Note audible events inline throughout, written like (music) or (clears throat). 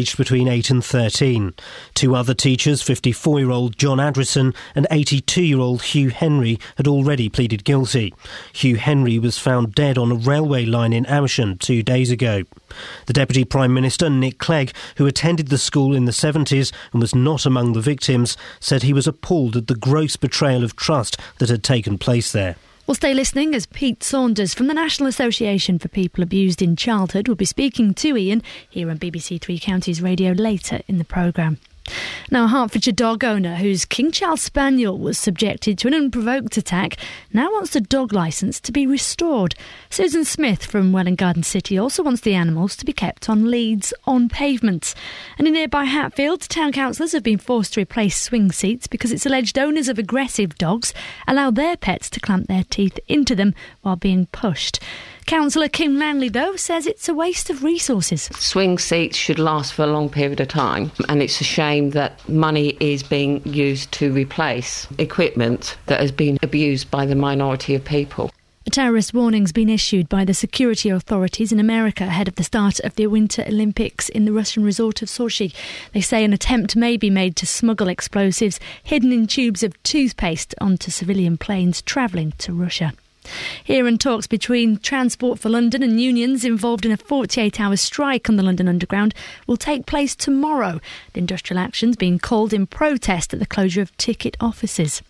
aged between 8 and 13. Two other teachers, 54 year old John Adrison and 82 year old Hugh Henry, had already pleaded guilty. Hugh Henry was found dead on a railway line in Amersham two days ago. The Deputy Prime Minister, Nick Clegg, who attended the school in the 70s and was not among the victims, said he was appalled at the gross betrayal of trust that had taken place there. We'll stay listening as Pete Saunders from the National Association for People Abused in Childhood will be speaking to Iain here on BBC Three Counties Radio later in the programme. Now, a Hertfordshire dog owner whose King Charles Spaniel was subjected to an unprovoked attack now wants the dog licence to be restored. Susan Smith from Welwyn Garden City also wants the animals to be kept on leads on pavements. And in nearby Hatfield, town councillors have been forced to replace swing seats because it's alleged owners of aggressive dogs allow their pets to clamp their teeth into them while being pushed. Councillor Kim Manley, though, says it's a waste of resources. Swing seats should last for a long period of time, and it's a shame that money is being used to replace equipment that has been abused by the minority of people. A terrorist warning's been issued by the security authorities in America ahead of the start of the Winter Olympics in the Russian resort of Sochi. They say an attempt may be made to smuggle explosives hidden in tubes of toothpaste onto civilian planes travelling to Russia. Here in talks between Transport for London and unions involved in a 48 hour strike on the London Underground will take place tomorrow. The industrial action's being called in protest at the closure of ticket offices.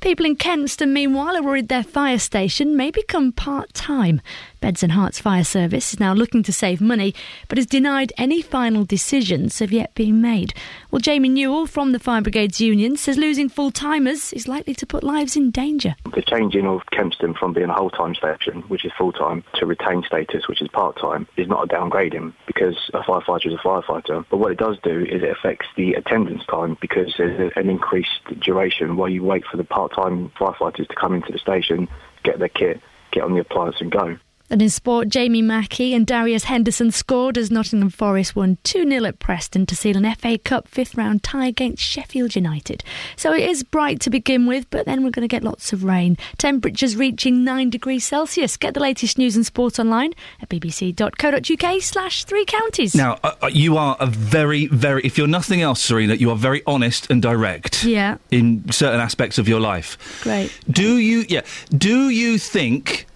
People in Kempston, meanwhile, are worried their fire station may become part time. Beds and Herts Fire Service is now looking to save money, but has denied any final decisions have yet been made. Well, Jamie Newell from the Fire Brigades Union says losing full timers is likely to put lives in danger. The changing of Kempston from being a whole time station, which is full time, to retain status, which is part time, is not a downgrading because a firefighter is a firefighter. But what it does do is it affects the attendance time because there's an increased duration while you wait for the part time firefighters to come into the station, get their kit, get on the appliance, and go. And in sport, Jamie Mackie and Darius Henderson scored as Nottingham Forest won 2 0 at Preston to seal an FA Cup fifth round tie against Sheffield United. So it is bright to begin with, but then we're going to get lots of rain. Temperatures reaching 9 degrees Celsius. Get the latest news and sport online at bbc.co.uk slash three counties. Now, uh, uh, you are a very, very, if you're nothing else, Serena, you are very honest and direct. Yeah. In certain aspects of your life. Great. Do you, yeah, do you think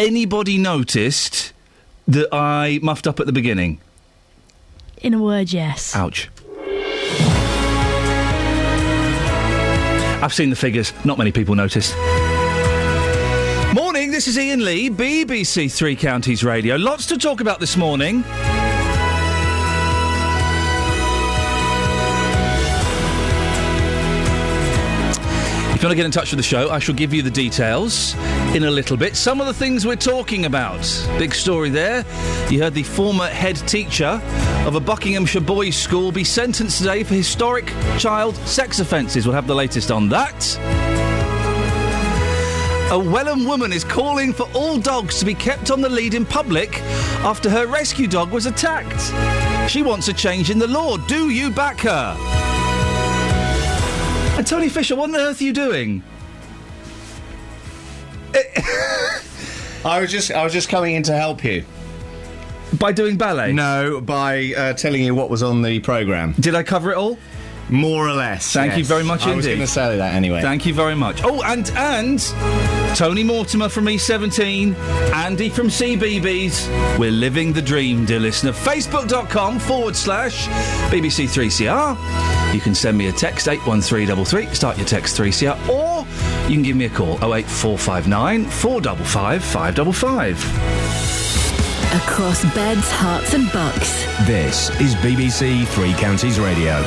anybody noticed that I muffed up at the beginning? In a word, yes. Ouch. I've seen the figures. Not many people noticed. Morning, this is Iain Lee, BBC Three Counties Radio. Lots to talk about this morning. If you want to get in touch with the show, I shall give you the details in a little bit. Some of the things we're talking about. Big story there. You heard the former head teacher of a Buckinghamshire boys' school be sentenced today for historic child sex offences. We'll have the latest on that. A Welwyn woman is calling for all dogs to be kept on the lead in public after her rescue dog was attacked. She wants a change in the law. Do you back her? And Tony Fisher, what on earth are you doing? I was just I was just coming in to help you. By doing ballet? No, by uh, telling you what was on the programme. Did I cover it all? More or less. Thank you very much I was going to say that anyway. Thank you very much. Oh, and and Tony Mortimer from E17, Andy from CBeebies. We're living the dream, dear listener. Facebook.com forward slash BBC3CR. You can send me a text 81333, start your text 3CR, or you can give me a call 08459 455 555. Across beds, herts, and bucks. This is BBC Three Counties Radio.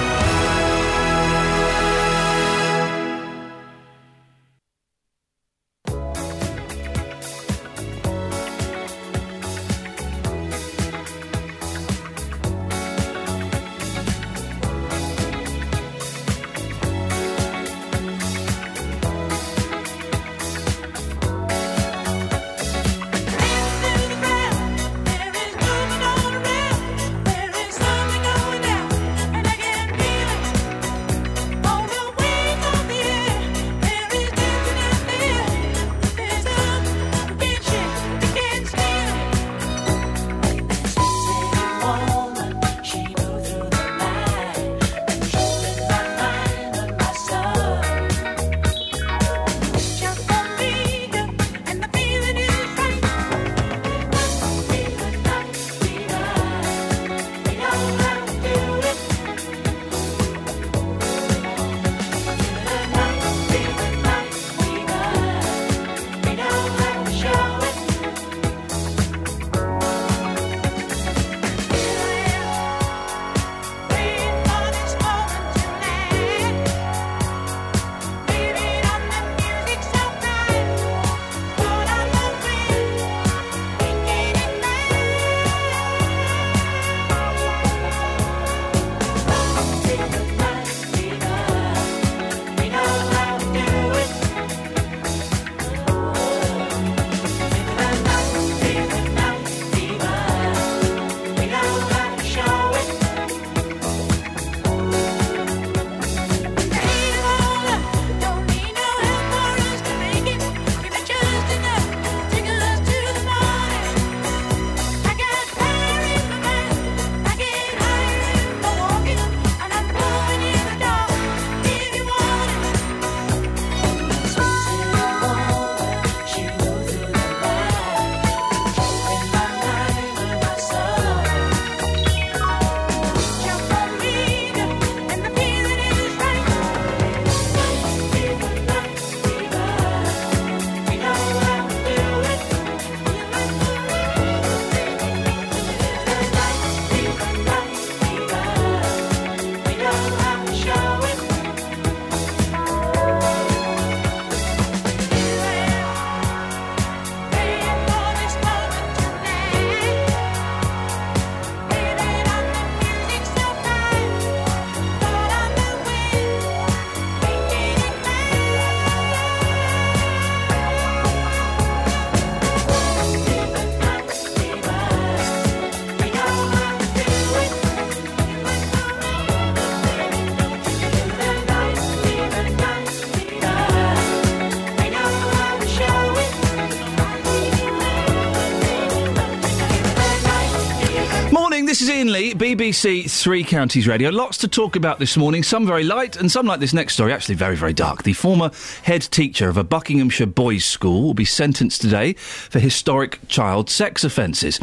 Lee, BBC Three Counties Radio. Lots to talk about this morning. Some very light, and some like this next story, actually very, very dark. The former head teacher of a Buckinghamshire boys' school will be sentenced today for historic child sex offences.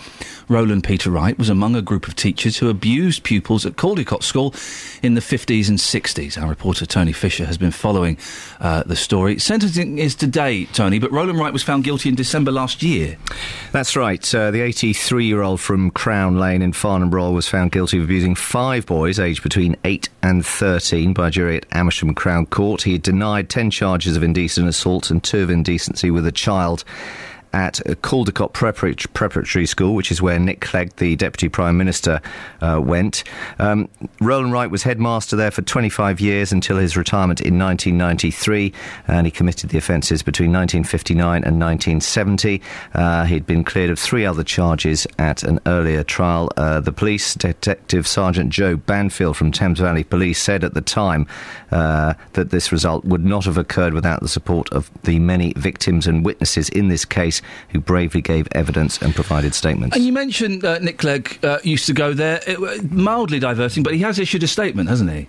Roland Peter Wright was among a group of teachers who abused pupils at Caldicott School in the 50s and 60s. Our reporter Tony Fisher has been following uh, the story. Sentencing is today, Tony, but Roland Wright was found guilty in December last year. That's right. Uh, the 83 year old from Crown Lane in Farnham was found guilty of abusing five boys aged between 8 and 13 by a jury at Amersham Crown Court. He had denied 10 charges of indecent assault and two of indecency with a child at Caldicott Preparatory, School, which is where Nick Clegg, the Deputy Prime Minister, uh, went. Um, Roland Wright was headmaster there for 25 years until his retirement in 1993, and he committed the offences between 1959 and 1970. Uh, he'd been cleared of three other charges at an earlier trial. Uh, the police detective Sergeant Joe Banfield from Thames Valley Police said at the time uh, that this result would not have occurred without the support of the many victims and witnesses in this case who bravely gave evidence and provided statements. And you mentioned uh, Nick Clegg uh, used to go there. It, mildly diverting, but he has issued a statement, hasn't he?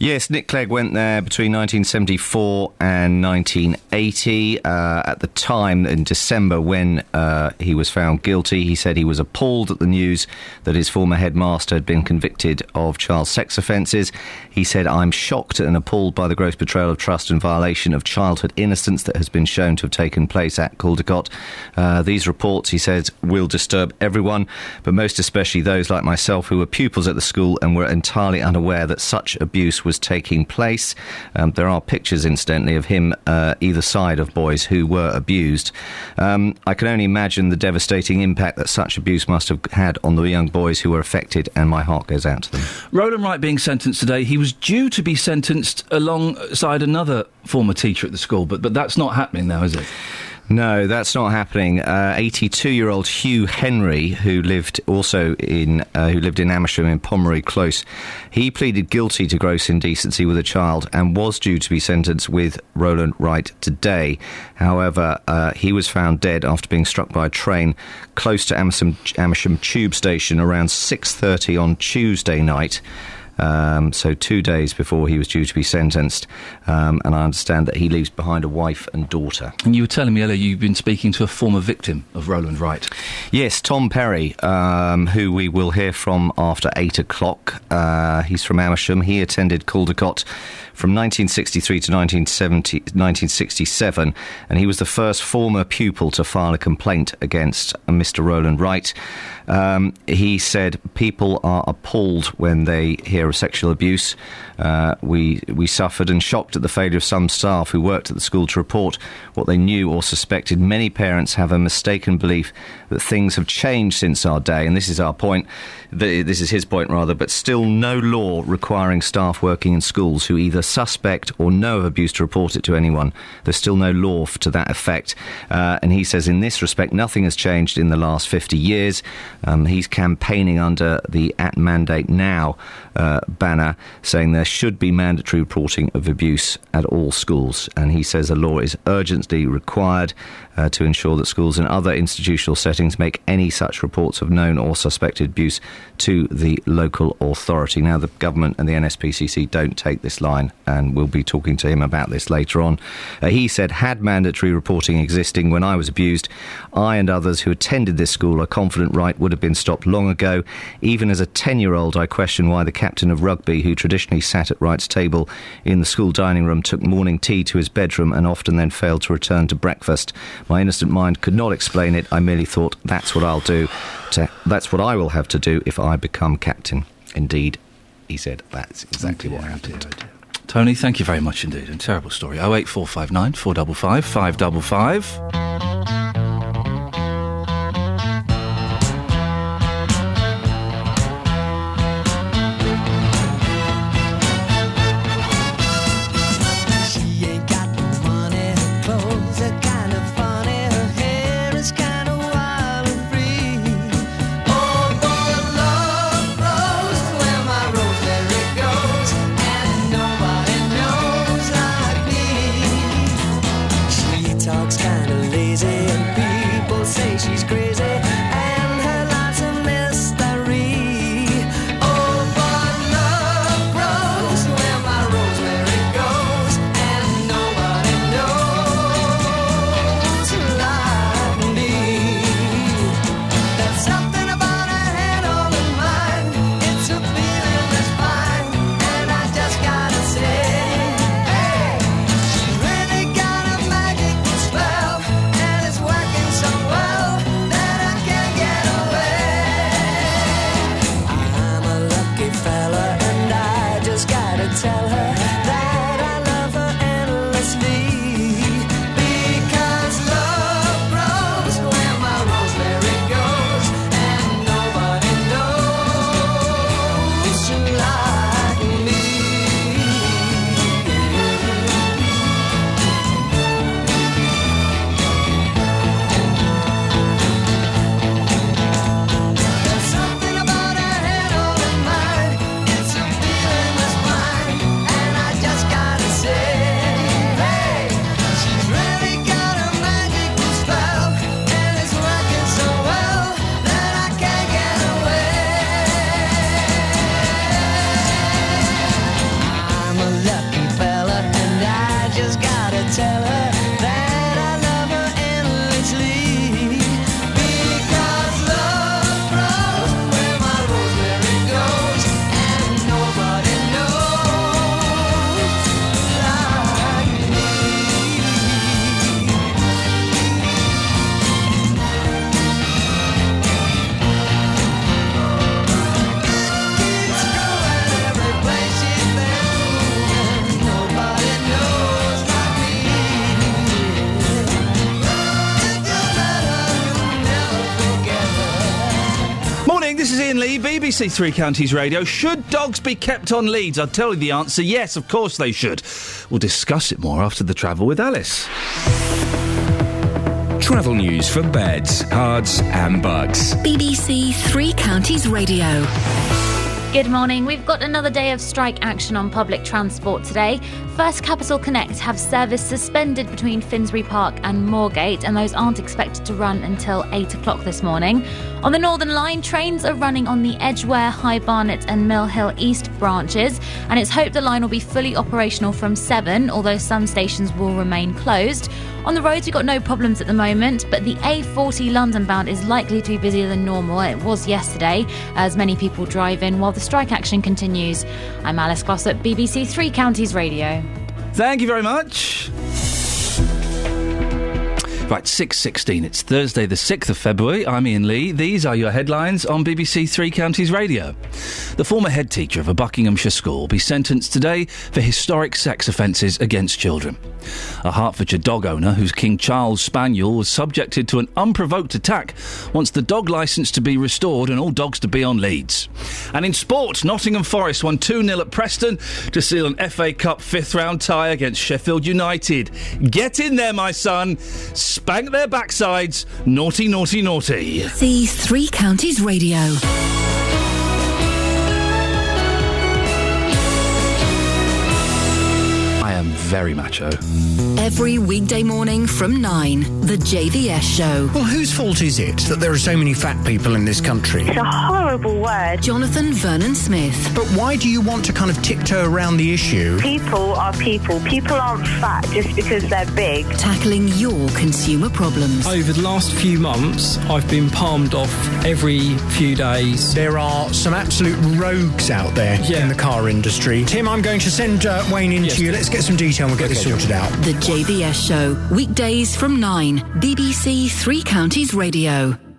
Yes, Nick Clegg went there between 1974 and 1980. Uh, at the time, in December, when uh, he was found guilty, he said he was appalled at the news that his former headmaster had been convicted of child sex offences. He said, I'm shocked and appalled by the gross betrayal of trust and violation of childhood innocence that has been shown to have taken place at Caldicott. Uh, these reports, he says, will disturb everyone, but most especially those like myself who were pupils at the school and were entirely unaware that such abuse was taking place. Um, there are pictures, incidentally, of him uh, either side of boys who were abused. Um, I can only imagine the devastating impact that such abuse must have had on the young boys who were affected, and my heart goes out to them. Roland Wright being sentenced today, he was due to be sentenced alongside another former teacher at the school, but, but that's not happening now, is it? No, that's not happening. 82-year-old uh, Hugh Henry, who lived also in uh, who lived in Amersham in Pomeroy Close, he pleaded guilty to gross indecency with a child and was due to be sentenced with Roland Wright today. However, uh, he was found dead after being struck by a train close to Amersham, Amersham Tube Station around 6:30 on Tuesday night. Um, so two days before he was due to be sentenced, um, and I understand that he leaves behind a wife and daughter. And you were telling me earlier you've been speaking to a former victim of Roland Wright. Yes, Tom Perry, um, who we will hear from after eight o'clock. Uh, he's from Amersham. He attended Caldicott from 1963 to 1970, 1967, and he was the first former pupil to file a complaint against Mr. Roland Wright. Um, he said people are appalled when they hear of sexual abuse. Uh, we we suffered and shocked at the failure of some staff who worked at the school to report what they knew or suspected. Many parents have a mistaken belief that things have changed since our day, and this is our point. This is his point, rather. But still, no law requiring staff working in schools who either suspect or know of abuse to report it to anyone. There's still no law to that effect. Uh, and he says, in this respect, nothing has changed in the last 50 years. Um, he's campaigning under the At Mandate Now uh, banner, saying there should be mandatory reporting of abuse at all schools. And he says the law is urgently required uh, to ensure that schools and other institutional settings make any such reports of known or suspected abuse to the local authority. Now, the government and the NSPCC don't take this line, and we'll be talking to him about this later on. Uh, he said, had mandatory reporting existing when I was abused, I and others who attended this school are confident right would have been stopped long ago. Even as a 10 year old, I question why the captain of rugby, who traditionally sat at Wright's table in the school dining room, took morning tea to his bedroom and often then failed to return to breakfast. My innocent mind could not explain it. I merely thought, that's what I'll do. To, that's what I will have to do if I become captain. Indeed, he said, that's exactly what happened. Tony, thank you very much indeed. A terrible story. 08459 455 555. Three Counties Radio. Should dogs be kept on leads? I'll tell you the answer yes, of course they should. We'll discuss it more after the travel with Alice. Travel news for beds, cards, and bucks. BBC Three Counties Radio. Good morning. We've got another day of strike action on public transport today. First Capital Connect have service suspended between Finsbury Park and Moorgate, and those aren't expected to run until 8 o'clock this morning. On the Northern Line, trains are running on the Edgware, High Barnet, and Mill Hill East branches, and it's hoped the line will be fully operational from 7, although some stations will remain closed. On the roads, we've got no problems at the moment, but the A40 London bound is likely to be busier than normal. It was yesterday, as many people drive in while the strike action continues. I'm Alice Glossop, BBC Three Counties Radio. Thank you very much. Right, 6.16. It's Thursday, the 6th of February. I'm Iain Lee. These are your headlines on BBC Three Counties Radio. The former head teacher of a Buckinghamshire school will be sentenced today for historic sex offences against children. A Hertfordshire dog owner whose King Charles Spaniel was subjected to an unprovoked attack wants the dog licence to be restored and all dogs to be on leads. And in sport, Nottingham Forest won 2 0 at Preston to seal an FA Cup fifth round tie against Sheffield United. Get in there, my son. Spank their backsides. Naughty, naughty, naughty. The Three Counties Radio. Very macho. Every weekday morning from 9, The JVS Show. Well, whose fault is it that there are so many fat people in this country? It's a horrible word. Jonathan Vernon Smith. But why do you want to kind of tiptoe around the issue? People are people. People aren't fat just because they're big. Tackling your consumer problems. Over the last few months, I've been palmed off every few days. There are some absolute rogues out there Yeah. in the car industry. Tim, I'm going to send uh, Wayne into Yes. you. Let's get some detail and we'll get this sorted out. The JVS Show. Weekdays from 9, BBC Three Counties Radio.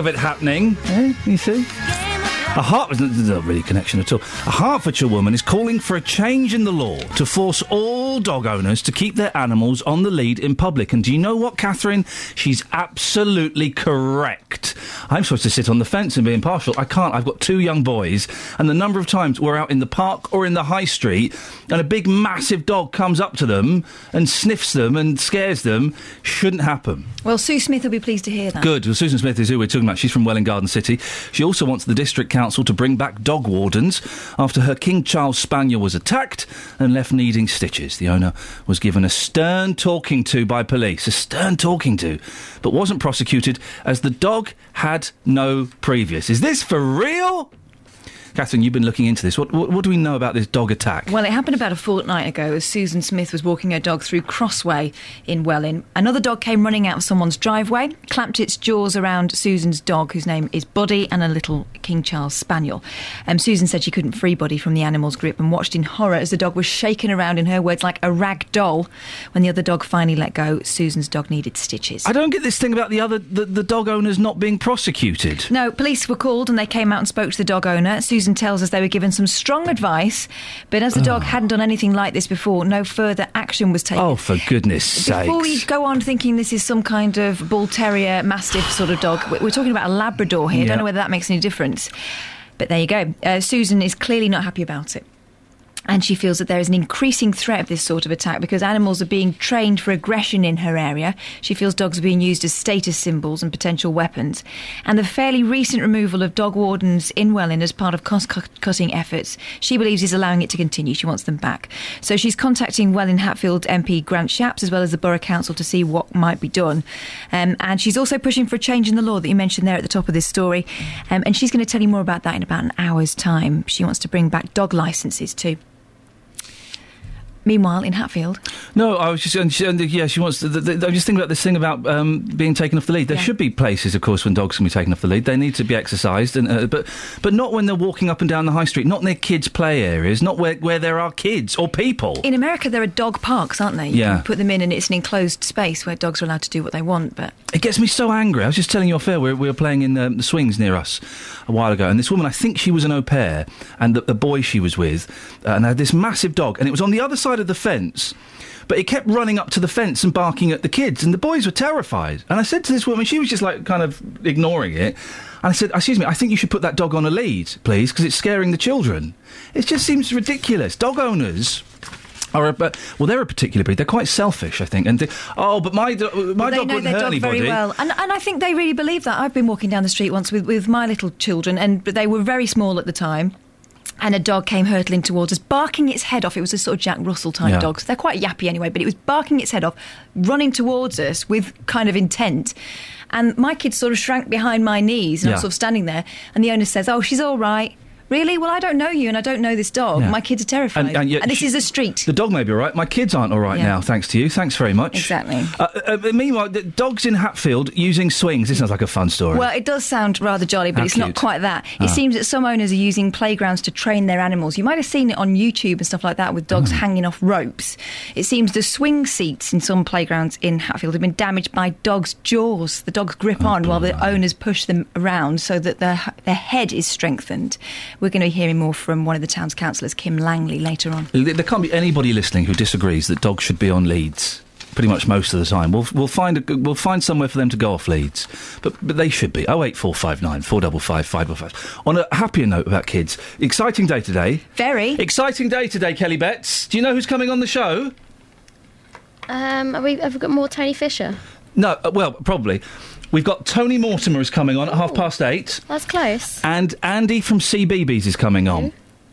Of it happening, eh, you see? A Hert- there's not really a connection at all. A Hertfordshire woman is calling for a change in the law to force all dog owners to keep their animals on the lead in public. And do you know what, Catherine? She's absolutely correct. I'm supposed to sit on the fence and be impartial. I can't. I've got two young boys, and the number of times we're out in the park or in the high street, and a big, massive dog comes up to them and sniffs them and scares them shouldn't happen. Well, Sue Smith will be pleased to hear that. Good. Well, Susan Smith is who we're talking about. She's from Welwyn Garden City. She also wants the district Council to bring back dog wardens after her King Charles Spaniel was attacked and left needing stitches. The owner was given a stern talking to by police, a stern talking to, but wasn't prosecuted as the dog had no previous. Is this for real? Catherine, you've been looking into this. What, what, what do we know about this dog attack? Well, it happened about a fortnight ago as Susan Smith was walking her dog through Crossway in Welwyn. Another dog came running out of someone's driveway, clamped its jaws around Susan's dog, whose name is Buddy, and a little King Charles Spaniel. Um, Susan said she couldn't free Buddy from the animal's grip and watched in horror as the dog was shaken around, in her words, like a rag doll. When the other dog finally let go, Susan's dog needed stitches. I don't get this thing about the other the, the dog owners not being prosecuted. No, police were called and they came out and spoke to the dog owner. Susan tells us they were given some strong advice, but as the dog hadn't done anything like this before, no further action was taken. Oh, for goodness sakes. Before we go on thinking this is some kind of bull terrier, mastiff sort of dog, we- we're talking about a Labrador here. I don't know whether that makes any difference. But there you go. Uh, Susan is clearly not happy about it. And she feels that there is an increasing threat of this sort of attack because animals are being trained for aggression in her area. She feels dogs are being used as status symbols and potential weapons. And the fairly recent removal of dog wardens in Welwyn as part of cost cutting efforts, she believes is allowing it to continue. She wants them back. So she's contacting Welwyn Hatfield MP Grant Shapps as well as the Borough Council to see what might be done. Um, and she's also pushing for a change in the law that you mentioned there at the top of this story. Um, and she's going to tell you more about that in about an hour's time. She wants to bring back dog licenses too. Meanwhile, in Hatfield, No, I was just, and she, and yeah, she wants. To, the, the, I'm just thinking about this thing about um, being taken off the lead. There Yeah. should be places, of course, when dogs can be taken off the lead. They need to be exercised, and uh, but but not when they're walking up and down the high street. Not near kids' play areas. Not where where there are kids or people. in America, there are dog parks, aren't there? You Yeah. can put them in, and it's an enclosed space where dogs are allowed to do what they want. But It gets me so angry. I was just telling you off air, we, we were playing in um, the swings near us a while ago, and this woman, I think she was an au pair, and the, the boy she was with, uh, and had this massive dog, and it was on the other side of the fence, but it kept running up to the fence and barking at the kids, and the boys were terrified. And I said to this woman, she was just like kind of ignoring it, and I said, Excuse me, I think you should put that dog on a lead, please, because it's scaring the children. It just seems ridiculous. Dog owners. Are a, but- well, they're a particular breed. They're quite selfish, I think. And they, oh, but my do- my dog wouldn't hurt dog anybody. very well, and and I think they really believe that. I've been walking down the street once with with my little children, and but they were very small at the time. And a dog came hurtling towards us, barking its head off. It was a sort of Jack Russell type Yeah. dog. So they're quite yappy anyway, but it was barking its head off, running towards us with kind of intent. And my kid sort of shrank behind my knees, and I was sort of standing there. And the owner says, "Oh, she's all right." Really? Well, I don't know you, and I don't know this dog. My kids are terrified. And- and yet this is a street. The dog may be all right. My kids aren't all right Yeah. now, thanks to you. Thanks very much. Exactly. Uh, uh, meanwhile, the dogs in Hatfield using swings. This sounds like a fun story. Well, it does sound rather jolly, but How it's not quite that. Ah. It seems that some owners are using playgrounds to train their animals. You might have seen it on YouTube and stuff like that with dogs hanging off ropes. It seems the swing seats in some playgrounds in Hatfield have been damaged by dogs' jaws. The dogs grip on while the owners push them around so that their, their head is strengthened. We're going to be hearing more from one of the town's councillors, Kim Langley, later on. there there can't be anybody listening who disagrees that dogs should be on leads. Pretty much most of the time, we'll we'll find a, we'll find somewhere for them to go off leads, but but they should be. Oh eight four five nine four double five five double five. On a happier note about kids, exciting day today. Very exciting day today, Kelly Betts. Do you know who's coming on the show? Um, have we, have we got more Tony Fisher? No, uh, well probably. We've got Tony Mortimer is coming on at half past eight. That's close. And Andy from CBeebies is coming on.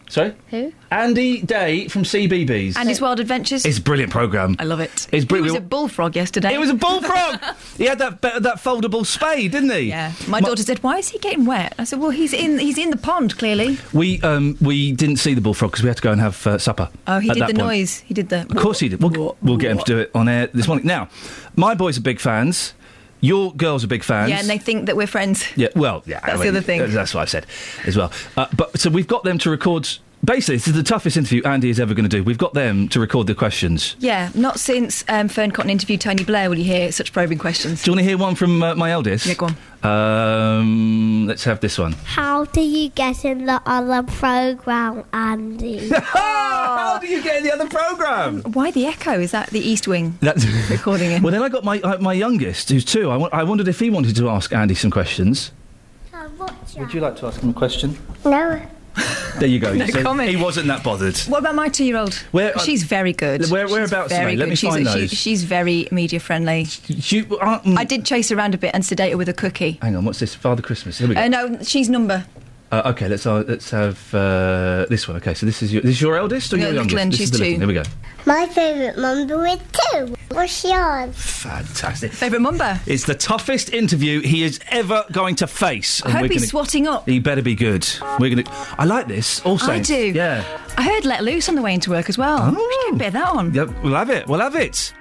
Sorry? Who? Andy Day from CBeebies. Andy's Wild Adventures. It's a brilliant programme. I love it. It's He was a bullfrog yesterday. It was a bullfrog! (laughs) he had that that foldable spade, didn't he? Yeah. My daughter said, "Why is he getting wet?" I said, "Well, he's in he's in the pond clearly." We um, we didn't see the bullfrog because we had to go and have uh, supper. Oh, he did the point. noise. He did the. Of course he did. We'll, we'll get him to do it on air this morning. Now, my boys are big fans. Your girls are big fans. Yeah, and they think that we're friends. Yeah, well, yeah. That's the other thing. That's what I've said as well. Uh, but so we've got them to record. Basically, this is the toughest interview Andy is ever going to do. We've got them to record the questions. Yeah, not since um, Fearne Cotton interviewed Tony Blair will you hear such probing questions. Do you want to hear one from uh, my eldest? Yeah, go on. Um, let's have this one. How do you get in the other program, Andy? (laughs) How do you get in the other program? Why the echo? Is that the East Wing That's (laughs) recording it? well, then I got my uh, my youngest, who's two. I, I wondered if he wanted to ask Andy some questions. Would you like to ask him a question? No. (laughs) There you go. No So comment. He wasn't that bothered. What about my two-year-old? Where- uh, she's very good. Where- whereabouts, Very mate? Let me she's, find she- those. she's very media friendly. You, uh, mm. I did chase around a bit and sedate her with a cookie. Hang on, what's this? Father Christmas. Here we go. Uh, no, she's number. Uh, okay, let's uh, let's have uh, this one. Okay, so this is your this is your eldest or No, your youngest? Lynn, this she's is the little two. one. Here we go. My favourite mumber is two. What's yours? Fantastic. Favourite mumber? It's the toughest interview he is ever going to face. I hope he's gonna- swatting up. He better be good. We're gonna. I like this. Also, I do. Yeah. I heard Let Loose on the way into work as well. We should get a bit of that on. Yep. We'll have it. We'll have it.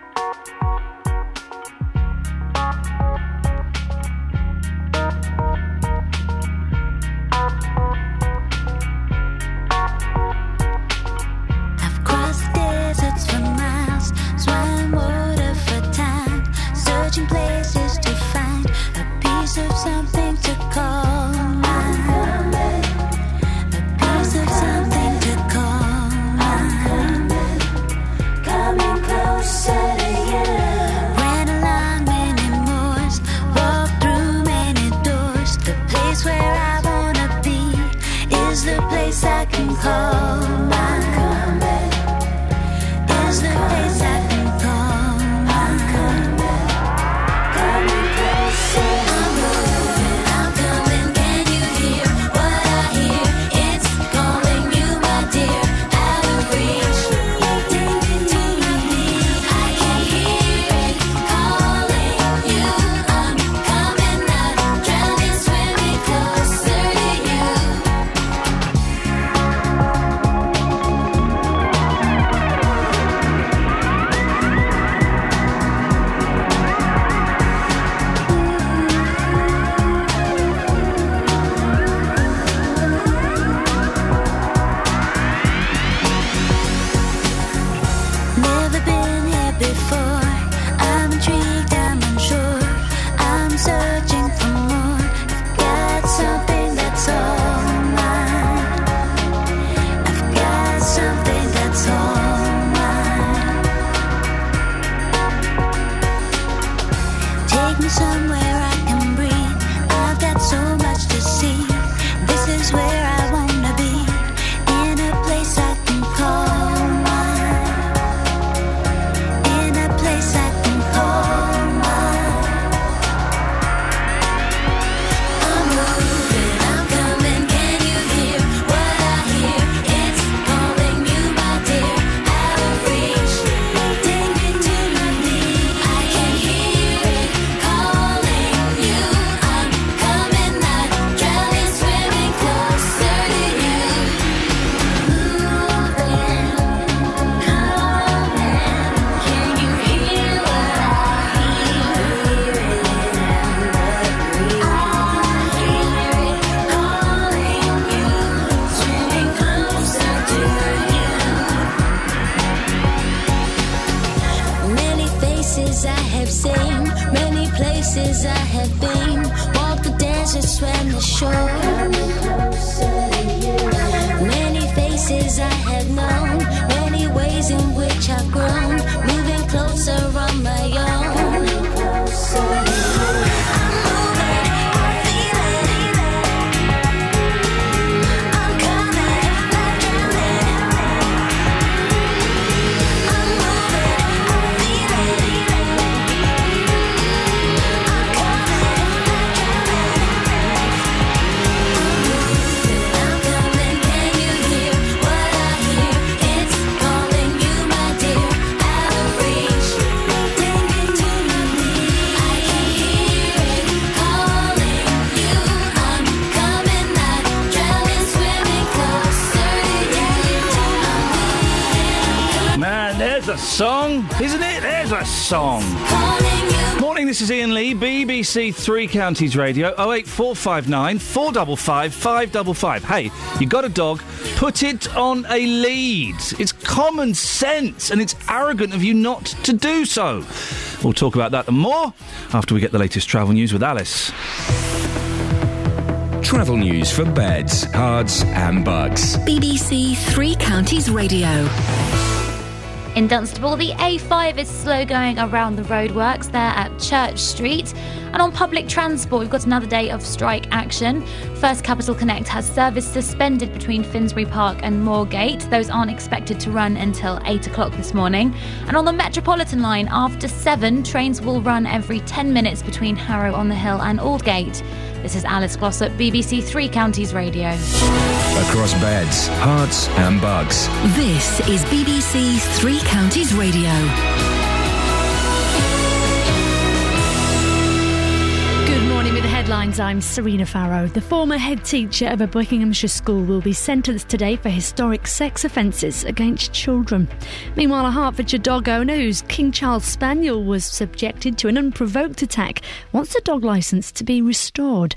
I song. Morning, this is Iain Lee, BBC Three Counties Radio, 08459 455 555. Hey, you got a dog, put it on a lead. It's common sense and it's arrogant of you not to do so. We'll talk about that and more after we get the latest travel news with Alice. Travel news for beds, cards, and bucks. BBC Three Counties Radio. In Dunstable, the A5 is slow going around the roadworks there at Church Street. And on public transport, we've got another day of strike action. First Capital Connect has service suspended between Finsbury Park and Moorgate. Those aren't expected to run until 8 o'clock this morning. And on the Metropolitan line, after 7, trains will run every 10 minutes between Harrow on the Hill and Aldgate. This is Alice Glossop, BBC Three Counties Radio. Across beds, herts, and bucks. This is BBC Three Counties Radio. Headlines. I'm Serena Farrow. The former head teacher of a Buckinghamshire school will be sentenced today for historic sex offences against children. Meanwhile, a Hertfordshire dog owner whose King Charles Spaniel was subjected to an unprovoked attack wants the dog licence to be restored.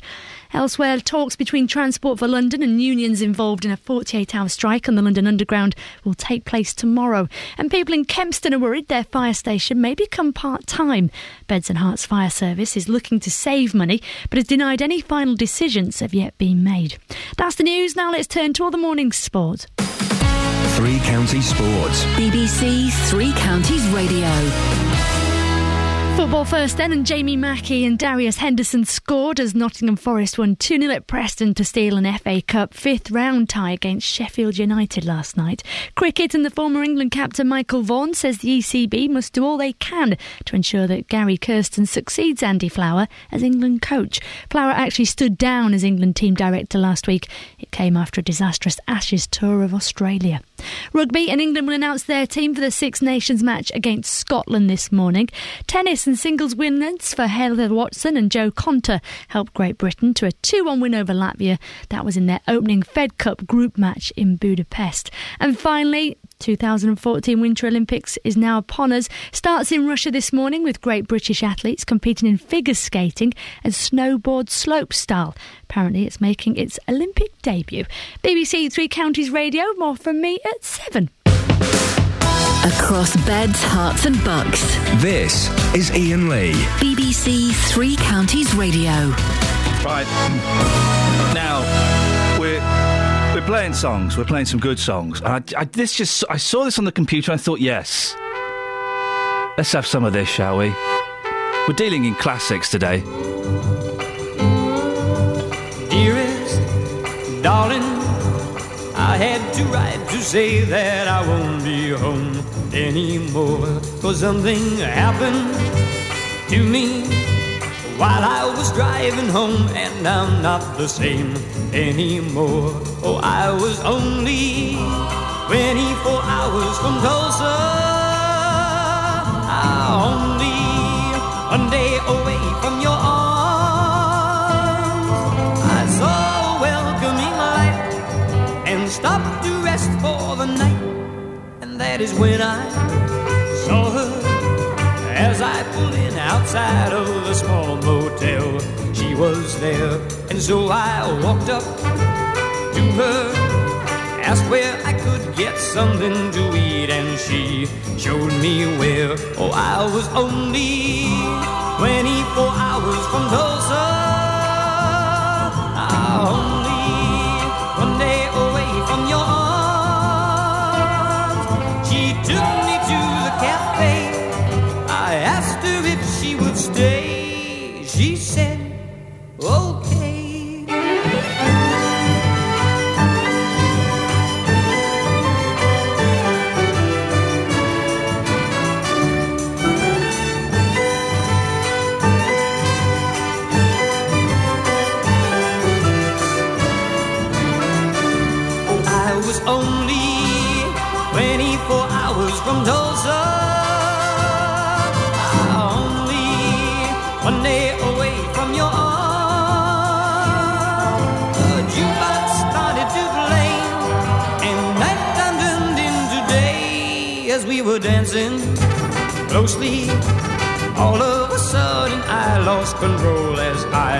Elsewhere, talks between Transport for London and unions involved in a 48 hour strike on the London Underground will take place tomorrow. And people in Kempston are worried their fire station may become part time. Beds and Herts Fire Service is looking to save money, but has denied any final decisions have yet been made. That's the news. Now let's turn to all the morning sport. Three Counties Sports. BBC Three Counties Radio. Football first then, and Jamie Mackie and Darius Henderson scored as Nottingham Forest won 2 0 at Preston to steal an FA Cup fifth round tie against Sheffield United last night. Cricket and the former England captain Michael Vaughan says the ECB must do all they can to ensure that Gary Kirsten succeeds Andy Flower as England coach. Flower actually stood down as England team director last week. It came after a disastrous Ashes tour of Australia. Rugby and England will announce their team for the Six Nations match against Scotland this morning. Tennis and singles winners for Heather Watson and Jo Konta helped Great Britain to a 2 1 win over Latvia. That was in their opening Fed Cup group match in Budapest. And finally, 2014 Winter Olympics is now upon us. Starts in Russia this morning with great British athletes competing in figure skating and snowboard slope style. Apparently, it's making its Olympic debut. BBC Three Counties Radio, more from me at 7. Across beds, herts, and bucks. This is Iain Lee. BBC Three Counties Radio. Right. Playing songs. We're playing some good songs. I, I, this just I saw this on the computer. and I thought, yes, let's have some of this, shall we? We're dealing in classics today. Dearest, darling, I had to write to say that I won't be home anymore. Cause something happened to me while I was driving home, and I'm not the same anymore. Oh, I was only 24 hours from Tulsa. Only one day away from your arms. I saw a welcoming light and stopped to rest for the night. And that is when I saw her as I pulled in outside of a small motel. She was there, and so I walked up to her, asked where I could get something to eat, and she showed me where. Oh, I was only 24 hours from Tulsa. Ah, dancing closely. All of a sudden, I lost control as I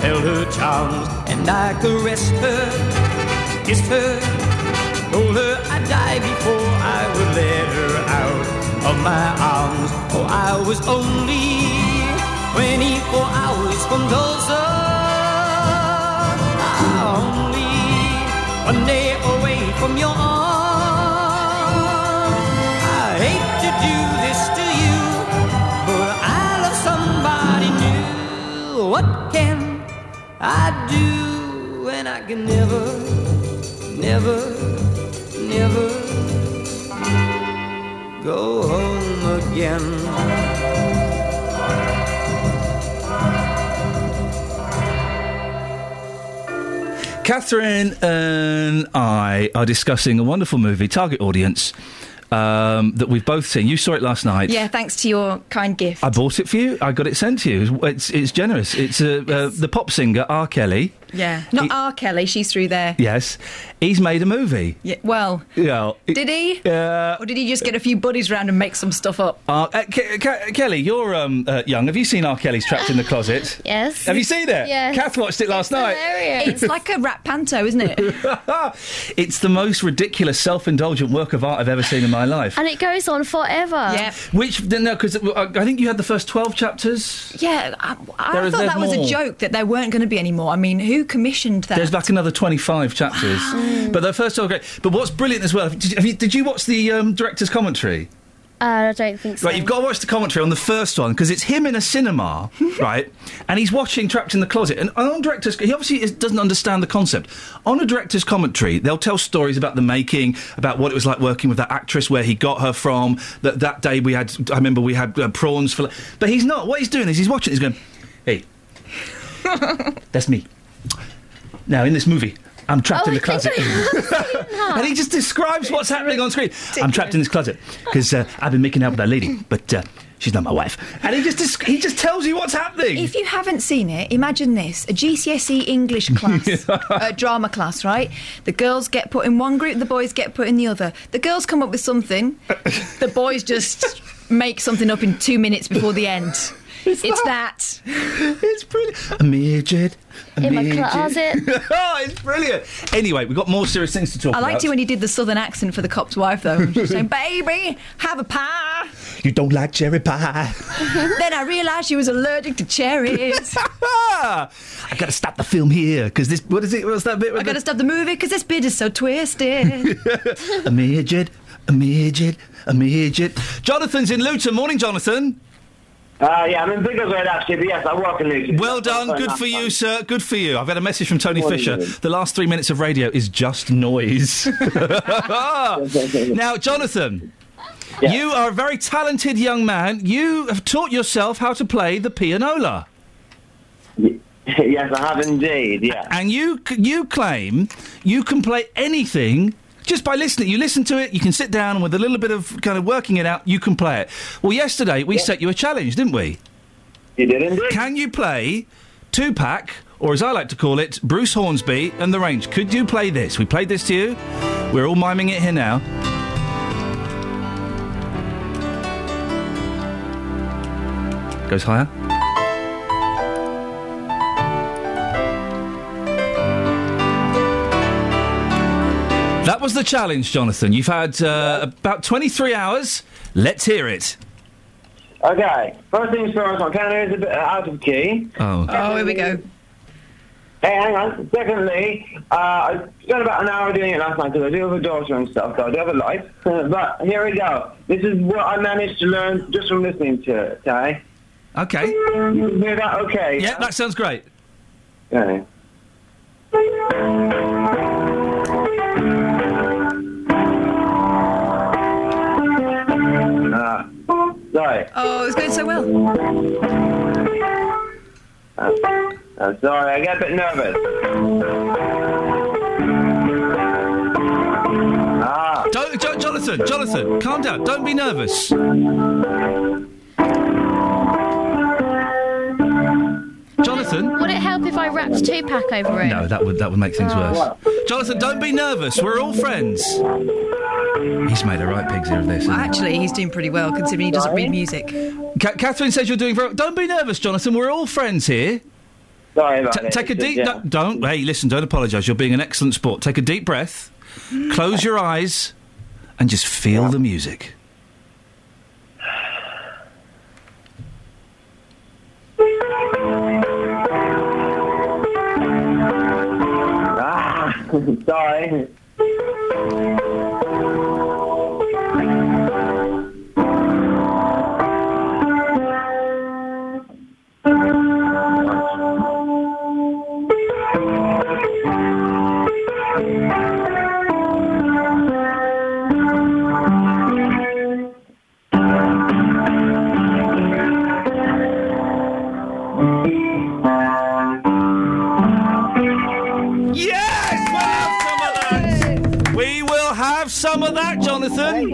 held her charms and I caressed her, kissed her, told her I'd die before I would let her out of my arms. Oh, I was only 24 hours from Tulsa. Ah, Only one day away from your arms. To do this to you, but I love somebody new. What can I do when I can never, never, never go home again? Catherine and I are discussing a wonderful movie, target audience, um, that we've both seen. You saw it last night. Yeah, thanks to your kind gift. I bought it for you. I got it sent to you. It's it's generous. It's uh, uh, the pop singer R. Kelly. Yeah, not He- R. Kelly. She's through there. Yes, he's made a movie. Yeah, well, Yeah. did he? Uh, Or did he just get a few buddies round and make some stuff up? uh, uh, Ke- Ke- Kelly, you're um, uh, young. Have you seen R. Kelly's Trapped in the Closet? (laughs) Yes. Have you seen it? Yes. Kath watched it last night. It's like a rap panto, isn't it? (laughs) It's the most ridiculous, self-indulgent work of art I've ever seen in my life. And it goes on forever. Yeah. Which no, because I think you had the first twelve chapters. Yeah, I, I There is- thought there's that was a joke that there weren't going to be any more. I mean, who commissioned that? There's like another 25 chapters. But the first two are great. But what's brilliant as well, did you, have you, did you watch the um, director's commentary? Uh, I don't think so. Right, you've got to watch the commentary on the first one because it's him in a cinema, (laughs) right? And he's watching Trapped in the Closet. And on director's, he obviously is, doesn't understand the concept. On a director's commentary, they'll tell stories about the making, about what it was like working with that actress, where he got her from. That that day we had, I remember we had uh, prawns for. But he's not. What he's doing is he's watching. He's going, "Hey, (laughs) that's me." Now in this movie. I'm trapped Oh, in the (laughs) closet. and he just describes what's happening on screen. I'm trapped in this closet because uh, I've been making out with that lady, but uh, she's not my wife. And he just desc- he just tells you what's happening. If you haven't seen it, imagine this: a GCSE English class, (laughs) a drama class, right? The girls get put in one group, the boys get put in the other. The girls come up with something, the boys just (laughs) make something up in two minutes before the end. It's that. (laughs) It's brilliant. A midget. A In my midget. closet. oh, (laughs) it's brilliant. Anyway, we've got more serious things to talk I about. I liked it when he did the southern accent for the cop's wife, though. She's saying, (laughs) "Baby, have a pie." You don't like cherry pie. then I realised she was allergic to cherries. I got to stop the film here because this. What is it? What's that bit? I with got to stop the movie because this bit is so twisted. a midget. A midget. A midget. Jonathan's in Luton. Morning, Jonathan. Uh, yeah, I'm in Biggleswade actually, but yes, I work in Luton. Well done. Good for you, sir. Good for you. I've had a message from Tony Morning, Fisher. The last three minutes of radio is just noise. (laughs) (laughs) now, Jonathan. You are a very talented young man. You have taught yourself how to play the pianola. (laughs) yes, I have indeed, yeah. And you you claim you can play anything just by listening. You listen to it, you can sit down, and with a little bit of kind of working it out, you can play it. Well, yesterday we set you a challenge, didn't we? You did indeed. Can you play Tupac, or as I like to call it, Bruce Hornsby and the Range? Could you play this? We played this to you. We're all miming it here now. Goes higher. That was the challenge, Jonathan. You've had uh, about 23 hours. Let's hear it. Okay, first things first, my piano is a bit out of key. Oh. oh, here we go. Hey, hang on. Secondly, uh, I spent about an hour doing it last night because I do have a daughter and stuff, so I do have a life. (laughs) but here we go. This is what I managed to learn just from listening to it, okay? Okay. You hear that okay? Yeah, that sounds great. Okay. Sorry. Oh, it's going so well. Uh, I'm sorry, I get a bit nervous. Ah. Don't, Jo- Jonathan, Jonathan, calm down. Don't be nervous. Jonathan. Would it help if I wrapped Tupac over it? No, that would that would make things worse. Jonathan, don't be nervous. We're all friends. He's made a right pigs ear of this. Well, actually, he's doing pretty well considering he doesn't read music. he? Ca- Catherine says you're doing very. Don't be nervous, Jonathan. We're all friends here. Sorry about Ta- it. take a deep. yeah. no, don't. Hey, listen. Don't apologise. You're being an excellent sport. Take a deep breath. Close your eyes, and just feel the music. Ah, (laughs) sorry.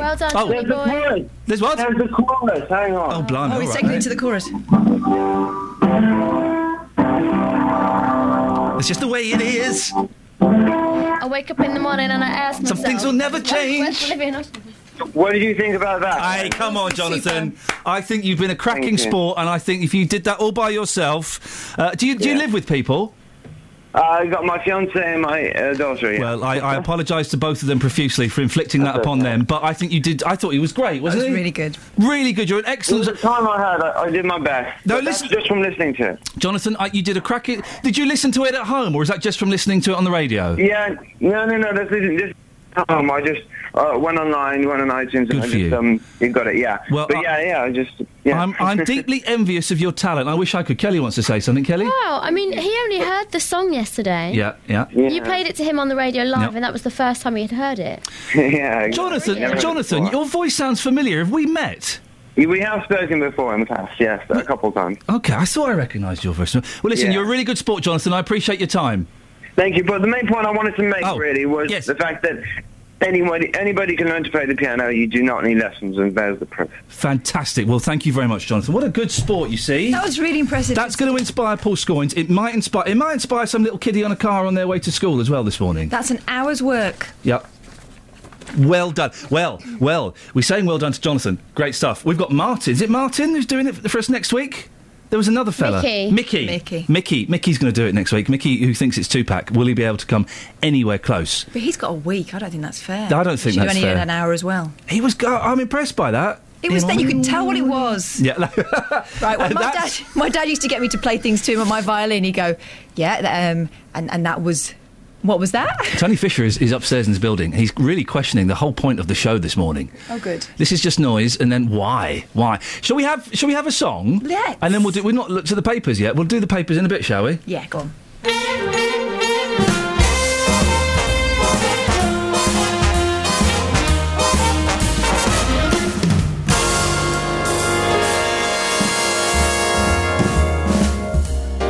Well done, Oh. Jimmy boy. There's what? There's the chorus. Hang on. Oh, blimey. Oh, he's all taking right, it to the chorus. It's just the way it is. I wake up in the morning and I ask myself. Some things will never "Where's- where's change." What did you think about that? Hey, come on, Jonathan. I think you've been a cracking you. sport, and I think if you did that all by yourself, uh, do you do you live with people? Uh, I got my fiance and my uh, daughter. Yeah. Well, I, I (laughs) apologise to both of them profusely for inflicting that upon them, but I think you did. I thought he was great, wasn't was he? really good. Really good. You're an It was excellent. the time I had. I, I did my best. No, But that's listen- just from listening to it. Jonathan, I, you did a cracking. Did you listen to it at home, or is that just from listening to it on the radio? Yeah, no, no, no. This isn't just. Um, I just uh, went online, one on iTunes, Good and for just you. um, you got it. Yeah. Well, but I- yeah, yeah. I just. Yeah. I'm, I'm deeply (laughs) envious of your talent. I wish I could. Kelly wants to say something. Kelly. Wow, I mean, he only heard the song yesterday. Yeah, yeah. You played it to him on the radio live, Yep. and that was the first time he had heard it. (laughs) yeah. Jonathan, Never Jonathan, your voice sounds familiar. Have we met? We have spoken before in the past, yes, a couple of times. Okay, I thought I recognised your voice. Well, listen, Yeah. you're a really good sport, Jonathan. I appreciate your time. Thank you. But the main point I wanted to make Oh, really was yes. the fact that anybody anybody can learn to play the piano. You do not need lessons, and there's the proof. Fantastic. Well, thank you very much, Jonathan. What a good sport, you see. That was really impressive. That's going to inspire Paul Scoins. It might inspire. It might inspire some little kiddie on a car on their way to school as well this morning. That's an hour's work. Yep. Well done. Well, well, we're saying well done to Jonathan. Great stuff. We've got Martin. Is it Martin who's doing it for us next week? There was another fella. Mickey. Mickey. Mickey. Mickey. Mickey's going to do it next week. Mickey, who thinks it's Tupac, will he be able to come anywhere close? But he's got a week. I don't think that's fair. I don't think Should that's only fair. an hour as well. He was. go- I'm impressed by that. It was You then you could tell what it was. (laughs) Yeah. (laughs) Right, when And my dad, my dad used to get me to play things to him on my violin. He'd go, "Yeah," um, and and that was, what was that? (laughs) Tony Fisher is, is upstairs in his building. He's really questioning the whole point of the show this morning. Oh, good. This is just noise, and then why? Why? Shall we have? Shall we have a song? Let's. And then we'll do. We've not looked at the papers yet. We'll do the papers in a bit, shall we? Yeah, go on.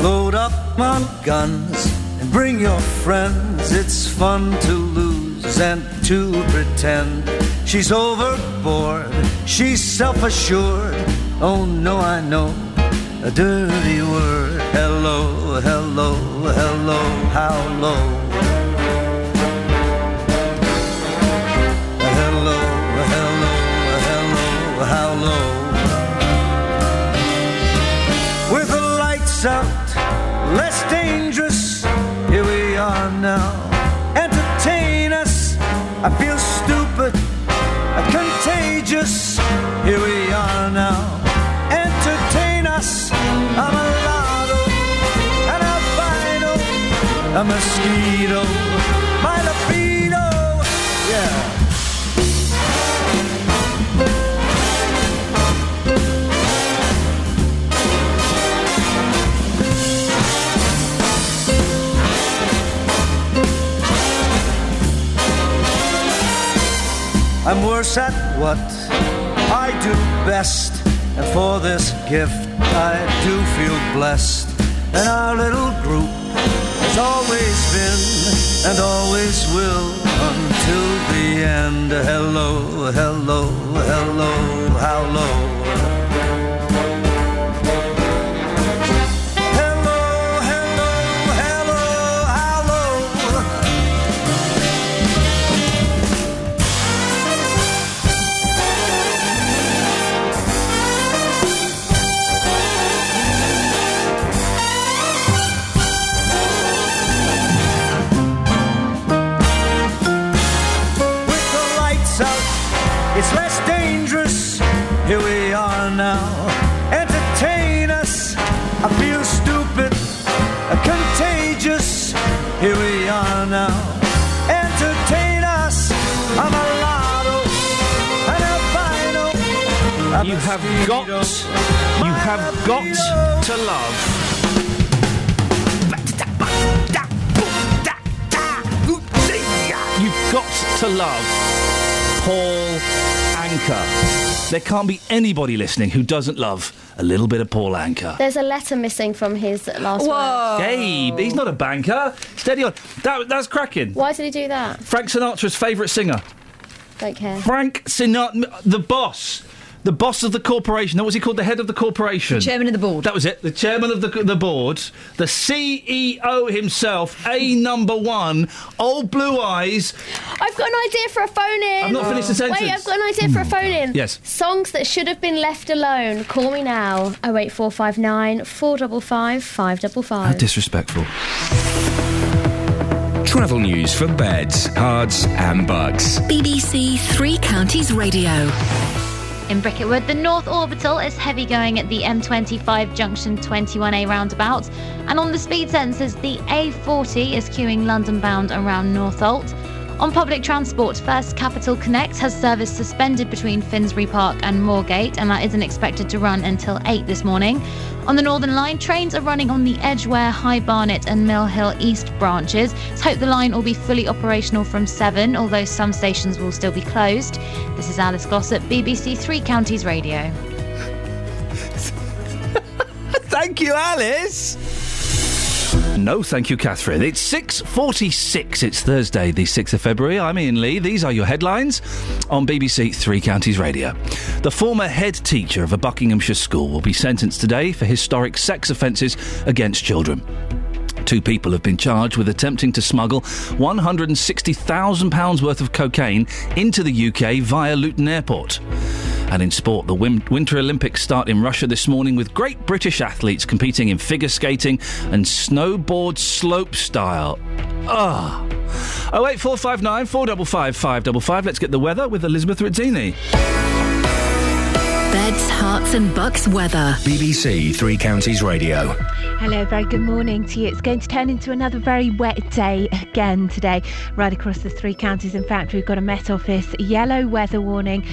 Load up on guns and bring your friends. It's fun to lose and to pretend. She's overboard, she's self assured. Oh no, I know a dirty word. Hello, hello, hello, how low? Hello, hello, hello, how low? with the lights out, less dangerous. Now. Entertain us. I feel stupid, contagious. Here we are now. Entertain us. I'm a lotto, an albino, a mosquito, my libido. Yeah. I'm worse at what I do best. And for this gift, I do feel blessed. And our little group has always been and always will until the end. Hello, hello, hello, how low? You have got. You have got to love. You've got to love Paul Anka. There can't be anybody listening who doesn't love a little bit of Paul Anka. There's a letter missing from his last word. Gabe, he's not a banker. Steady on. That, that's cracking. Why did he do that? Frank Sinatra's favourite singer. Don't care. Frank Sinatra, the boss. The boss of the corporation. That was he called the head of the corporation. Chairman of the board. That was it. The chairman of the the board, the CEO himself, a number one, old blue eyes. I've got an idea for a phone in. I've not finished the sentence. Wait, I've got an idea for a hmm. phone in. Yes. Songs that should have been left alone. Call me now. 08459 455 How 555. disrespectful. Travel news for beds, cards, and bugs. BBC Three Counties Radio. In Bricketwood, the North Orbital is heavy going at the M25 junction 21A roundabout, and on the speed sensors, the A40 is queuing London bound around Northolt. On public transport, First Capital Connect has service suspended between Finsbury Park and Moorgate, and that isn't expected to run until 8 this morning. On the Northern Line, trains are running on the Edgware, High Barnet, and Mill Hill East branches. Let's hope the line will be fully operational from 7, although some stations will still be closed. This is Alice Glossop, BBC Three Counties Radio. (laughs) Thank you, Alice. No, thank you, Catherine. It's 6.46. It's Thursday, the 6th of February. I'm Iain Lee. These are your headlines on BBC Three Counties Radio. The former head teacher of a Buckinghamshire school will be sentenced today for historic sex offences against children. Two people have been charged with attempting to smuggle £160,000 worth of cocaine into the UK via Luton Airport. And in sport, the Wim- Winter Olympics start in Russia this morning with great British athletes competing in figure skating and snowboard slope style. Ah. 08459 455 555. Let's get the weather with Elizabeth Rizzini. Beds, Herts and Bucks weather. BBC Three Counties Radio. Hello, very good morning to you. It's going to turn into another very wet day again today, right across the three counties. In fact, we've got a Met Office yellow weather warning.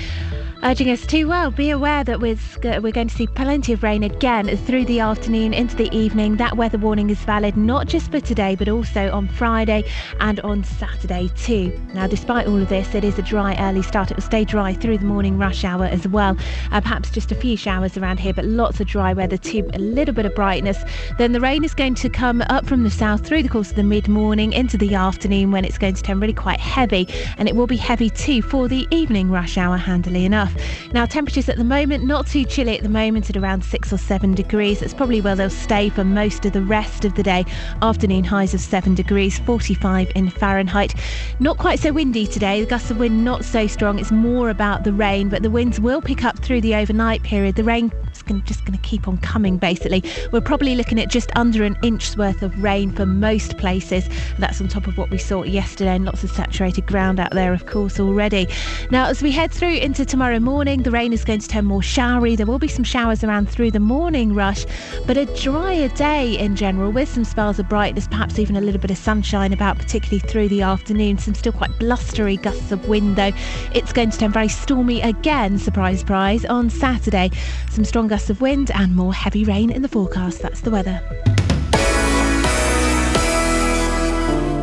Urging us to, well, be aware that we're, going to see plenty of rain again through the afternoon into the evening. That weather warning is valid not just for today, but also on Friday and on Saturday too. Now, despite all of this, it is a dry early start. It will stay dry through the morning rush hour as well. Uh, perhaps just a few showers around here, but lots of dry weather too. A little bit of brightness. Then the rain is going to come up from the south through the course of the mid morning into the afternoon when it's going to turn really quite heavy. And it will be heavy too for the evening rush hour, handily enough. Now, temperatures at the moment, not too chilly at the moment at around six or seven degrees. That's probably where they'll stay for most of the rest of the day. Afternoon highs of seven degrees, 45 in Fahrenheit. Not quite so windy today. The gusts of wind not so strong. It's more about the rain, but the winds will pick up through the overnight period. The rain gonna, just going to keep on coming, basically. We're probably looking at just under an inch's worth of rain for most places. That's on top of what we saw yesterday and lots of saturated ground out there, of course, already. Now, as we head through into tomorrow morning, the rain is going to turn more showery. There will be some showers around through the morning rush, but a drier day in general with some spells of brightness, perhaps even a little bit of sunshine about, particularly through the afternoon. Some still quite blustery gusts of wind, though. It's going to turn very stormy again, surprise, surprise, on Saturday. Some strong gusts of wind and more heavy rain in the forecast. That's the weather.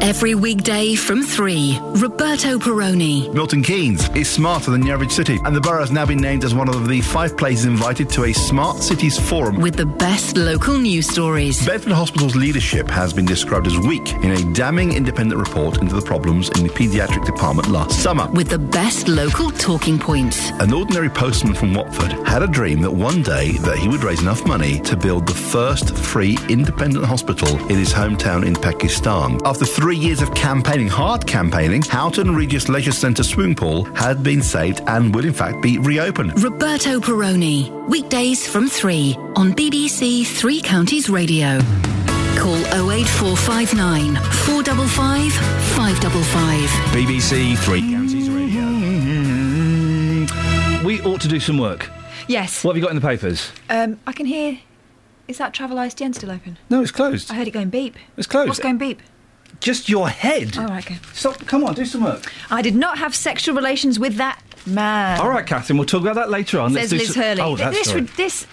Every weekday from 3, Roberto Perrone. Milton Keynes is smarter than the average city, and the borough has now been named as one of the five places invited to a Smart Cities Forum. With the best local news stories. Bedford Hospital's leadership has been described as weak in a damning independent report into the problems in the paediatric department last summer. With the best local talking points. An ordinary postman from Watford had a dream that one day that he would raise enough money to build the first free independent hospital in his hometown in Pakistan. After three years of campaigning, hard campaigning, Houghton Regis Leisure Centre swimming pool had been saved and will in fact be reopened. Roberto Perrone. Weekdays from 3 on BBC Three Counties Radio. Call 08459 455 555. BBC Three Counties Radio. We ought to do some work. Yes. What have you got in the papers? Um, I can hear. Is that Travel ISDN still open? No, it's closed. I heard it going beep. It's closed. What's going beep? Just your head. All right, okay. Stop. Come on, do some work. I did not have sexual relations with that man. All right, Catherine, we'll talk about that later on. Says Liz some- Hurley. Oh, that's this, right. this,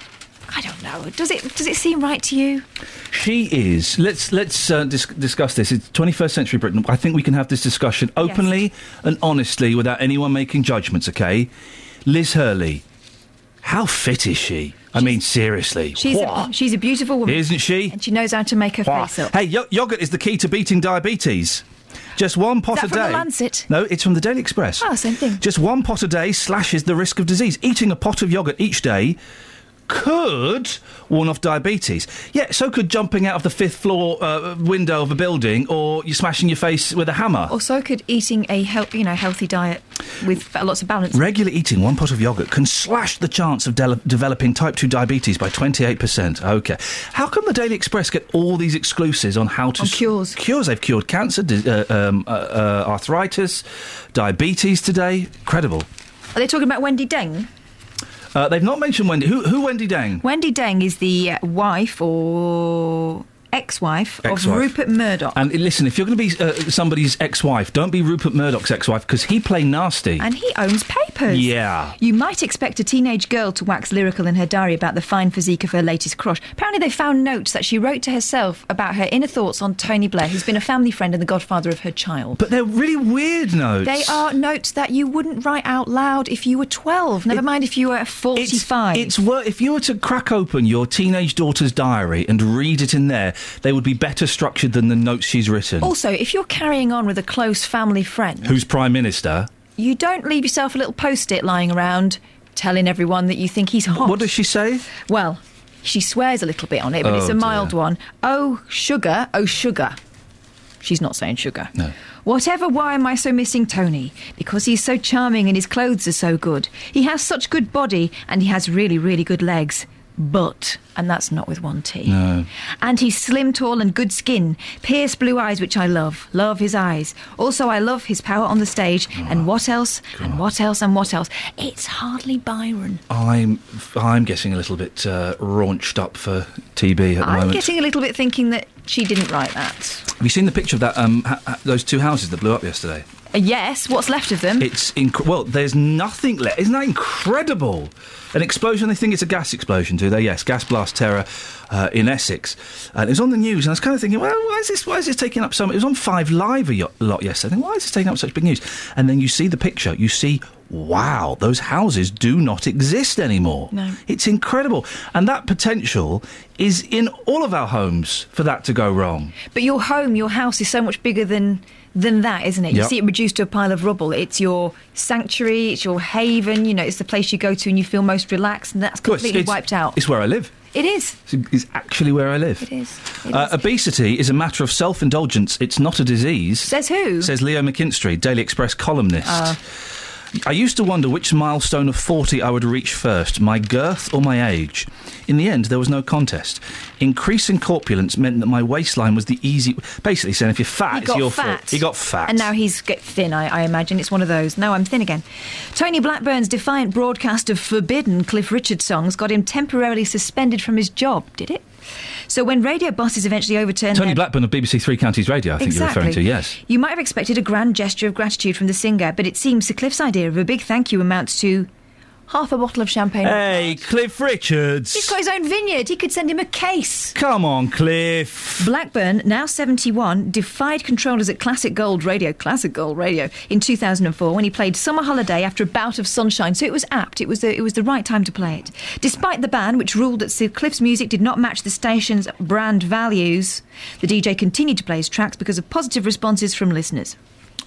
I don't know. Does it does it seem right to you? She is. Let's let's uh, dis- discuss this. It's 21st century Britain. I think we can have this discussion openly and honestly without anyone making judgments. Okay, Liz Hurley. How fit is she? I mean, seriously. She's a, she's a beautiful woman, Isn't she? and she knows how to make her face up. Hey, yo- yogurt is the key to beating diabetes. Just one pot that a from the day. Lancet? No, it's from the Daily Express. Oh, same thing. Just one pot a day slashes the risk of disease. Eating a pot of yogurt each day could warn off diabetes. Yeah, so could jumping out of the fifth floor uh, window of a building, or you smashing your face with a hammer. Or so could eating a health, you know, healthy diet with lots of balance. Regular eating one pot of yogurt can slash the chance of de- developing type 2 diabetes by 28%. Okay. How come the Daily Express get all these exclusives on how to. On cures. Cures. They've cured cancer, di- uh, um, uh, uh, arthritis, diabetes today. Incredible. Are they talking about Wendi Deng? Uh, they've not mentioned Wendi. Who, who Wendi Deng? Wendi Deng is the wife or ex-wife, Ex-wife. of Rupert Murdoch. And listen, if you're going to be uh, somebody's ex-wife, don't be Rupert Murdoch's ex-wife because he play nasty. And he owns papers. Yeah. You might expect a teenage girl to wax lyrical in her diary about the fine physique of her latest crush. Apparently, they found notes that she wrote to herself about her inner thoughts on Tony Blair, who's been a family friend and the godfather of her child. But they're really weird notes. They are notes that you wouldn't write out loud if you were 12. Never mind if you were 45. It's wor- if you were to crack open your teenage daughter's diary and read it in there, they would be better structured than the notes she's written. also, if you're carrying on with a close family friend, Who's prime minister? you don't leave yourself a little post it lying around telling everyone that you think he's hot. What does she say? Well, she swears a little bit on it, but Oh, it's a mild dear. one. Oh, sugar, oh, sugar. She's not saying sugar. No. Whatever, why am I so missing Tony? Because he's so charming and his clothes are so good. He has such good body and he has really, really good legs. But, and that's not with one T. No. And he's slim, tall, and good skin. Pierced blue eyes, which I love. Love his eyes. Also, I love his power on the stage. Oh, and what else? And what else? And what else? It's hardly Byron. I'm I'm getting a little bit uh, raunched up for TB at the moment. I'm getting a little bit thinking that she didn't write that. Have you seen the picture of that? Um, ha- ha- those two houses that blew up yesterday. Uh, yes, what's left of them? It's inc- well. There's nothing left. Isn't that incredible? An explosion. They think it's a gas explosion, do they? Yes, gas blast terror uh, in Essex. And it was on the news, and I was kind of thinking, well, why is this? Why is this taking up so much? It was on Five Live a lot yesterday. Why is this taking up such big news? And then you see the picture. You see, wow, those houses do not exist anymore. No. It's incredible, and that potential is in all of our homes for that to go wrong. But your home, your house is so much bigger than than that, isn't it? You Yep. see it reduced to a pile of rubble. It's your sanctuary, it's your haven, you know, it's the place you go to and you feel most relaxed and that's Well, it's- completely it's- wiped out. It's where I live. It is. It's, it's actually where I live. It is. It Uh, is. obesity is a matter of self indulgence. It's not a disease. Says who? Says Leo McKinstry, Daily Express columnist. Uh. I used to wonder which milestone of 40 I would reach first, my girth or my age. In the end, there was no contest. Increasing corpulence meant that my waistline was the easy. Basically, saying if you're fat, it's got your fat. fault. He got fat. And now he's get thin, I, I imagine. It's one of those. No, I'm thin again. Tony Blackburn's defiant broadcast of forbidden Cliff Richard songs got him temporarily suspended from his job, did it? So when radio bosses eventually overturned Tony Blackburn of BBC Three Counties Radio, I think you're referring to, yes. You might have expected a grand gesture of gratitude from the singer, but it seems Sir Cliff's idea of a big thank you amounts to half a bottle of champagne. Hey, Cliff Richards. He's got his own vineyard. He could send him a case. Come on, Cliff. Blackburn, now 71, defied controllers at Classic Gold Radio, Classic Gold Radio, in 2004 when he played Summer Holiday after a bout of sunshine. So it was apt. It was the, it was the right time to play it. Despite the ban, which ruled that Sir Cliff's music did not match the station's brand values, the DJ continued to play his tracks because of positive responses from listeners.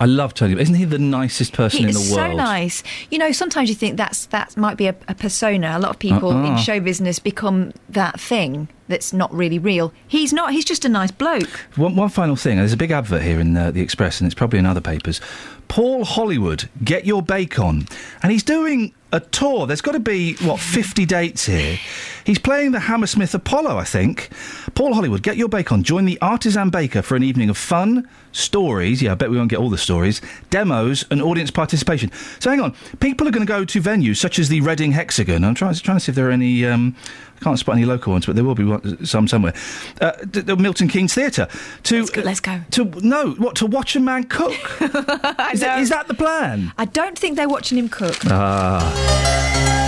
I love Tony. Isn't he the nicest person He in the world? He's so nice. You know, sometimes you think that's that might be a, a persona. A lot of people Uh-uh. in show business become that thing that's not really real. He's not. He's just a nice bloke. One, one final thing. There's a big advert here in uh, the Express, and it's probably in other papers. Paul Hollywood, get your bacon, and he's doing a tour. There's got to be what 50 dates here. He's playing the Hammersmith Apollo, I think. Paul Hollywood, get your bacon. Join the artisan baker for an evening of fun, stories. Yeah, I bet we won't get all the stories. Demos and audience participation. So hang on, people are going to go to venues such as the Reading Hexagon. I'm trying, trying to see if there are any. Um, I can't spot any local ones, but there will be one, some somewhere. Uh, the Milton Keynes Theatre to let's go, let's go. to no what to watch a man cook. (laughs) is, that, is that the plan? I don't think they're watching him cook. Ah.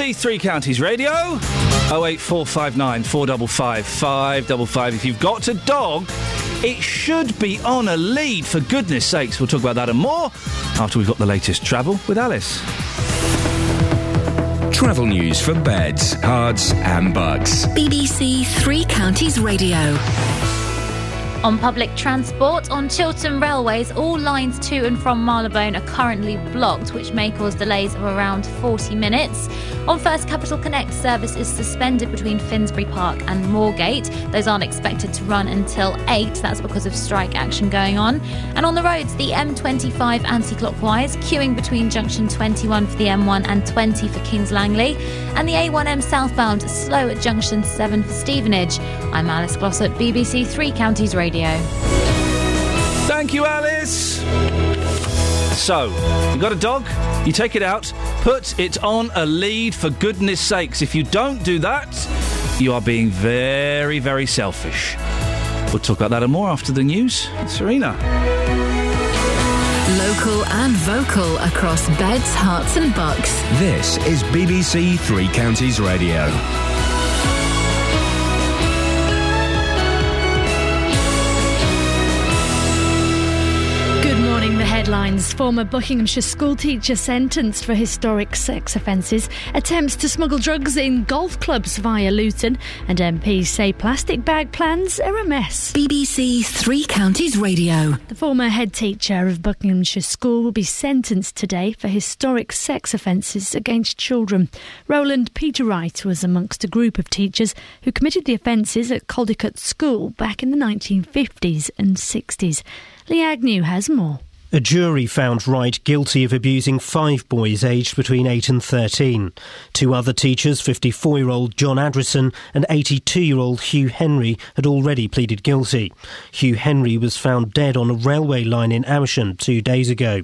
BBC Three Counties Radio. 08459 455 555. If you've got a dog, it should be on a lead, for goodness sakes. We'll talk about that and more after we've got the latest travel with Alice. Travel news for beds, cards, and bugs. BBC Three Counties Radio. On public transport, on Chiltern Railways, all lines to and from Marylebone are currently blocked, which may cause delays of around 40 minutes. On First Capital Connect, service is suspended between Finsbury Park and Moorgate. Those aren't expected to run until 8, that's because of strike action going on. And on the roads, the M25 anti clockwise, queuing between junction 21 for the M1 and 20 for Kings Langley, and the A1M southbound slow at junction 7 for Stevenage. I'm Alice Glossop, BBC Three Counties Radio. Thank you, Alice. So, you got a dog, you take it out, put it on a lead for goodness sakes. If you don't do that, you are being very, very selfish. We'll talk about that and more after the news. Serena. Local and vocal across beds, herts, and bucks. This is BBC Three Counties Radio. Former Buckinghamshire schoolteacher sentenced for historic sex offences, attempts to smuggle drugs in golf clubs via Luton, and MPs say plastic bag plans are a mess. BBC Three Counties Radio. The former head teacher of Buckinghamshire School will be sentenced today for historic sex offences against children. Roland Peter Wright was amongst a group of teachers who committed the offences at Caldicott School back in the 1950s and 60s. Lee Agnew has more. A jury found Wright guilty of abusing five boys aged between 8 and 13. Two other teachers, 54 year old John Adrison and 82 year old Hugh Henry, had already pleaded guilty. Hugh Henry was found dead on a railway line in Amersham two days ago.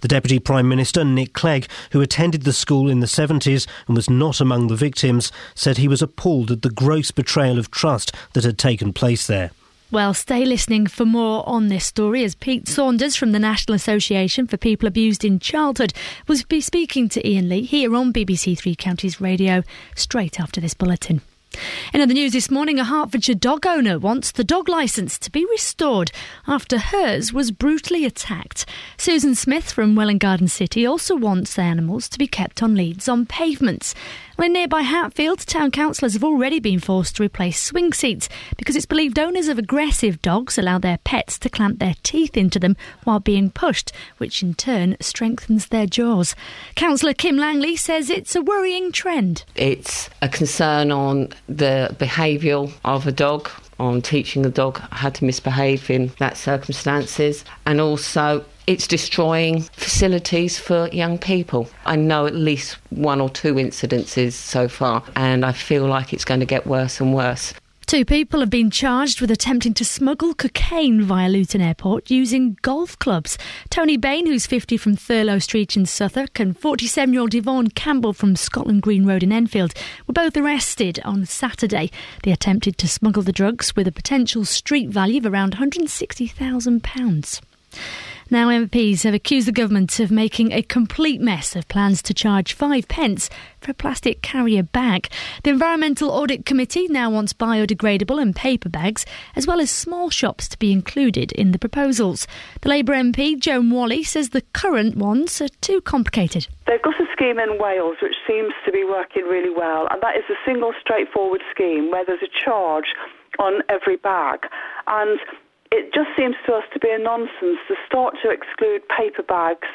The Deputy Prime Minister, Nick Clegg, who attended the school in the 70s and was not among the victims, said he was appalled at the gross betrayal of trust that had taken place there. Well, stay listening for more on this story as Pete Saunders from the National Association for People Abused in Childhood will be speaking to Iain Lee here on BBC Three Counties Radio straight after this bulletin. In other news this morning, a Hertfordshire dog owner wants the dog licence to be restored after hers was brutally attacked. Susan Smith from Welwyn Garden City also wants the animals to be kept on leads on pavements. In nearby Hatfield, town councillors have already been forced to replace swing seats because it's believed owners of aggressive dogs allow their pets to clamp their teeth into them while being pushed, which in turn strengthens their jaws. Councillor Kim Langley says it's a worrying trend. It's a concern on the behavioural of a dog, on teaching the dog how to misbehave in that circumstances, and also it's destroying facilities for young people. I know at least one or two incidences so far, and I feel like it's going to get worse and worse. Two people have been charged with attempting to smuggle cocaine via Luton Airport using golf clubs. Tony Bain, who's 50 from Thurlow Street in Southwark, and 47 year old Yvonne Campbell from Scotland Green Road in Enfield were both arrested on Saturday. They attempted to smuggle the drugs with a potential street value of around £160,000. Now, MPs have accused the government of making a complete mess of plans to charge five pence for a plastic carrier bag. The Environmental Audit Committee now wants biodegradable and paper bags, as well as small shops to be included in the proposals. The Labour MP, Joan Walley, says the current ones are too complicated. They've got a scheme in Wales which seems to be working really well, and that is a single straightforward scheme where there's a charge on every bag. And it just seems to us to be a nonsense to start to exclude paper bags,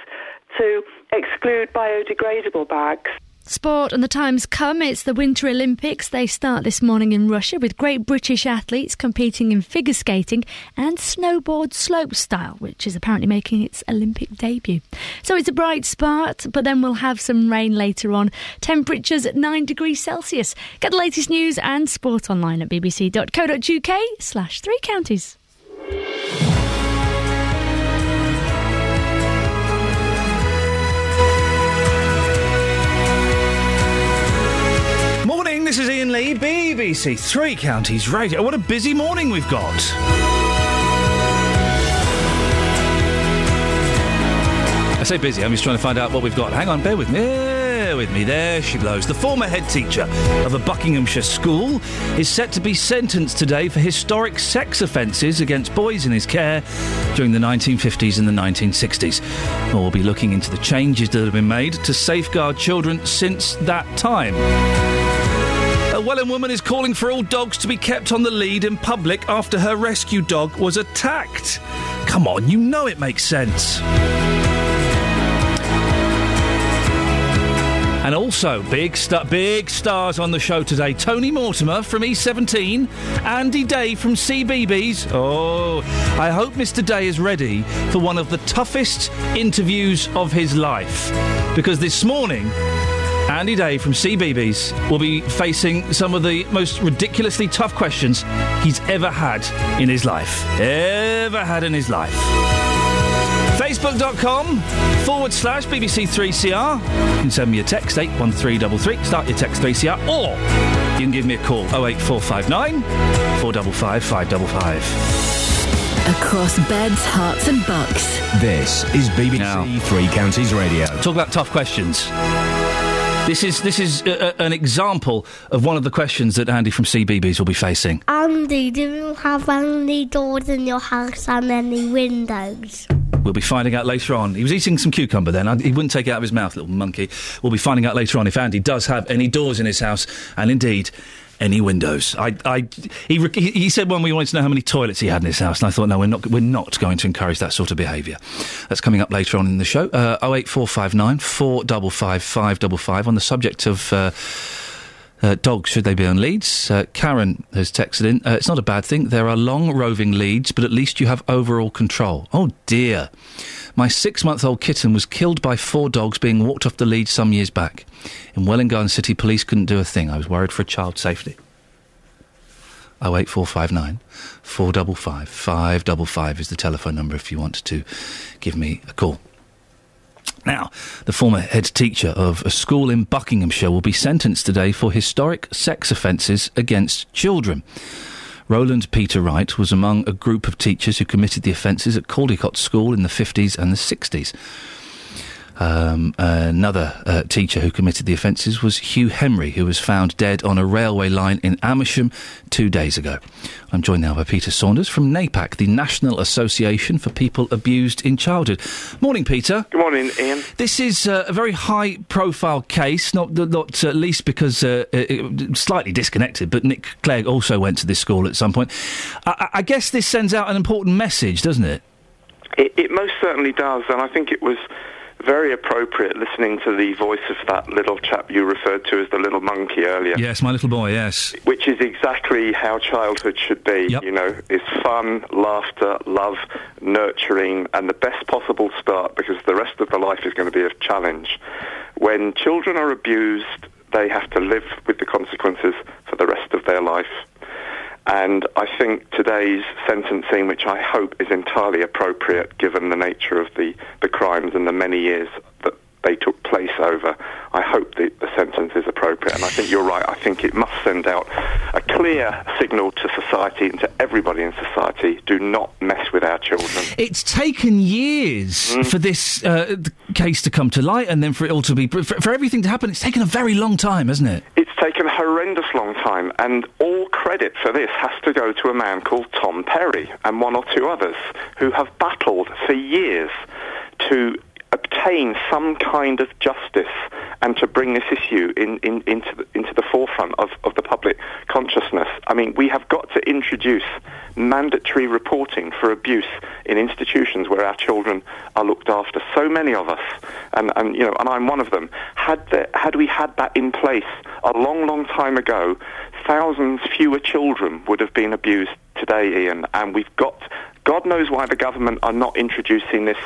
to exclude biodegradable bags. Sport and the times come. It's the Winter Olympics. They start this morning in Russia with great British athletes competing in figure skating and snowboard slopestyle, which is apparently making its Olympic debut. So it's a bright start, but then we'll have some rain later on. Temperatures at 9 degrees Celsius. Get the latest news and sport online at bbc.co.uk slash three counties. Morning, this is Iain Lee, BBC Three Counties Radio. What a busy morning we've got. I say busy, I'm just trying to find out what we've got. Hang on, bear with me. With me. There she blows. The former head teacher of a Buckinghamshire school is set to be sentenced today for historic sex offences against boys in his care during the 1950s and the 1960s. We'll be looking into the changes that have been made to safeguard children since that time. A Welwyn woman is calling for all dogs to be kept on the lead in public after her rescue dog was attacked. Come on, you know it makes sense. And also, big, sta- big stars on the show today. Tony Mortimer from E17, Andy Day from CBeebies. Oh, I hope Mr. Day is ready for one of the toughest interviews of his life. Because this morning, Andy Day from CBeebies will be facing some of the most ridiculously tough questions he's ever had in his life. Ever had in his life. Facebook.com forward slash BBC3CR. You can send me a text 81333, start your text 3CR, or you can give me a call 08459 455 555. Across beds, herts, and bucks. This is BBC Three Counties Radio. Talk about tough questions. This is this is uh, uh, an example of one of the questions that Andy from CBeebies will be facing. Andy, do you have any doors in your house and any windows? We'll be finding out later on. He was eating some cucumber then. He wouldn't take it out of his mouth, little monkey. We'll be finding out later on if Andy does have any doors in his house and indeed any windows. I, I, he, he said when we wanted to know how many toilets he had in his house, and I thought, no, we're not, we're not going to encourage that sort of behaviour. That's coming up later on in the show. Uh, 08459 455 555 on the subject of. Uh, uh, dogs, should they be on leads? Uh, Karen has texted in. Uh, it's not a bad thing. There are long roving leads, but at least you have overall control. Oh dear. My six month old kitten was killed by four dogs being walked off the lead some years back. In Welwyn Garden City, police couldn't do a thing. I was worried for a child's safety. 08459 455 555 is the telephone number if you want to give me a call. Now, the former head teacher of a school in Buckinghamshire will be sentenced today for historic sex offences against children. Roland Peter Wright was among a group of teachers who committed the offences at Caldicott School in the 50s and the 60s. Um, another uh, teacher who committed the offences was Hugh Henry, who was found dead on a railway line in Amersham two days ago. I'm joined now by Peter Saunders from NAPAC, the National Association for People Abused in Childhood. Morning, Peter. Good morning, Iain. This is uh, a very high profile case, not, not uh, least because uh, it, slightly disconnected, but Nick Clegg also went to this school at some point. I, I- I guess this sends out an important message, doesn't it? It, it most certainly does, and I think it was very appropriate listening to the voice of that little chap you referred to as the little monkey earlier. Yes, my little boy, yes. Which is exactly how childhood should be. You know, it's fun, laughter, love, nurturing, and the best possible start because the rest of the life is going to be a challenge. When children are abused, they have to live with the consequences for the rest of their life. And I think today's sentencing, which I hope is entirely appropriate given the nature of the, the crimes and the many years that they took place over, I hope the, the sentence is appropriate. And I think you're right. I think it must send out a clear signal to society and to everybody in society do not mess with our children. It's taken years for this uh, case to come to light and then for it all to be. For, for everything to happen, it's taken a very long time, hasn't it? It's taken a horrendous long time, and all credit for this has to go to a man called Tom Perry and one or two others who have battled for years to obtain some kind of justice and to bring this issue in, in, into, the, into the forefront of, of the public consciousness. I mean, we have got to introduce mandatory reporting for abuse in institutions where our children are looked after. So many of us, and, and you know, and I'm one of them. Had the, had we had that in place a long, long time ago, thousands fewer children would have been abused today, Iain. And we've got. God knows why the government are not introducing this.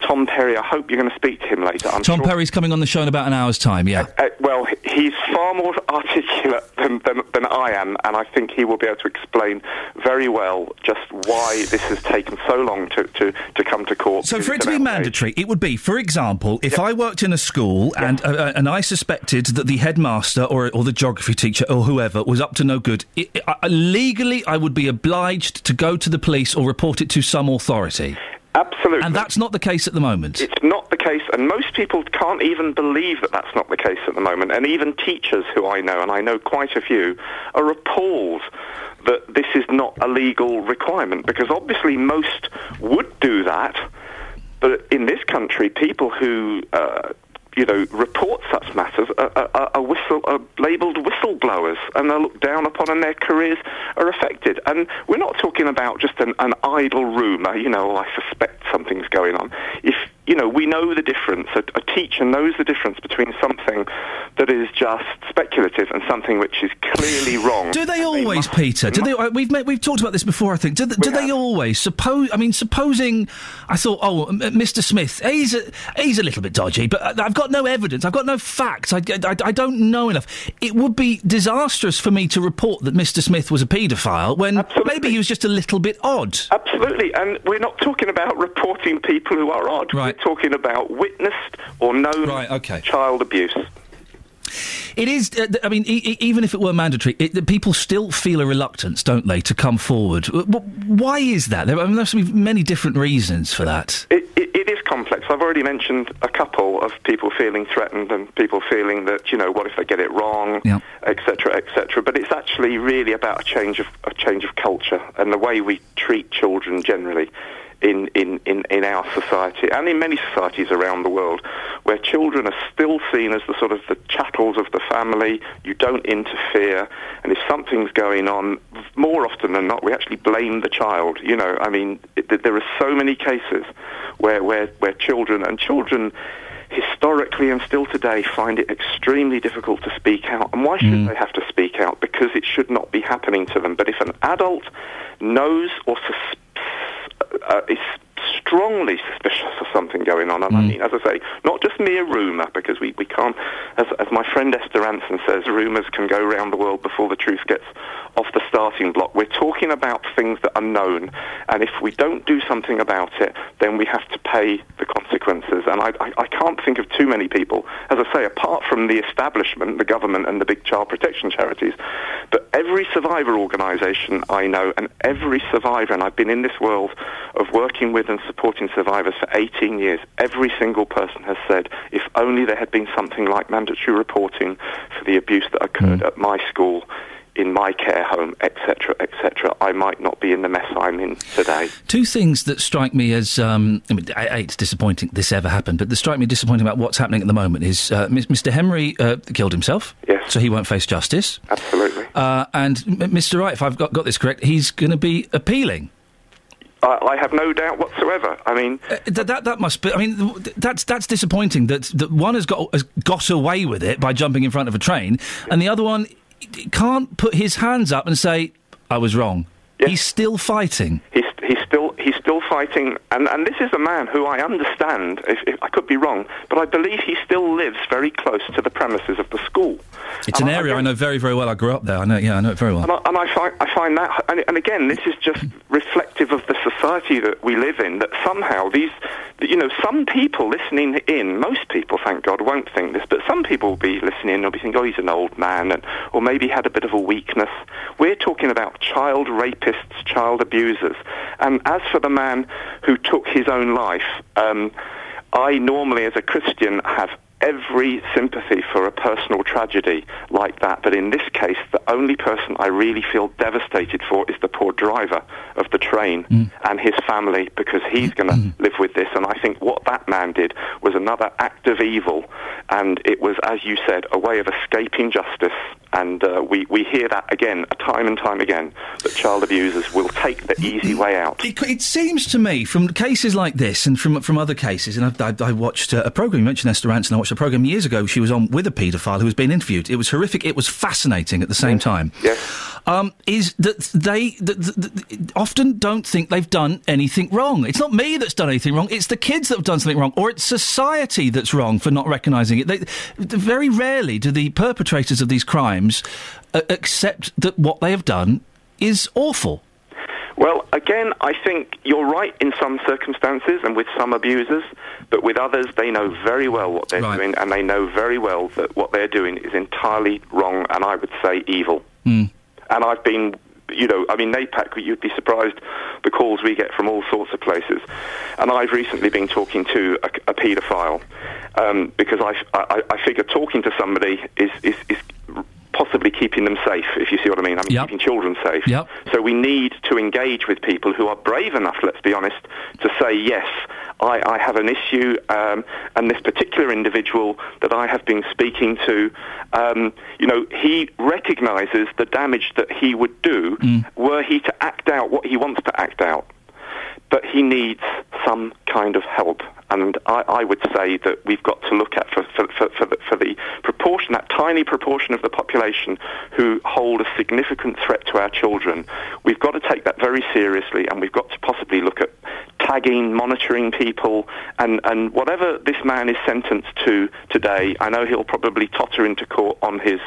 Tom Perry, I hope you're going to speak to him later. I'm Tom sure Perry's coming on the show in about an hour's time, yeah. uh, well, he's far more (laughs) articulate than, than, than I am, and I think he will be able to explain very well just why this has taken so long to, to, to come to court. So, for it to be mandatory, it would be, for example, if I worked in a school and uh, uh, and I suspected that the headmaster or or the geography teacher or whoever was up to no good, it, it, uh, legally I would be obliged to go to the police or report it to some authority. Absolutely. And that's not the case at the moment. It's not the case, and most people can't even believe that that's not the case at the moment. And even teachers who I know, and I know quite a few, are appalled that this is not a legal requirement because obviously most would do that. But in this country, people who uh, you know, report such matters are, are, are, whistle, are labelled whistleblowers and they're looked down upon and their careers are affected. And we're not talking about just an, an idle rumour, you know, "Oh, I suspect something's going on. If, you know, we know the difference. A, a teacher knows the difference between something that is just speculative and something which is clearly (sighs) wrong. Do they always, Peter? Do they? uh, We've we've talked about this before. I think. Do, do they always? Suppose. I mean, supposing. I thought, oh, Mr. Smith, he's a, he's a little bit dodgy, but uh, I've got no evidence. I've got no facts. I, I, I don't know enough. It would be disastrous for me to report that Mr. Smith was a paedophile when maybe he was just a little bit odd. Absolutely, and we're not talking about reporting people who are odd. We're talking about witnessed or known child abuse. It is. Uh, I mean, e- even if it were mandatory, it, people still feel a reluctance, don't they, to come forward? Why is that? There, I mean, there's many different reasons for that. It, it, it is complex. I've already mentioned a couple of people feeling threatened and people feeling that you know what if they get it wrong, etc., etc. But it's actually really about a change of a change of culture and the way we treat children generally. In, in, in, in our society and in many societies around the world where children are still seen as the sort of the chattels of the family, you don't interfere, and if something's going on, more often than not, we actually blame the child. You know, I mean, it, there are so many cases where, where, where children, and children historically and still today find it extremely difficult to speak out. And why should mm. they have to speak out? Because it should not be happening to them. But if an adult knows or sus- uh, is strongly suspicious of something going on, and I mean, as I say, not just mere rumour, because we, we can't, as, as my friend Esther Rantzen says, rumours can go around the world before the truth gets off the starting block. We're talking about things that are known, and if we don't do something about it, then we have to pay the consequences. And I, I, I can't think of too many people, as I say, apart from the establishment, the government, and the big child protection charities, but every survivor organisation I know, and every survivor, and I've been in this world of working with and supporting survivors for 18 years, every single person has said, if only there had been something like mandatory reporting for the abuse that occurred hmm. at my school, in my care home, etc., etc., I might not be in the mess I'm in today. Two things that strike me as um, I mean, A, A, it's disappointing this ever happened, but that strike me disappointing about what's happening at the moment is uh, Mr. Henry uh, killed himself, yes. so he won't face justice. Absolutely. Uh, and Mr. Wright, if I've got, got this correct, he's going to be appealing. I, I have no doubt whatsoever. I mean, Uh, th- that that must be. I mean, th- that's that's disappointing. That that one has got has got away with it by jumping in front of a train, and the other one can't put his hands up and say, "I was wrong." He's still fighting. He's, he's still he's still fighting, and, and this is a man who I understand. If, if I could be wrong, but I believe he still lives very close to the premises of the school. It's an area I know very very well. I grew up there. I know. Yeah, I know it very well. And I, and I find I find that, and, and again, this is just reflective of the society that we live in. That somehow these, you know, some people listening in, most people, thank God, won't think this, but some people will be listening and will be thinking, oh, he's an old man, and, or maybe had a bit of a weakness. We're talking about child rapists, child abusers, and as for the man who took his own life, um, I normally, as a Christian, have every sympathy for a personal tragedy like that. But in this case, the only person I really feel devastated for is the poor driver of the train mm. and his family because he's going to mm. live with this. And I think what that man did was another act of evil. And it was, as you said, a way of escaping justice. And uh, we, we hear that again, time and time again, that child abusers will take the easy way out. It, it seems to me, from cases like this and from from other cases, and I, I, I watched uh, a program. You mentioned Esther Rantzen. I watched a program years ago. She was on with a paedophile who was being interviewed. It was horrific. It was fascinating at the same time. Yes. Um, is that they that, that, that often don't think they've done anything wrong. It's not me that's done anything wrong. It's the kids that have done something wrong, or it's society that's wrong for not recognising it. They, very rarely do the perpetrators of these crimes uh, accept that what they have done is awful. Well, again, I think you're right in some circumstances and with some abusers, but with others, they know very well what they're doing, and they know very well that what they're doing is entirely wrong, and I would say evil. Mm. And I've been, you know, I mean, NAPAC, you'd be surprised the calls we get from all sorts of places. And I've recently been talking to a, a paedophile um, because I, I, I figure talking to somebody is, is, is possibly keeping them safe, if you see what I mean. I mean, keeping children safe. Yep. So we need to engage with people who are brave enough, let's be honest, to say, yes, I, I have an issue, um, and this particular individual that I have been speaking to, um, you know, he recognises the damage that he would do were he to act out what he wants to act out. But he needs some kind of help. And I, I would say that we've got to look at for, for, for, for, the, for the proportion, that tiny proportion of the population who hold a significant threat to our children. We've got to take that very seriously and we've got to possibly look at tagging, monitoring people, and, and whatever this man is sentenced to today, I know he'll probably totter into court on his,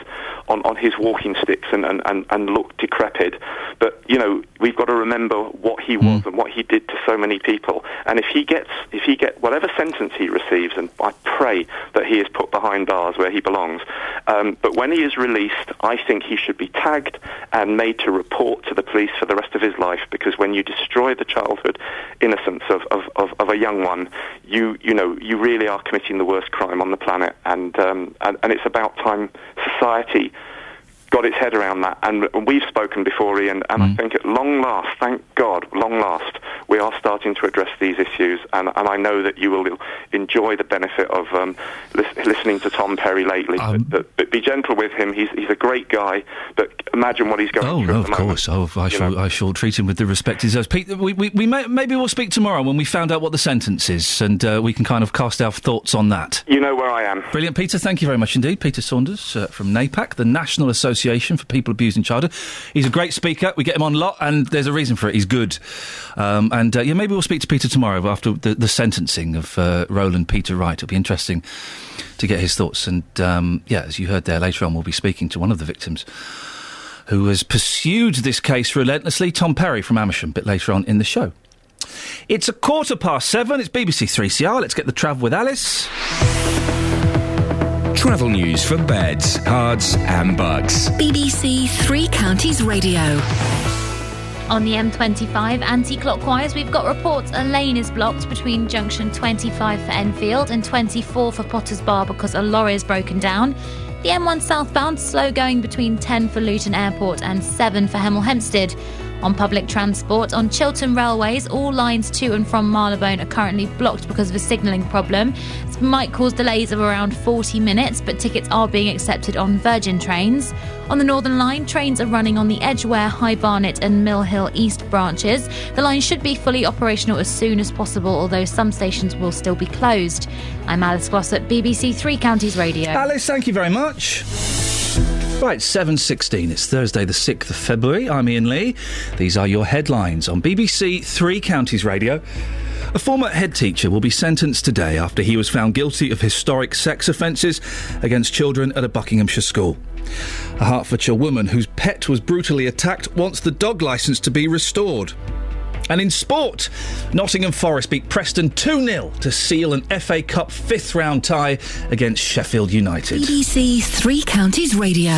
on, on his walking sticks and, and, and, and look decrepit. But, you know, we've got to remember what he hmm. was and what he did to so many people. And if he gets, if he get whatever sentence he receives, and I pray that he is put behind bars where he belongs, um, but when he is released, I think he should be tagged and made to report to the police for the rest of his life, because when you destroy the childhood innocence of, of, of, of a young one, you, you know, you really are committing the worst crime on the planet, and, um, and, and it's about time society got its head around that. And we've spoken before, Iain, and I think at long last, thank God, long last, we are starting to address these issues. And, and I know that you will enjoy the benefit of um, lis- listening to Tom Perry lately. but, but, but be gentle with him. He's, he's a great guy, but imagine what he's going Oh through no, of course. Oh, I shall, I shall treat him with the respect he deserves. Pete, we, we, we may, maybe we'll speak tomorrow when we found out what the sentence is, and uh, we can kind of cast our thoughts on that. You know where I am. Brilliant, Peter. Thank you very much indeed. Peter Saunders uh, from NAPAC, the National Association for People Abusing Childhood. He's a great speaker. We get him on a lot, and there's a reason for it. He's good. Um, and uh, yeah, maybe we'll speak to Peter tomorrow after the, the sentencing of uh, Roland Peter Wright. It'll be interesting to get his thoughts. And um, yeah, as you heard there later on, we'll be speaking to one of the victims who has pursued this case relentlessly, Tom Perry from Amersham, a bit later on in the show. It's a quarter past seven. It's BBC 3CR. Let's get the travel with Alice. Travel news for beds, cards, and bugs. BBC Three Counties Radio. On the M25 anti-clockwise, we've got reports a lane is blocked between junction 25 for Enfield and 24 for Potters Bar because a lorry is broken down. The M1 southbound slow going between 10 for Luton Airport and 7 for Hemel Hempstead. On public transport, on Chiltern Railways, all lines to and from Marylebone are currently blocked because of a signalling problem. This might cause delays of around 40 minutes, but tickets are being accepted on Virgin trains. On the Northern Line, trains are running on the Edgware, High Barnet, and Mill Hill East branches. The line should be fully operational as soon as possible, although some stations will still be closed. I'm Alice Gloss at BBC Three Counties Radio. Alice, thank you very much. Right, 7.16. It's Thursday, the 6th of February. I'm Iain Lee. These are your headlines on BBC Three Counties Radio. A former head teacher will be sentenced today after he was found guilty of historic sex offences against children at a Buckinghamshire school. A Hertfordshire woman whose pet was brutally attacked wants the dog licence to be restored. And in sport, Nottingham Forest beat Preston 2 0 to seal an FA Cup fifth round tie against Sheffield United. BBC Three Counties Radio.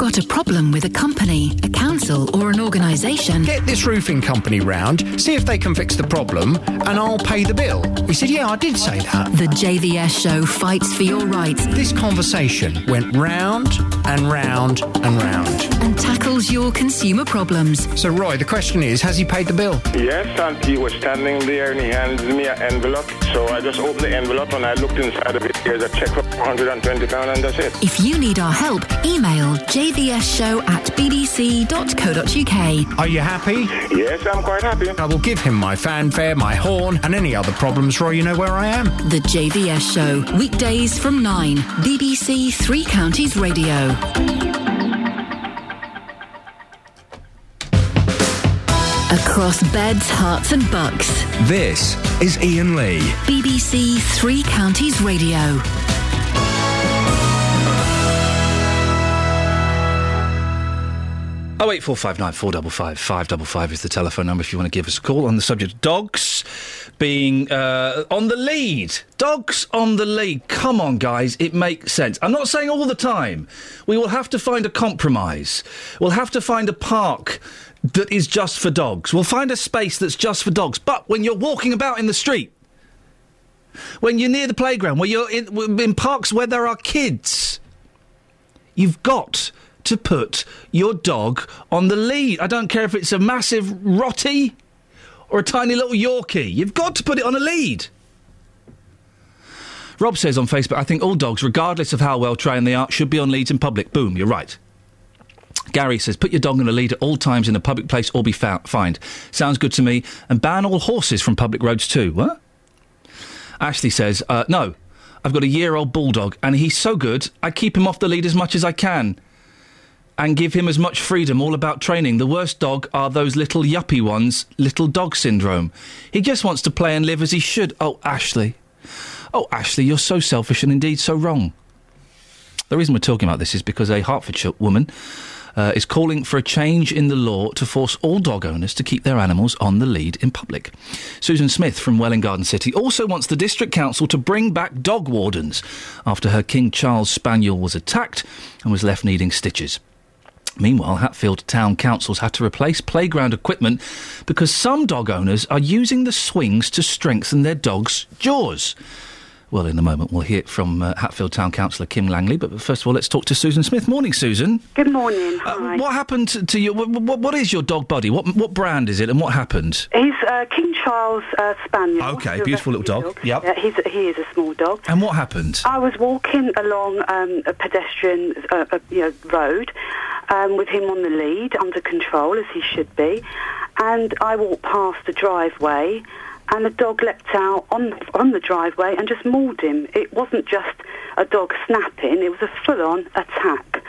Got a problem with a company, a council, or an organisation, Get this roofing company round, see if they can fix the problem, and I'll pay the bill. He said, Yeah, I did say that. the JVS show fights for your rights This conversation went round and round and round. and tackles your consumer problems. So, Roy, the question is Has he paid the bill? Yes, and he was standing there and he handed me an envelope. So I just opened the envelope and I looked inside of it. There's a check for £120 and that's it. If you need our help, email jvsshow at bbc.co.uk. Are you happy? Yes, I'm quite happy. I will give him my fanfare, my horn, and any other problems, Roy. You know where I am. The JVS Show, weekdays from 9, BBC Three Counties Radio. Across beds, herts, and bucks. This is Iain Lee. BBC Three Counties Radio. Oh eight four five nine four double five five double five is the telephone number if you want to give us a call on the subject of dogs being uh, on the lead. Dogs on the lead. Come on, guys, it makes sense. I'm not saying all the time. We will have to find a compromise. We'll have to find a park that is just for dogs. We'll find a space that's just for dogs. But when you're walking about in the street, when you're near the playground, where you're in, in parks where there are kids, you've got to put your dog on the lead. I don't care if it's a massive rotty or a tiny little Yorkie. You've got to put it on a lead. Rob says on Facebook, I think all dogs, regardless of how well trained they are, should be on leads in public. Boom, you're right. Gary says, put your dog on a lead at all times in a public place or be fa- fined. Sounds good to me. And ban all horses from public roads too. What? Ashley says, uh, no, I've got a year old bulldog and he's so good, I keep him off the lead as much as I can and give him as much freedom, all about training. The worst dog are those little yuppie ones, little dog syndrome. He just wants to play and live as he should. Oh, Ashley. Oh, Ashley, you're so selfish and indeed so wrong. The reason we're talking about this is because a Hertfordshire woman uh, is calling for a change in the law to force all dog owners to keep their animals on the lead in public. Susan Smith from Welwyn Garden City also wants the District Council to bring back dog wardens after her King Charles Spaniel was attacked and was left needing stitches. Meanwhile, Hatfield Town Councils had to replace playground equipment because some dog owners are using the swings to strengthen their dog's jaws. Well, in a moment, we'll hear from uh, Hatfield Town Councillor Kim Langley. But first of all, let's talk to Susan Smith. Morning, Susan. Good morning. Uh, Hi. what happened to, you? What, what, what is your dog buddy? What, what brand is it and what happened? He's uh, King Charles uh, Spaniel. Okay, beautiful little rescue dog. Yep. Yeah, he's he is a small dog. And what happened? I was walking along um, a pedestrian uh, uh, you know, road um, with him on the lead, under control as he should be, and I walked past the driveway, and the dog leapt out on on the driveway and just mauled him. It wasn't just a dog snapping; it was a full-on attack.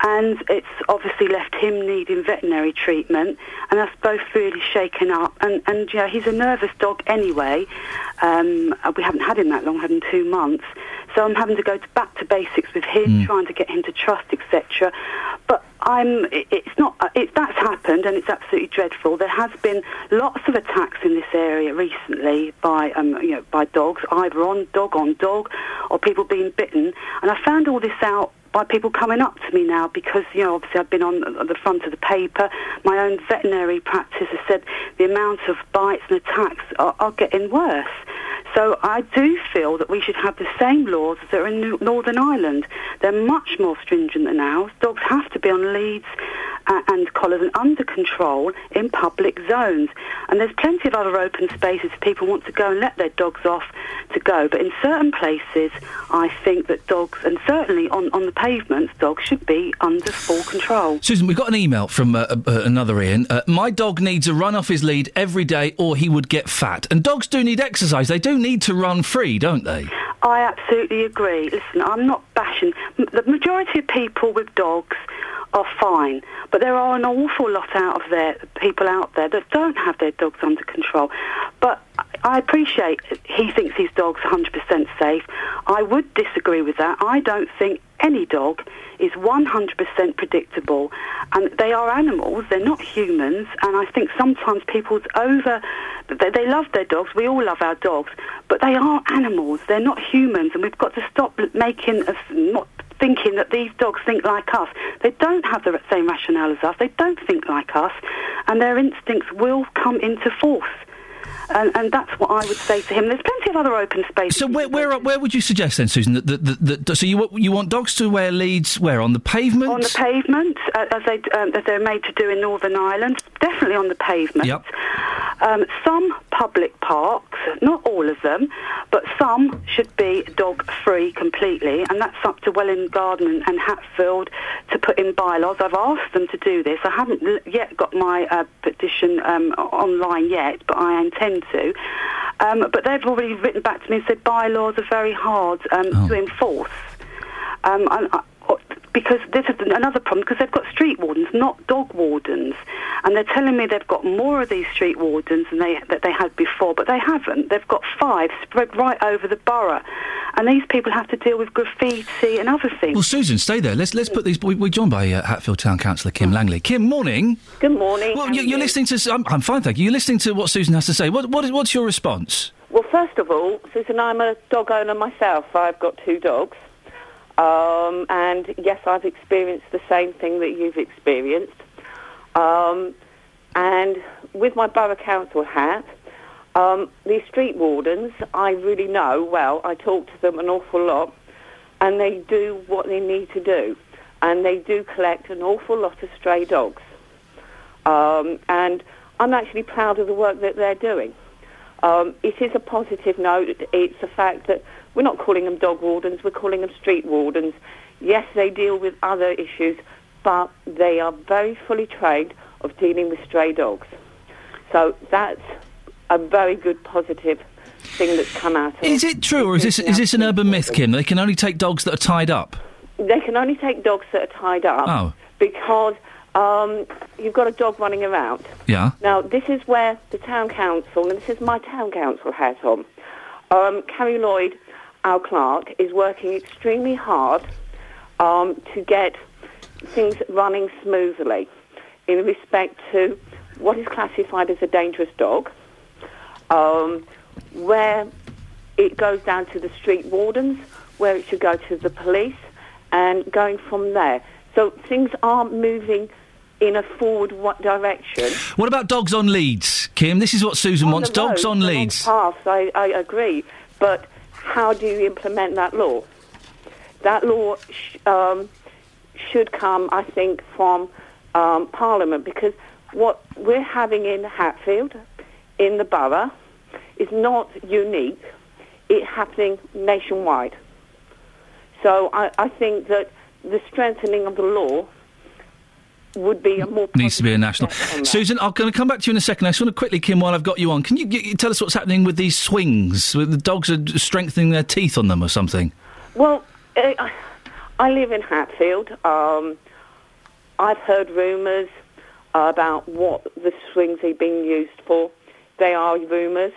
And it's obviously left him needing veterinary treatment, and us both really shaken up. And, and yeah, he's a nervous dog anyway. Um, we haven't had him that long, had him two months. So I'm having to go to back to basics with him, trying to get him to trust, etc. But I'm, it's not. uh, It, that's happened, and it's absolutely dreadful. There has been lots of attacks in this area recently by, um, you know, by dogs, either on dog on dog, or people being bitten. And I found all this out by people coming up to me now because, you know, obviously I've been on the front of the paper. My own veterinary practice has said the amount of bites and attacks are, are getting worse. So I do feel that we should have the same laws that are in Northern Ireland. They're much more stringent than ours. Dogs have to be on leads uh, and collars and under control in public zones. And there's plenty of other open spaces people want to go and let their dogs off to go. But in certain places, I think that dogs, and certainly on, on the pavements, dogs should be under full control. Susan, we've got an email from uh, uh, another Ian. Uh, my dog needs a run off his lead every day or he would get fat. And dogs do need exercise. They do need to run free, don't they? I absolutely agree. Listen, I'm not bashing. M- The majority of people with dogs are fine, but there are an awful lot out of there, people out there that don't have their dogs under control. But I appreciate he thinks his dog's 100% safe. I would disagree with that. I don't think any dog is 100% predictable. And they are animals, they're not humans. And I think sometimes people's over, they, they love their dogs, we all love our dogs, but they are animals, they're not humans. And we've got to stop making us not thinking that these dogs think like us. They don't have the same rationale as us, they don't think like us, and their instincts will come into force. And, and that's what I would say to him. There's plenty of other open spaces. So where, where, where would you suggest then, Susan? That, that, that, that, so you, you want dogs to wear leads where? On the pavement? On the pavement, uh, as, they, um, as they're made to do in Northern Ireland, definitely on the pavement. Yep. Um, some public parks, not all of them, but some should be dog free completely, and that's up to Welwyn Garden and Hatfield to put in bylaws. I've asked them to do this. I haven't yet got my uh, petition um, online yet, but I intend to. Um, but they've already written back to me and said bylaws are very hard um, to enforce. Um, and, because this is another problem because they've got street wardens, not dog wardens, and they're telling me they've got more of these street wardens than they that they had before, but they haven't. They've got five spread right over the borough, and these people have to deal with graffiti and other things. Well, Susan, stay there. Let's let's put these. we- We're joined by uh, Hatfield Town Councillor Kim Langley. Kim, morning. Good morning. Well, you, are you're you? listening to. I'm, I'm fine, thank you. You're listening to what Susan has to say. What, what is, what's your response? Well, first of all, Susan, I'm a dog owner myself. I've got two dogs. Um, and yes, I've experienced the same thing that you've experienced. Um, and with my borough council hat, um, these street wardens, I really know well. I talk to them an awful lot, and they do what they need to do. And they do collect an awful lot of stray dogs. Um, and I'm actually proud of the work that they're doing. Um, it is a positive note. It's the fact that we're not calling them dog wardens, we're calling them street wardens. Yes, they deal with other issues, but they are very fully trained of dealing with stray dogs. So that's a very good positive thing that's come out of Is it true, or is this is this an urban myth, Kim? They can only take dogs that are tied up. They can only take dogs that are tied up Oh. because um, you've got a dog running around. Yeah. Now, this is where the town council, and this is my town council hat on, um, Carrie Lloyd, our clerk, is working extremely hard um, to get things running smoothly in respect to what is classified as a dangerous dog, um, where it goes down to the street wardens, where it should go to the police, and going from there. So things are moving in a forward wa- direction. What about dogs on leads, Kim? This is what Susan wants. the Dogs on leads. paths, I, I agree. But how do you implement that law? That law sh- um, should come, I think, from um, Parliament because what we're having in Hatfield, in the borough, is not unique. It's happening nationwide. So I, I think that the strengthening of the law would be a more Needs to be a national. step on that. Susan, I'm going to come back to you in a second. I just want to quickly, Kim, while I've got you on, can you, g tell us what's happening with these swings? The dogs are strengthening their teeth on them or something? Well, uh, I- I live in Hatfield. Um, I've heard rumours about what the swings are being used for. They are rumours.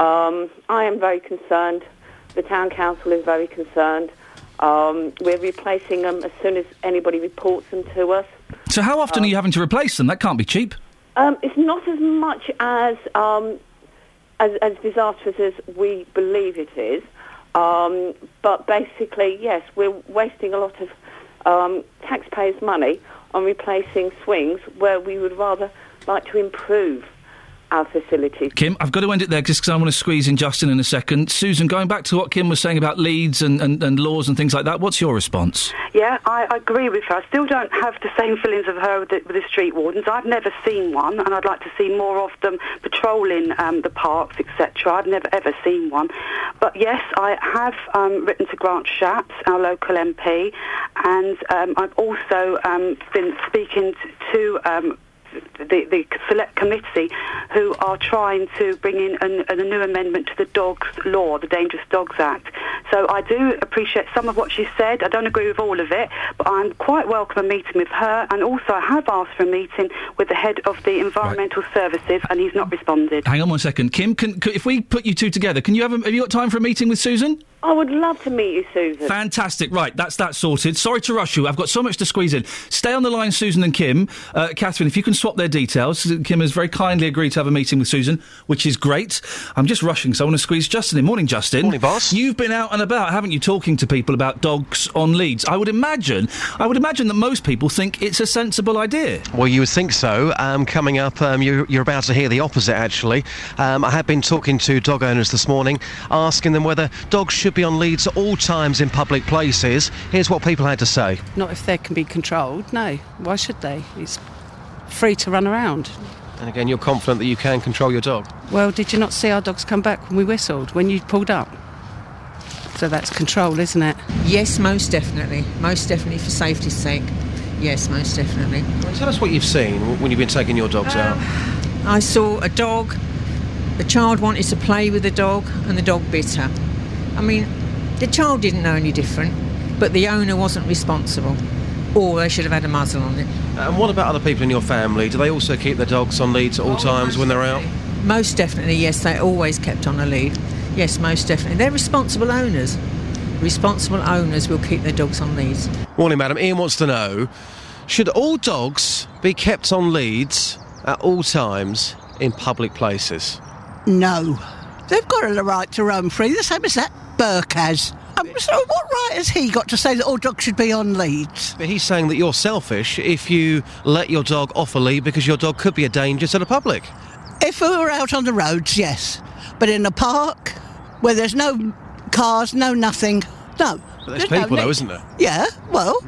Um, I am very concerned. The town council is very concerned. Um, we're replacing them as soon as anybody reports them to us. So how often are you having to replace them? That can't be cheap. Um, it's not as much as, um, as as disastrous as we believe it is, um, but basically, yes, we're wasting a lot of um, taxpayers' money on replacing swings where we would rather like to improve our facilities. Kim, I've got to end it there just because I want to squeeze in Justin in a second. Susan, going back to what Kim was saying about leads and, and, and laws and things like that, what's your response? Yeah, I, I agree with her. I still don't have the same feelings of her with the, with the street wardens. I've never seen one, and I'd like to see more of them patrolling um, the parks, etc. I've never ever seen one. But yes, I have um, written to Grant Shapps, our local MP, and um, I've also um, been speaking to. The, the select committee who are trying to bring in an, a new amendment to the dogs law, the Dangerous Dogs Act. So I do appreciate some of what she said. I don't agree with all of it, but I'm quite welcome a meeting with her. And also, I have asked for a meeting with the head of the Environmental Services, and he's not responded. Hang on one second. Kim, can, c if we put you two together, can you have, a, have you got time for a meeting with Susan? I would love to meet you, Susan. Fantastic. Right, that's that sorted. Sorry to rush you. I've got so much to squeeze in. Stay on the line, Susan and Kim. Uh, Catherine, if you can swap their details. Kim has very kindly agreed to have a meeting with Susan, which is great. I'm just rushing, so I want to squeeze Justin in. Morning, Justin. Morning, boss. You've been out and about, haven't you, talking to people about dogs on leads? I would imagine, I would imagine that most people think it's a sensible idea. Well, you would think so. Um, coming up, um, you're, you're about to hear the opposite, actually. Um, I have been talking to dog owners this morning, asking them whether dogs should be on leads at all times in public places. Here's what people had to say. Not if they can be controlled. No, why should they? It's free to run around. And again, you're confident that you can control your dog. Well, did you not see our dogs come back when we whistled, when you pulled up? So that's control, isn't it? Yes, most definitely. Most definitely for safety's sake. Yes, most definitely. Well, tell us what you've seen when you've been taking your dogs um, out. I saw a dog, the child wanted to play with the dog, and the dog bit her. I mean, the child didn't know any different, but the owner wasn't responsible. or they should have had a muzzle on it. And what about other people in your family? Do they also keep their dogs on leads at all oh, times when they're out? Most definitely, yes, they always kept on a lead. Yes, most definitely. They're responsible owners. Responsible owners will keep their dogs on leads. Morning, madam. Iain wants to know should all dogs be kept on leads at all times in public places? No. They've got a right to roam free, the same as that Burke has. Um, so what right has he got to say that all dogs should be on leads? But he's saying that you're selfish if you let your dog off a lead because your dog could be a danger to the public. If we were out on the roads, yes. But in a park, where there's no cars, no nothing, no. But there's no people, though, isn't there? Yeah, well,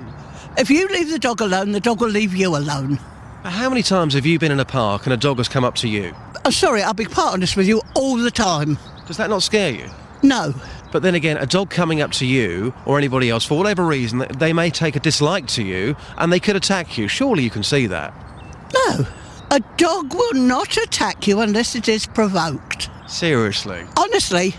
if you leave the dog alone, the dog will leave you alone. How many times have you been in a park and a dog has come up to you? I'm sorry, I'll be quite honest with you all the time. Does that not scare you? No. But then again, a dog coming up to you or anybody else for whatever reason, they may take a dislike to you and they could attack you. Surely you can see that. No. A dog will not attack you unless it is provoked. Seriously. Honestly,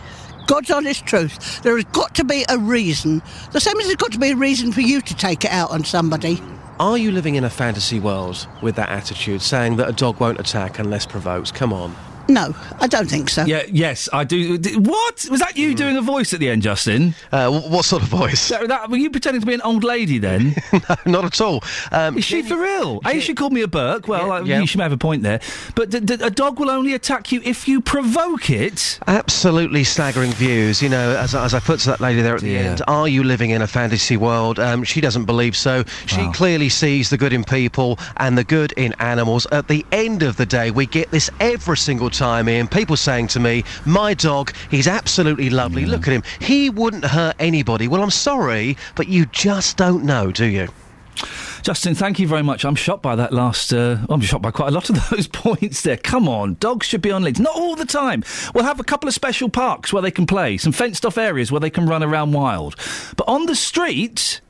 God's honest truth. There has got to be a reason. The same as there's got to be a reason for you to take it out on somebody. Are you living in a fantasy world with that attitude, saying that a dog won't attack unless provoked? Come on. No, I don't think so. Yeah, yes, I do. What was that? You doing a voice at the end, Justin? Uh, what sort of voice? That, that- were you pretending to be an old lady then? (laughs) no, not at all. Um, Is she for real? A, she called me a Burke. Well, uh, yeah. you should have a point there. But d- d- a dog will only attack you if you provoke it. Absolutely staggering views. You know, as, as I put to that lady there at the Yeah. end, are you living in a fantasy world? Um, she doesn't believe so. She clearly sees the good in people and the good in animals. At the end of the day, we get this every single time in. People saying to me, my dog, he's absolutely lovely. Look at him. He wouldn't hurt anybody. Well, I'm sorry, but you just don't know, do you? Justin, thank you very much. I'm shocked by that last. Uh, I'm shocked by quite a lot of (laughs) those points there. Come on, dogs should be on leads. Not all the time. We'll have a couple of special parks where they can play, some fenced off areas where they can run around wild. But on the street,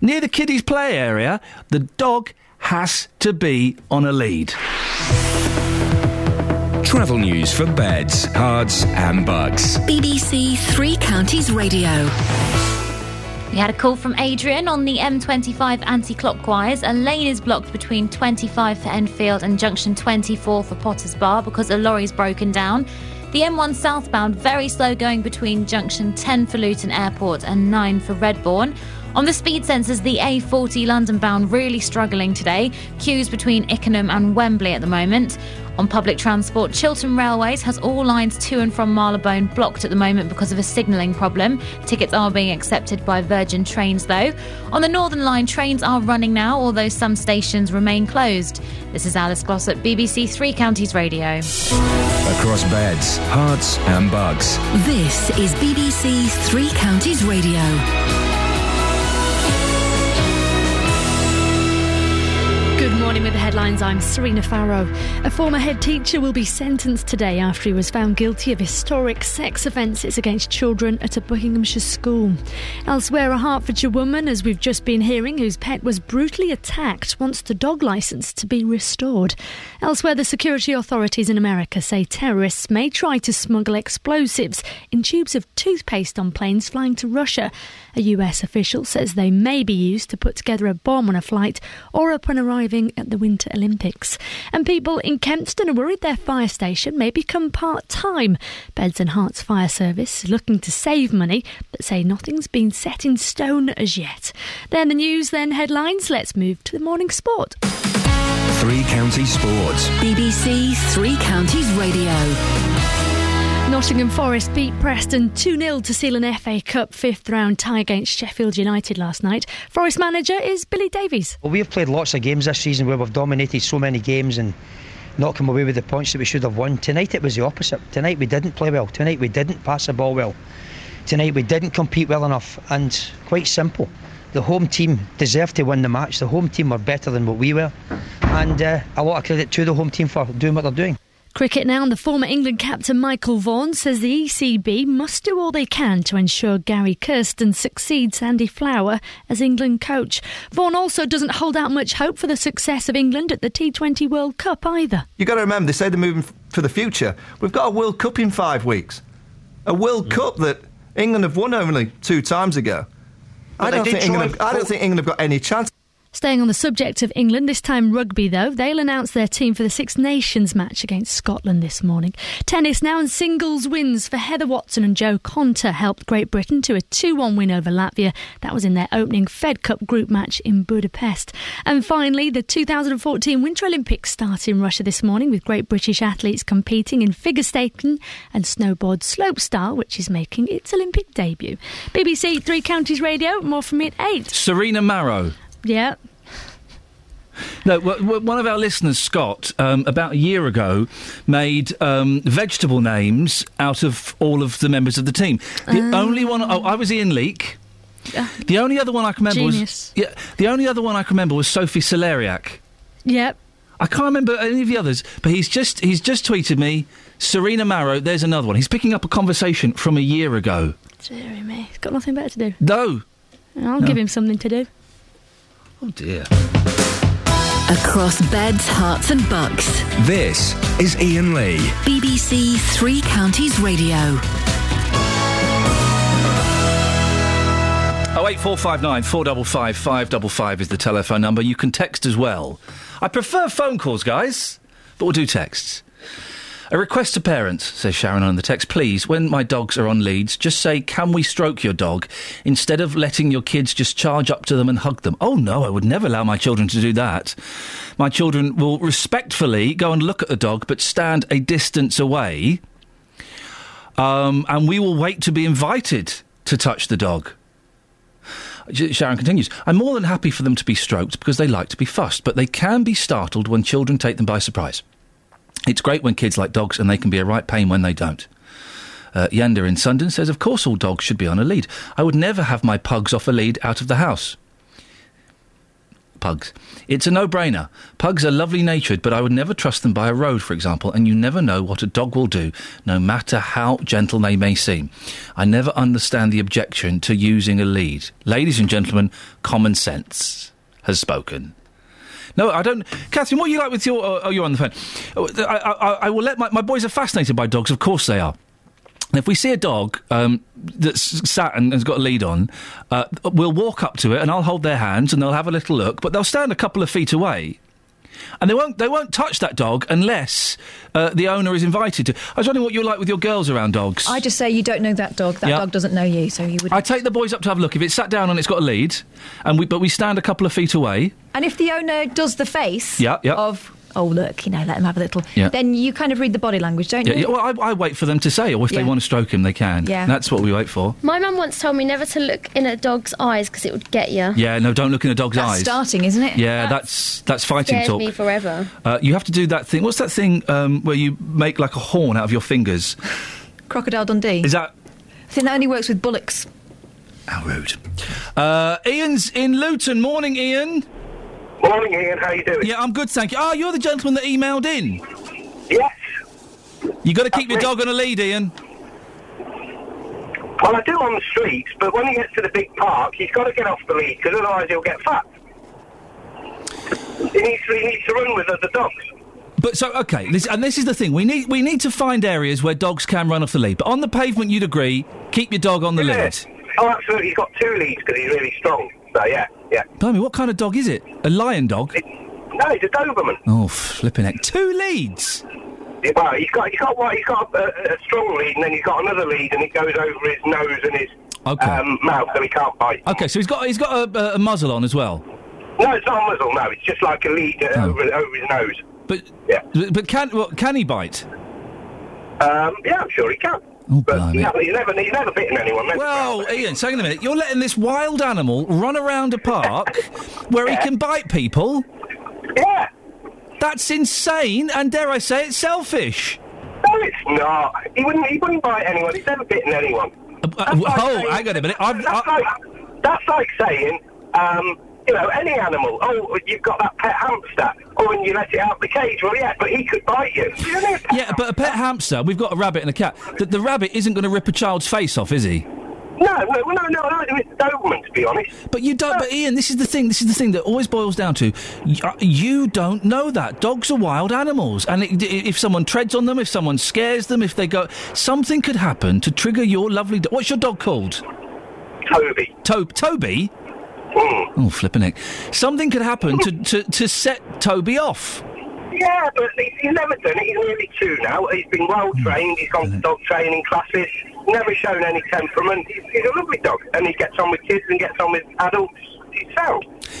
near the kiddies' play area, the dog has to be on a lead. Travel news for beds, cards, and bugs. BBC Three Counties Radio. We had a call from Adrian on the M25 anti clockwise. A lane is blocked between 25 for Enfield and junction 24 for Potters Bar because a lorry's broken down. The M1 southbound very slow going between junction 10 for Luton Airport and 9 for Redbourn. On the speed sensors, the A40 London bound really struggling today. Queues between Ickenham and Wembley at the moment. On public transport, Chiltern Railways has all lines to and from Marylebone blocked at the moment because of a signalling problem. Tickets are being accepted by Virgin Trains though. On the Northern Line, trains are running now, although some stations remain closed. This is Alice Glossop, BBC Three Counties Radio. Across beds, herts, and bugs. This is BBC Three Counties Radio. Headlines. I'm Serena Farrow. A former head teacher will be sentenced today after he was found guilty of historic sex offences against children at a Buckinghamshire school. Elsewhere, a Hertfordshire woman, as we've just been hearing, whose pet was brutally attacked, wants the dog licence to be restored. Elsewhere, the security authorities in America say terrorists may try to smuggle explosives in tubes of toothpaste on planes flying to Russia. A US official says they may be used to put together a bomb on a flight or upon arriving at the Winter Olympics. And people in Kempston are worried their fire station may become part time. Beds and Herts Fire Service is looking to save money, but say nothing's been set in stone as yet. Then the news, then headlines. Let's move to the morning sport. Three Counties Sports. BBC Three Counties Radio. Nottingham Forest beat Preston 2 0 to seal an FA Cup fifth round tie against Sheffield United last night. Forest manager is Billy Davies. Well, we've played lots of games this season where we've dominated so many games and not come away with the points that we should have won. Tonight it was the opposite. Tonight we didn't play well. Tonight we didn't pass the ball well. Tonight we didn't compete well enough. And quite simple. The home team deserved to win the match. The home team were better than what we were. And uh, a lot of credit to the home team for doing what they're doing. Cricket now, and the former England captain Michael Vaughan says the ECB must do all they can to ensure Gary Kirsten succeeds Andy Flower as England coach. Vaughan also doesn't hold out much hope for the success of England at the T20 World Cup either. You've got to remember, they say they're moving f- for the future. We've got a World Cup in five weeks. A World Cup that England have won only two times ago. I But they don't, think England have, I don't think England have got any chance. Staying on the subject of England, this time rugby though, they'll announce their team for the Six Nations match against Scotland this morning. Tennis now and singles wins for Heather Watson and Jo Konta helped Great Britain to a 2 1 win over Latvia. That was in their opening Fed Cup group match in Budapest. And finally, the 2014 Winter Olympics start in Russia this morning with great British athletes competing in figure skating and snowboard slopestyle, which is making its Olympic debut. BBC Three Counties Radio, more from me at 8. Serena Marrow. Yeah. No, one of our listeners, Scott, um, about a year ago, made um, vegetable names out of all of the members of the team. The Um. only one, oh, I was Ian Leake. The only other one I can remember Genius. was yeah. The only other one I can remember was Sophie Solariak. Yep. I can't remember any of the others, but he's just he's just tweeted me Serena Marrow. There's another one. He's picking up a conversation from a year ago. Deary me. He's got nothing better to do. No. I'll No. give him something to do. Oh dear. Across beds, herts, and bucks. This is Iain Lee. BBC Three Counties Radio. Oh eight four five nine four double five five double five is the telephone number. You can text as well. I prefer phone calls, guys, but we'll do texts. A request to parents, says Sharon on the text. Please, when my dogs are on leads, just say, "Can we stroke your dog?" instead of letting your kids just charge up to them and hug them. Oh no, I would never allow my children to do that. My children will respectfully go and look at the dog, but stand a distance away. Um, and we will wait to be invited to touch the dog. Sharon continues, I'm more than happy for them to be stroked because they like to be fussed, but they can be startled when children take them by surprise. It's great when kids like dogs and they can be a right pain when they don't. Uh, Yanda in Sundon says, Of course, all dogs should be on a lead. I would never have my pugs off a lead out of the house. Pugs. It's a no brainer. Pugs are lovely natured, but I would never trust them by a road, for example, and you never know what a dog will do, no matter how gentle they may seem. I never understand the objection to using a lead. Ladies and gentlemen, common sense has spoken. No, I don't. Catherine, what are you like with your. Oh, oh, you're on the phone. Oh, I, I, I will let my. My boys are fascinated by dogs, of course they are. If we see a dog um, that's sat and has got a lead on, uh, we'll walk up to it and I'll hold their hands and they'll have a little look, but they'll stand a couple of feet away. And they won't, they won't touch that dog unless uh, the owner is invited to. I was wondering what you're like with your girls around dogs. I just say you don't know that dog. That Yeah. dog doesn't know you, so you would. I take the boys up to have a look. If it's sat down and it's got a lead, and we, but we stand a couple of feet away. And if the owner does the face Yeah, yeah. of oh look, you know, let them have a little, Yeah. then you kind of read the body language, don't Yeah, you? yeah, well, I, I wait for them to say, or if they want to stroke him, they can. Yeah. That's what we wait for. My mum once told me never to look in a dog's eyes because it would get you. Yeah, no, don't look in a dog's That's eyes. starting, isn't it? Yeah, that's that's fighting talk. me forever. Uh, you have to do that thing. What's that thing um, where you make like a horn out of your fingers? Crocodile Dundee. Is that I think that only works with bullocks. how rude? Uh, Ian's in Luton. Morning, Ian. Morning, Ian. How you doing? Yeah, I'm good, thank you. Oh, you're the gentleman that emailed in. Yes. You got to keep your dog on a lead, Ian. Well, I do on the streets, but when he gets to the big park, he's got to get off the lead because otherwise he'll get fat. He needs to, he needs to run with other dogs. But so okay, this, and this is the thing. We need we need to find areas where dogs can run off the lead. But on the pavement, you'd agree, keep your dog on the Yeah. lead. Oh, absolutely. He's got two leads because he's really strong. So yeah, yeah. Blimey, what kind of dog is it? A lion dog? No, it's a Doberman. Oh, flipping heck! Two leads. Yeah, Well, he's got he's got what he's got a, a strong lead, and then he's got another lead, and it goes over his nose and his Okay. um, mouth, so he can't bite. Okay, so he's got he's got a, a muzzle on as well. No, it's not a muzzle. No, it's just like a lead uh, over, over his nose. But but, but can what, can he bite? Um, yeah, I'm sure he can. Oh, but blimey. no, he's never he's never bitten anyone. Well, Ian, hang on a minute. You're letting this wild animal run around a park (laughs) where he can bite people. Yeah. That's insane, and dare I say, it's selfish. No, it's not. He wouldn't. He wouldn't bite anyone. He's never bitten anyone. Uh, oh, hang on a minute. I've, That's like that's like saying, um, you know, any animal. Oh, you've got that pet hamster. Oh, and you let it out of the cage. Well, yeah, but he could bite you. You know, Yeah, but a pet hamster, we've got a rabbit and a cat. The, the rabbit isn't going to rip a child's face off, is he? No, no, no, no, no. It's Doberman, to be honest. But you don't. But Ian, this is the thing. This is the thing that always boils down to uh, you don't know that dogs are wild animals, and it, if someone treads on them, if someone scares them, if they go, something could happen to trigger your lovely. Do- What's your dog called? Toby. To- Toby. Oh, flipping it. Something could happen to, to, to set Toby off. Yeah, but he's, he's never done it. He's nearly two now. He's been well hmm. trained. He's gone to dog training classes. Never shown any temperament. He's, he's a lovely dog, and he gets on with kids and gets on with adults. He's.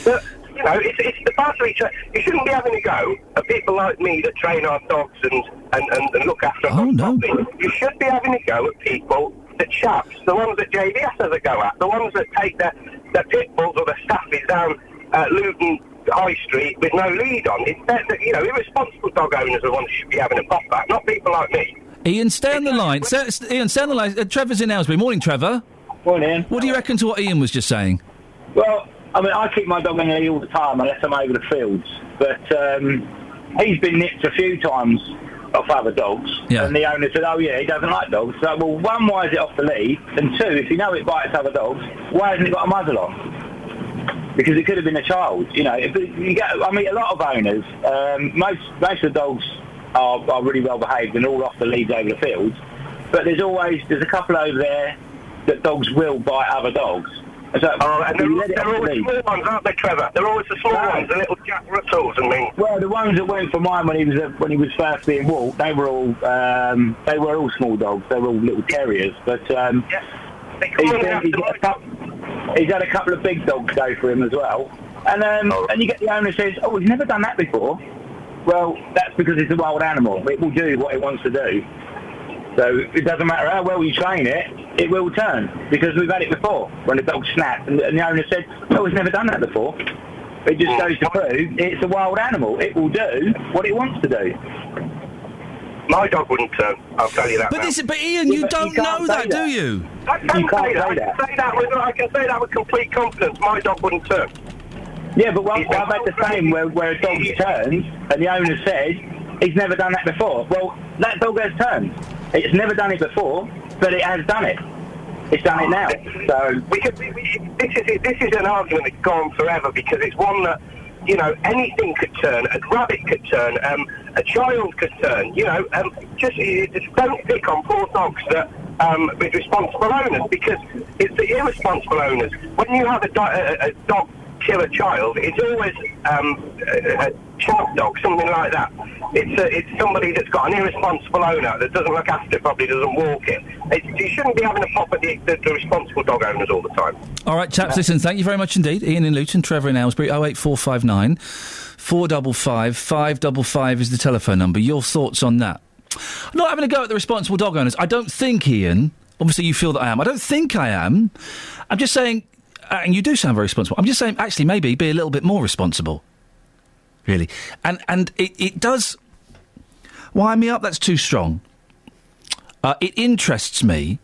But you know, it's, it's the battery. Tra- you shouldn't be having a go at people like me that train our dogs and and, and, and look after oh, them properly. You should be having a go at people. The chaps, the ones that JBS has a go at, the ones that take the, their pit bulls or their staffies down uh, Luton High Street with no lead on. It's that, that, you know, irresponsible dog owners are the ones who should be having a pop at, not people like me. Ian, stay on the line. Stay, Ian, stay on the line. Uh, Trevor's in Aylesbury. Morning, Trevor. Morning. What do you reckon to what Ian was just saying? Well, I mean, I keep my dog in the lead all the time unless I'm over the fields. But um, he's been nipped a few times off other dogs. Yeah. And the owner said, oh, yeah, he doesn't like dogs. So, well, one, why is it off the lead? And two, if you know it bites other dogs, why hasn't it got a muzzle on? Because it could have been a child. You know, if you get, I mean, a lot of owners, um, most, most of the dogs are, are really well behaved and all off the leads over the fields. But there's always, there's a couple over there that dogs will bite other dogs. So, Oh, and they're, they're the always small ones, aren't they, Trevor? They're always the small ones, the little Jack Russells and things. Well, the ones that went for mine when he was uh, when he was first being walked, they were all um, they were all small dogs. They were all little terriers. But um, he's, been, he's, got a couple, he's had a couple of big dogs go for him as well. And um, and you get the owner says, "Oh, we've never done that before." Well, that's because it's a wild animal. It will do what it wants to do. So it doesn't matter how well you train it, it will turn because we've had it before when the dog snapped and, and the owner said, "Oh, we've never done that before." It just goes to prove it's a wild animal. It will do what it wants to do. My dog wouldn't turn. I'll tell you that. But now. this, but Ian, you but don't you know say that, do you? I can't say that. I can say that. With, I can say that with complete confidence. My dog wouldn't turn. Yeah, but one, I've had the same where, where a dog turns and the owner says he's never done that before. Well, that dog has turned. It's never done it before, but it has done it. It's done it now. So we could, we, we, this is this is an argument that's gone forever because it's one that you know anything could turn. A rabbit could turn. Um, a child could turn. You know, um, just just don't pick on poor dogs that. Um, with responsible owners, because it's the irresponsible owners. When you have a, di- a, a dog kill a child, it's always um, a, a dog, something like that. It's a, it's somebody that's got an irresponsible owner that doesn't look after it, probably doesn't walk it. it you shouldn't be having a pop at the, the, the responsible dog owners all the time. All right, chaps, listen, thank you very much indeed. Ian in Luton, Trevor in Aylesbury, 08459 455 555 is the telephone number. Your thoughts on that? I'm not having a go at the responsible dog owners. I don't think, Ian, obviously you feel that I am. I don't think I am. I'm just saying, uh, and you do sound very responsible. I'm just saying, actually, maybe be a little bit more responsible. Really. And, and it, it does wind me up. That's too strong. Uh, it interests me.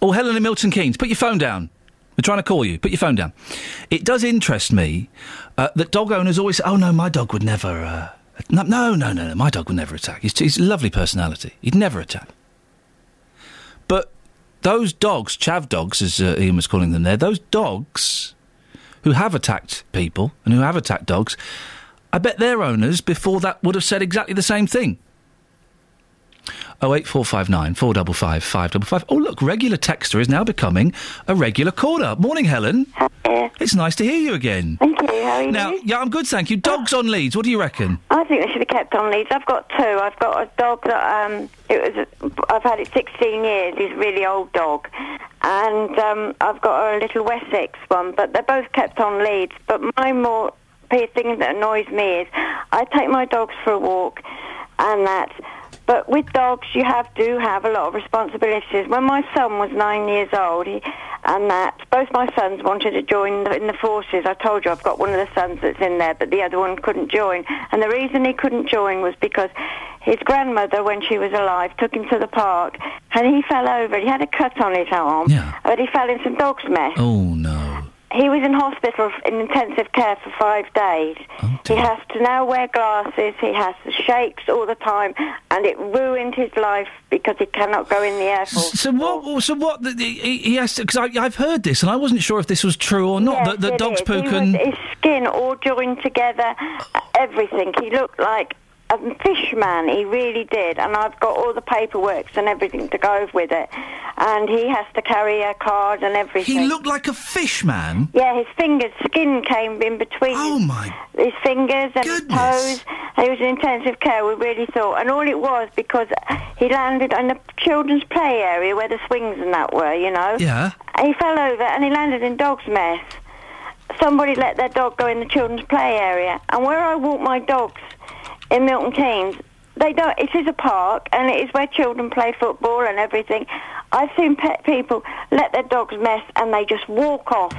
Oh, Helen and Milton Keynes, put your phone down. We're trying to call you. Put your phone down. It does interest me uh, that dog owners always say, oh, no, my dog would never. Uh, no, no, no, no, no, my dog would never attack. He's, he's a lovely personality. He'd never attack. Those dogs, chav dogs, as uh, Ian was calling them there, those dogs who have attacked people and who have attacked dogs, I bet their owners before that would have said exactly the same thing. 08459 455 555. Oh, look, regular texter is now becoming a regular caller. Morning, Helen. Hi. It's nice to hear you again. Thank you. How are you? Now, yeah, I'm good, thank you. Dogs on leads, what do you reckon? I think they should be kept on leads. I've got two. I've got a dog that um, it was. I've had it 16 years. He's a really old dog, and um, I've got a little Wessex one. But they're both kept on leads. But my more thing that annoys me is I take my dogs for a walk, and that but with dogs, you have do have a lot of responsibilities. When my son was nine years old, he, and that both my sons wanted to join the, in the forces. I told you I've got one of the sons that's in there, but the other one couldn't join. And the reason he couldn't join was because his grandmother, when she was alive, took him to the park, and he fell over. He had a cut on his arm, but he fell in some dog's mess. Oh no. He was in hospital in intensive care for five days. Oh, he has to now wear glasses. He has the shakes all the time, and it ruined his life because he cannot go in the air force. So what? So what? The, the, he, he has to because I've heard this and I wasn't sure if this was true or not. Yes, that that it dogs is. poo He can. was- his skin all joined together, everything. He looked like a fishman. He really did, and I've got all the paperwork and everything to go with it. And he has to carry a card and everything. He looked like a fish man. Yeah, his fingers, skin came in between. Oh my! His fingers and his toes. He was in intensive care. We really thought, and all it was because he landed in the children's play area where the swings and that were. You know. Yeah. He fell over and he landed in dog's mess. Somebody let their dog go in the children's play area, and where I walk my dogs in Milton Keynes, they don't. It is a park, and it is where children play football and everything. I've seen pet people let their dogs mess, and they just walk off.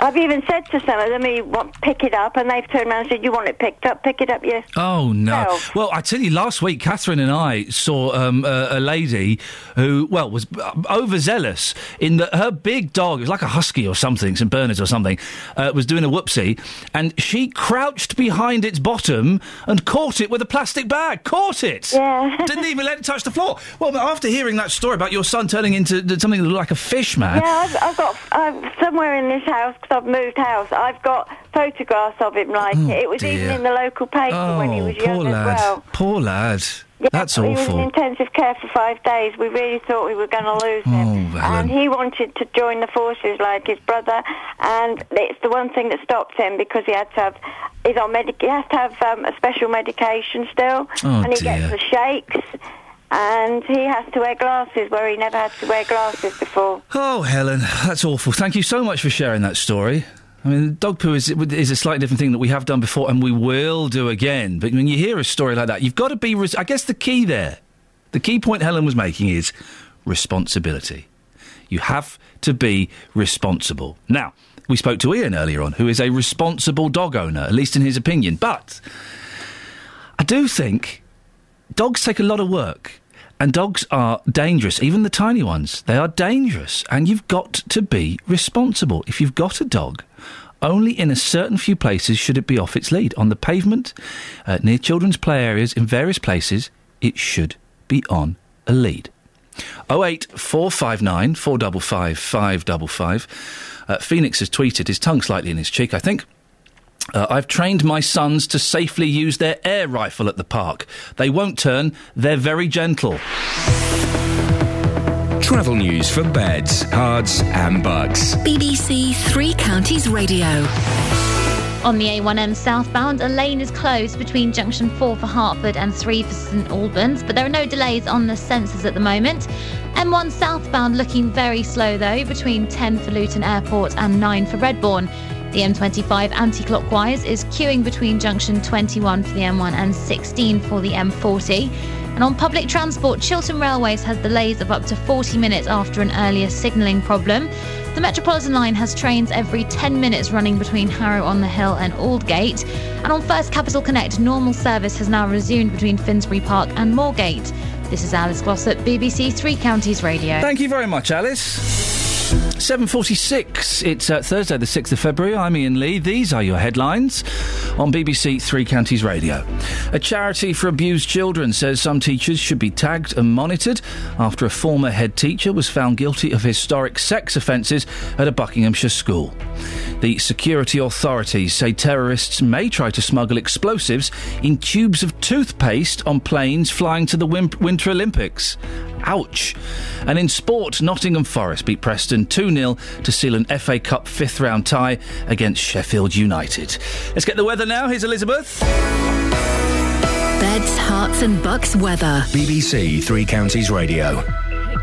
I've even said to some of them, "You want pick it up," and they've turned around and said, "You want it picked up? Pick it up, yes." Oh no! Self. Well, I tell you, last week Catherine and I saw um, a, a lady who, well, was uh, overzealous in that her big dog, it was like a husky or something, St Bernard's or something, uh, was doing a whoopsie, and she crouched behind its bottom and caught it with a plastic bag. Caught it. Yeah. (laughs) Didn't even let it touch the floor. Well, after hearing that story about your son turning into something that looked like a fish man. Yeah, I've, I've got I've, somewhere in this house I've moved house. I've got photographs of him like Oh, it. It was even in the local paper when he Oh, was poor young lad. as well. Poor lad. That's he was in awful. intensive care for five days. We really thought we were going to lose him. Oh, Helen. and he wanted to join the forces like his brother, and it's the one thing that stopped him because he had to have. He's on medic. He has to have um, a special medication still, Oh, and he dear. gets the shakes. And he has to wear glasses where he never had to wear glasses before. Oh, Helen, that's awful. Thank you so much for sharing that story. I mean, dog poo is, is a slightly different thing that we have done before and we will do again. But when you hear a story like that, you've got to be. Res- I guess the key there, the key point Helen was making is responsibility. You have to be responsible. Now, we spoke to Ian earlier on, who is a responsible dog owner, at least in his opinion. But I do think dogs take a lot of work. And dogs are dangerous, even the tiny ones. They are dangerous. And you've got to be responsible. If you've got a dog, only in a certain few places should it be off its lead. On the pavement, uh, near children's play areas, in various places, it should be on a lead. 08459 455 555. Uh, Phoenix has tweeted, his tongue slightly in his cheek, I think. Uh, I've trained my sons to safely use their air rifle at the park. They won't turn, they're very gentle. Travel news for beds, cards, and bugs. BBC Three Counties Radio. On the A1M southbound, a lane is closed between junction 4 for Hertford and 3 for St Albans, but there are no delays on the sensors at the moment. M1 southbound looking very slow though, between 10 for Luton Airport and 9 for Redbourn. The M25 anti clockwise is queuing between junction 21 for the M1 and 16 for the M40. And on public transport, Chiltern Railways has delays of up to 40 minutes after an earlier signalling problem. The Metropolitan line has trains every 10 minutes running between Harrow on the Hill and Aldgate. And on First Capital Connect, normal service has now resumed between Finsbury Park and Moorgate. This is Alice Glossop, BBC Three Counties Radio. Thank you very much, Alice. 7.46. It's uh, Thursday, the 6th of February. I'm Iain Lee. These are your headlines on BBC Three Counties Radio. A charity for abused children says some teachers should be tagged and monitored after a former head teacher was found guilty of historic sex offences at a Buckinghamshire school. The security authorities say terrorists may try to smuggle explosives in tubes of toothpaste on planes flying to the Winter Olympics. Ouch. And in sport, Nottingham Forest beat Preston 2 0 to seal an FA Cup fifth round tie against Sheffield United. Let's get the weather now. Here's Elizabeth. Beds, herts, and bucks weather. BBC Three Counties Radio.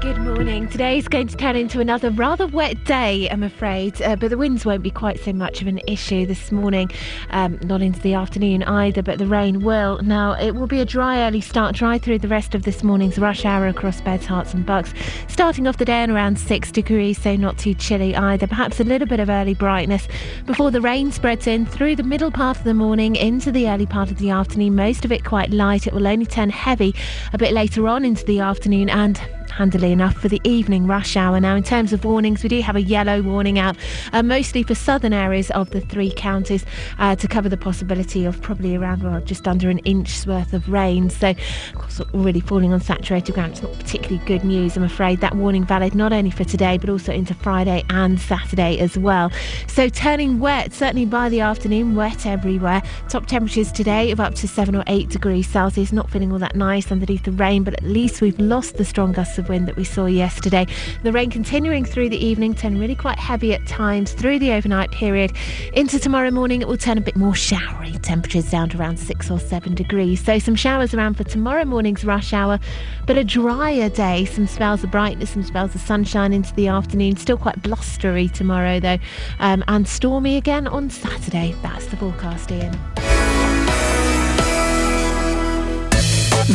Good morning. Today's going to turn into another rather wet day, I'm afraid, uh, but the winds won't be quite so much of an issue this morning, um, not into the afternoon either, but the rain will. Now, it will be a dry early start, dry through the rest of this morning's rush hour across Beds, Herts and Bucks, starting off the day at around 6 degrees, so not too chilly either. Perhaps a little bit of early brightness before the rain spreads in through the middle part of the morning into the early part of the afternoon, most of it quite light. It will only turn heavy a bit later on into the afternoon and handily enough for the evening rush hour. Now, in terms of warnings, we do have a yellow warning out, uh, mostly for southern areas of the three counties, uh, to cover the possibility of probably around well, just under an inch's worth of rain. So, of course, already falling on saturated ground. It's not particularly good news, I'm afraid. That warning valid not only for today, but also into Friday and Saturday as well. So, turning wet, certainly by the afternoon, wet everywhere. Top temperatures today of up to 7 or 8 degrees Celsius. Not feeling all that nice underneath the rain, but at least we've lost the strong gusts of wind that we saw yesterday. The rain continuing through the evening, turning really quite heavy at times through the overnight period. Into tomorrow morning, it will turn a bit more showery. Temperatures down to around 6 or 7 degrees. So, some showers around for tomorrow morning's rush hour, but a drier day. Some spells of brightness, some spells of sunshine into the afternoon. Still quite blustery tomorrow, though, um, and stormy again on Saturday. That's the forecast, Iain.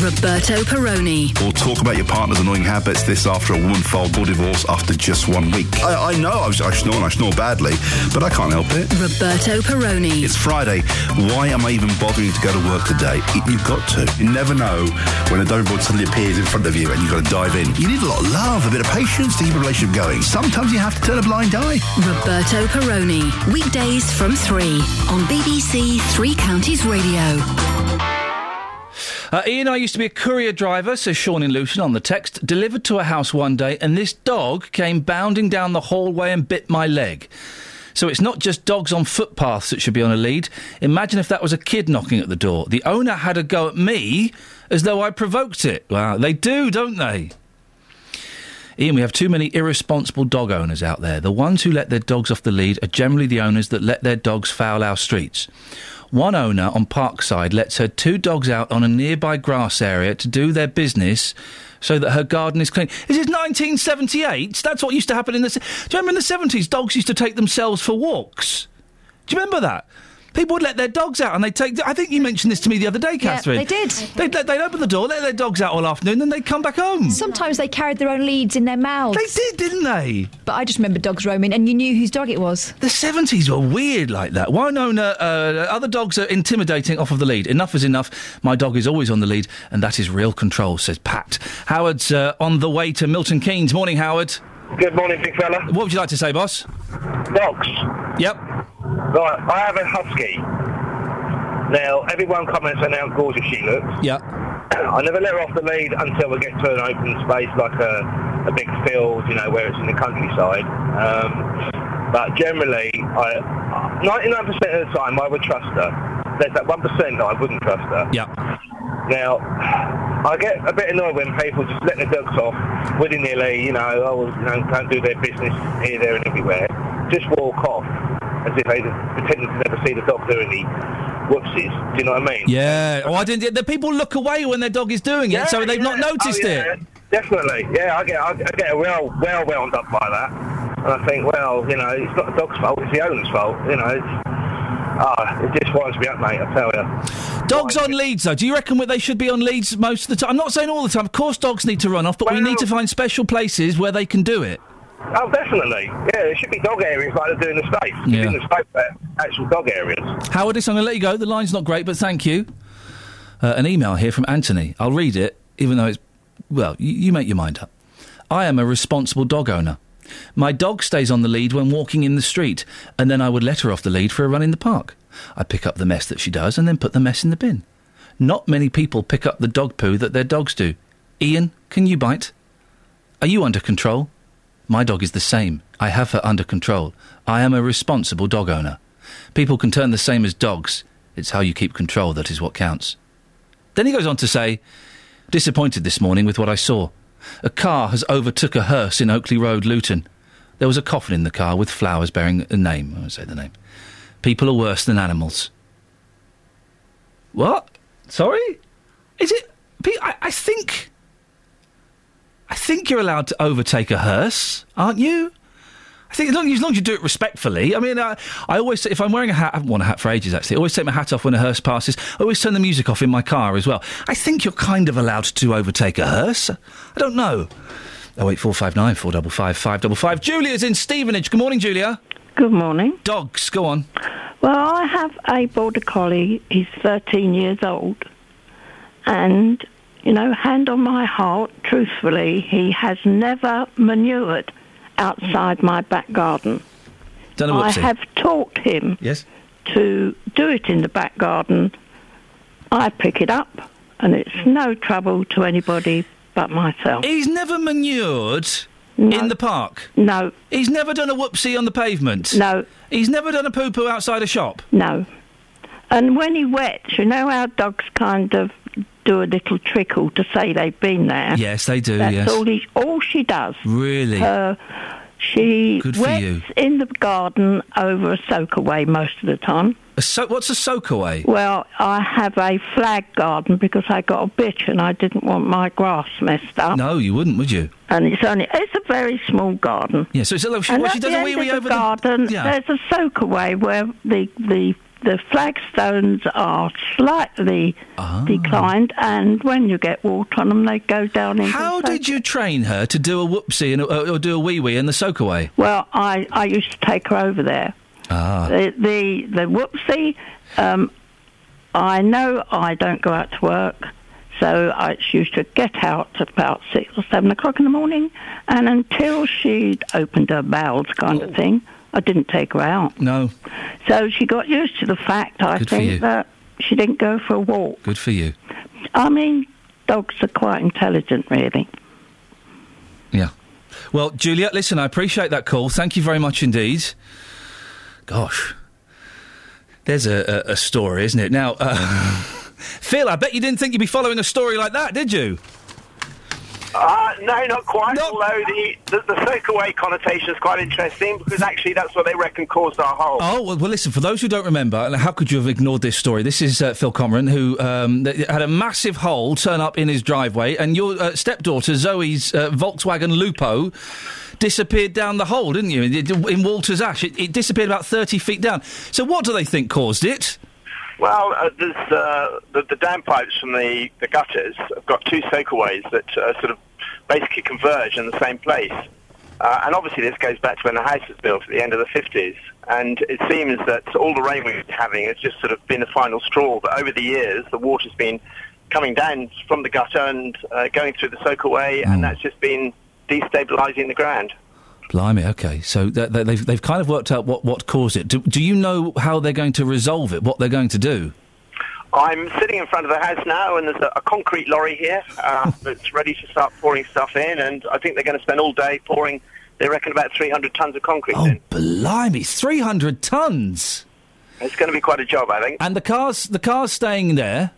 Roberto Perrone. We'll talk about your partner's annoying habits. This after a woman filed for divorce after just one week. I, I know I, was, I snore and I snore badly, but I can't help it. Roberto Perrone. It's Friday. Why am I even bothering to go to work today? It, you've got to. You never know when a diving board suddenly appears in front of you and you've got to dive in. You need a lot of love, a bit of patience to keep a relationship going. Sometimes you have to turn a blind eye. Roberto Perrone. Weekdays from 3 on BBC Three Counties Radio. Uh, Iain, I used to be a courier driver, says Sean in Luton on the text. Delivered to a house one day, and this dog came bounding down the hallway and bit my leg. So it's not just dogs on footpaths that should be on a lead. Imagine if that was a kid knocking at the door. The owner had a go at me as though I provoked it. Wow, they do, don't they? Ian, we have too many irresponsible dog owners out there. The ones who let their dogs off the lead are generally the owners that let their dogs foul our streets. One owner on Parkside lets her two dogs out on a nearby grass area to do their business so that her garden is clean. This is 1978. That's what used to happen in the. Do you remember in the 70s, dogs used to take themselves for walks? Do you remember that? People would let their dogs out and they'd take. I think you mentioned this to me the other day, Catherine. they did. They'd, let- they'd open the door, let their dogs out all afternoon, then they'd come back home. Sometimes they carried their own leads in their mouths. They did, didn't they? But I just remember dogs roaming, and you knew whose dog it was. The 70s were weird like that. Why uh, other dogs are intimidating off of the lead? Enough is enough. My dog is always on the lead, and that is real control, says Pat. Howard's uh, on the way to Milton Keynes. Morning, Howard. Good morning, big fella. What would you like to say, boss? Dogs. Yep. Right, I have a husky. Now, everyone comments on how gorgeous she looks. Yeah. (clears throat) I never let her off the lead until we get to an open space like a, a big field, you know, where it's in the countryside. Um, but generally, I, 99% of the time, I would trust her. There's that 1% that I wouldn't trust her. Yeah. Now, I get a bit annoyed when people just let their dogs off willy-nilly, you know, oh, you know, can't do their business here, there and everywhere. Just walk off as if they pretend to never see the dog do any whoopsies. Do you know what I mean? Yeah. Oh, I didn't. The people look away when their dog is doing it, Yeah, so they've not noticed Oh, yeah, it. Definitely. Yeah, I get I, I get well well wound up by that, and I think, well, you know, it's not the dog's fault; it's the owner's fault. You know, it's, ah, it just winds me up, mate. I tell you. Dogs on leads, though. Do you reckon they should be on leads most of the time? I'm not saying all the time. Of course, dogs need to run off, but we need to find special places where they can do it. Oh, definitely. Yeah, there should be dog areas like they do in the states. Yeah. In the states, there, actual dog areas. Howard, I'm going to let you go. The line's not great, but thank you. Uh, an email here from Anthony. I'll read it, even though it's. Well, you, you make your mind up. I am a responsible dog owner. My dog stays on the lead when walking in the street, and then I would let her off the lead for a run in the park. I pick up the mess that she does and then put the mess in the bin. Not many people pick up the dog poo that their dogs do. Iain, can you bite? Are you under control? My dog is the same. I have her under control. I am a responsible dog owner. People can turn the same as dogs. It's how you keep control that is what counts. Then he goes on to say, disappointed this morning with what I saw. A car has overtook a hearse in Oakley Road, Luton. There was a coffin in the car with flowers bearing a name. I won't say the name. People are worse than animals. What? Sorry? Is it? I, I think. I think you're allowed to overtake a hearse, aren't you? I think as long as, long as you do it respectfully. I mean, I, I always say, if I'm wearing a hat, I haven't worn a hat for ages actually. I always take my hat off when a hearse passes. I always turn the music off in my car as well. I think you're kind of allowed to overtake a hearse. I don't know. Oh wait, four five nine four double five five double five. Julia's in Stevenage. Good morning, Julia. Good morning. Dogs, go on. Well, I have a border collie. He's 13 years old. And, you know, hand on my heart, truthfully, he has never manured outside my back garden. I have taught him Yes. to do it in the back garden. I pick it up, and it's no trouble to anybody but myself. He's never manured in the park. No. He's never done a whoopsie on the pavement. No. He's never done a poo poo outside a shop. No. And when he wets, you know how dogs kind of do a little trickle to say they've been there. Yes, they do. That's yes. all he, all she does. Really? Uh, she Good wets in the garden over a soak away most of the time. A so- what's a soak away? Well, I have a flag garden because I got a bitch and I didn't want my grass messed up. No, you wouldn't, would you? And it's only it's a very small garden. Yeah. So, so she, and well, at she does a wee wee the garden, the. Yeah. there's a soak away where the the the flagstones are slightly Ah. declined, and when you get water on them, they go down into. How did you train her to do a whoopsie and, uh, or do a wee wee in the soak away? Well, I I used to take her over there. Ah. The the the whoopsie. Um, I know I don't go out to work, so I used to get out at about six or seven o'clock in the morning, and until she'd opened her bowels, kind of thing, I didn't take her out. No. So she got used to the fact, I Good think, that she didn't go for a walk. Good for you. I mean, dogs are quite intelligent, really. Yeah. Well, Julia, listen, I appreciate that call. Thank you very much indeed. Gosh. There's a, a, a story, isn't it? Now, uh, (laughs) Phil, I bet you didn't think you'd be following a story like that, did you? Uh, no, not quite. Although the, the, the connotation is quite interesting because actually that's what they reckon caused our hole. Oh, well, well, listen, for those who don't remember, and how could you have ignored this story? This is uh, Phil Comeron, who um, th- had a massive hole turn up in his driveway, and your uh, stepdaughter, Zoe's uh, Volkswagen Lupo, disappeared down the hole, didn't you? In Walters Ash. It, it disappeared about 30 feet down. So, what do they think caused it? Well, uh, there's uh, the, the dam pipes from the, the gutters have got two soakaways that uh, sort of basically converge in the same place. Uh, and obviously this goes back to when the house was built at the end of the 50s. And it seems that all the rain we've been having has just sort of been the final straw. But over the years, the water's been coming down from the gutter and uh, going through the soakaway, and that's just been destabilising the ground. Blimey, okay. So th- th- they've, they've kind of worked out what, what caused it. Do, do you know how they're going to resolve it, what they're going to do? I'm sitting in front of the house now, and there's a, a concrete lorry here uh, (laughs) that's ready to start pouring stuff in, and I think they're going to spend all day pouring. They reckon about 300 tons of concrete in. Blimey, 300 tons! It's going to be quite a job, I think. And the car's, the car's staying there?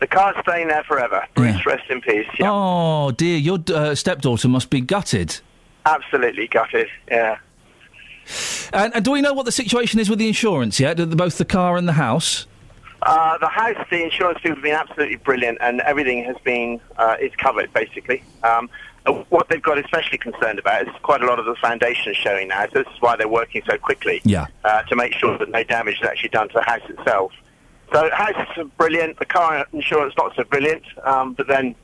The car's staying there forever. Bruce, rest in peace. Yeah. Oh, dear, your uh, stepdaughter must be gutted. Absolutely gutted. Yeah. And, and do we know what the situation is with the insurance yet? The- Both the car and the house? Uh, the house, the insurance people have been absolutely brilliant, and everything has been uh, is covered basically. Um, uh, what they've got especially concerned about is quite a lot of the foundations showing now. So this is why they're working so quickly Yeah. uh, to make sure that no damage is actually done to the house itself. So houses are brilliant. The car insurance not so brilliant, um, but then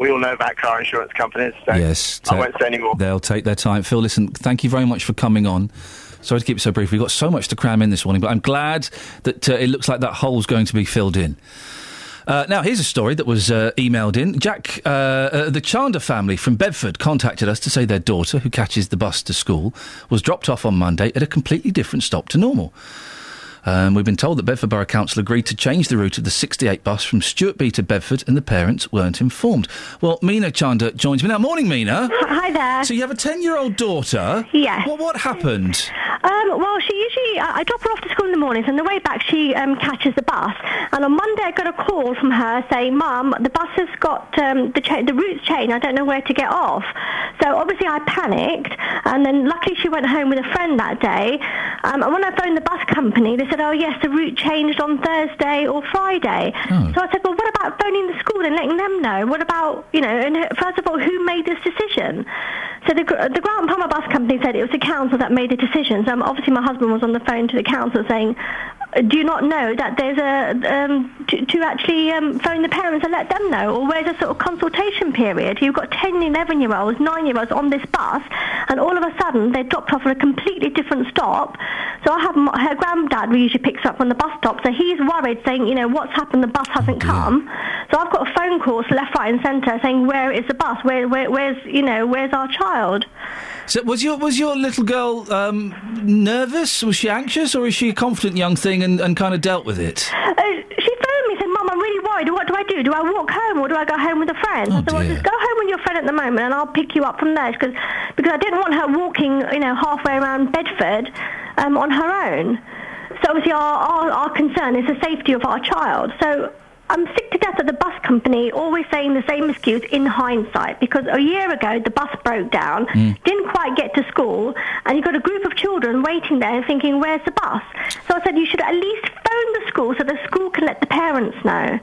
we all know about car insurance companies. So Yes. I won't say any more. They'll take their time. Phil, listen, thank you very much for coming on. Sorry to keep it so brief. We've got so much to cram in this morning, but I'm glad that uh, it looks like that hole's going to be filled in. Uh, now, here's a story that was uh, emailed in. Jack, uh, uh, the Chander family from Bedford contacted us to say their daughter, who catches the bus to school, was dropped off on Monday at a completely different stop to normal. Um, we've been told that Bedford Borough Council agreed to change the route of the 68 bus from Stewartby to Bedford, and the parents weren't informed. Well, Mina Chander joins me now. Morning, Mina. Hi there. So you have a 10 year old daughter? Yes. Well, what happened? Um, well, she usually, I, I drop her off to school in the mornings, and the way back she um, catches the bus. And on Monday, I got a call from her saying, "Mum, the bus has got um, the cha- the route's changed. I don't know where to get off." So obviously, I panicked, and then luckily she went home with a friend that day. Um, and when I phoned the bus company, they said, "Oh yes, the route changed on Thursday or Friday." So I said, "Well, what about phoning the school and letting them know? What about you know? And first of all, who made this decision?" So the, the Grant Palmer Bus Company said it was the council that made the decision. So um, obviously my husband was on the phone to the council saying, "Uh, do you not know that there's a, um, to, to actually um, phone the parents and let them know? Or where's a sort of consultation period? You've got 10, 11 year olds, 9 year olds on this bus and all of a sudden they're dropped off at a completely different stop. So I have my, her granddad who usually picks her up from the bus stop, so he's worried, saying, you know, what's happened? The bus hasn't come. So I've got a phone calls left, right, and centre saying, where is the bus? Where, where, where's, you know, where's our child? So was your was your little girl um, nervous? Was she anxious, or is she a confident young thing and, and kind of dealt with it? Uh, she phoned me and said, Mum, I'm really worried. What do I do? Do I walk home or do I go home with a friend? I said, well, just go home with your friend at the moment and I'll pick you up from there. Because because I didn't want her walking, you know, halfway around Bedford um, on her own. So obviously our, our, our concern is the safety of our child. So I'm sick to death of the bus company always saying the same excuse in hindsight because a year ago the bus broke down, hmm. didn't quite get to school, and you've got a group of children waiting there thinking, where's the bus? So I said you should at least phone the school so the school can let the parents know.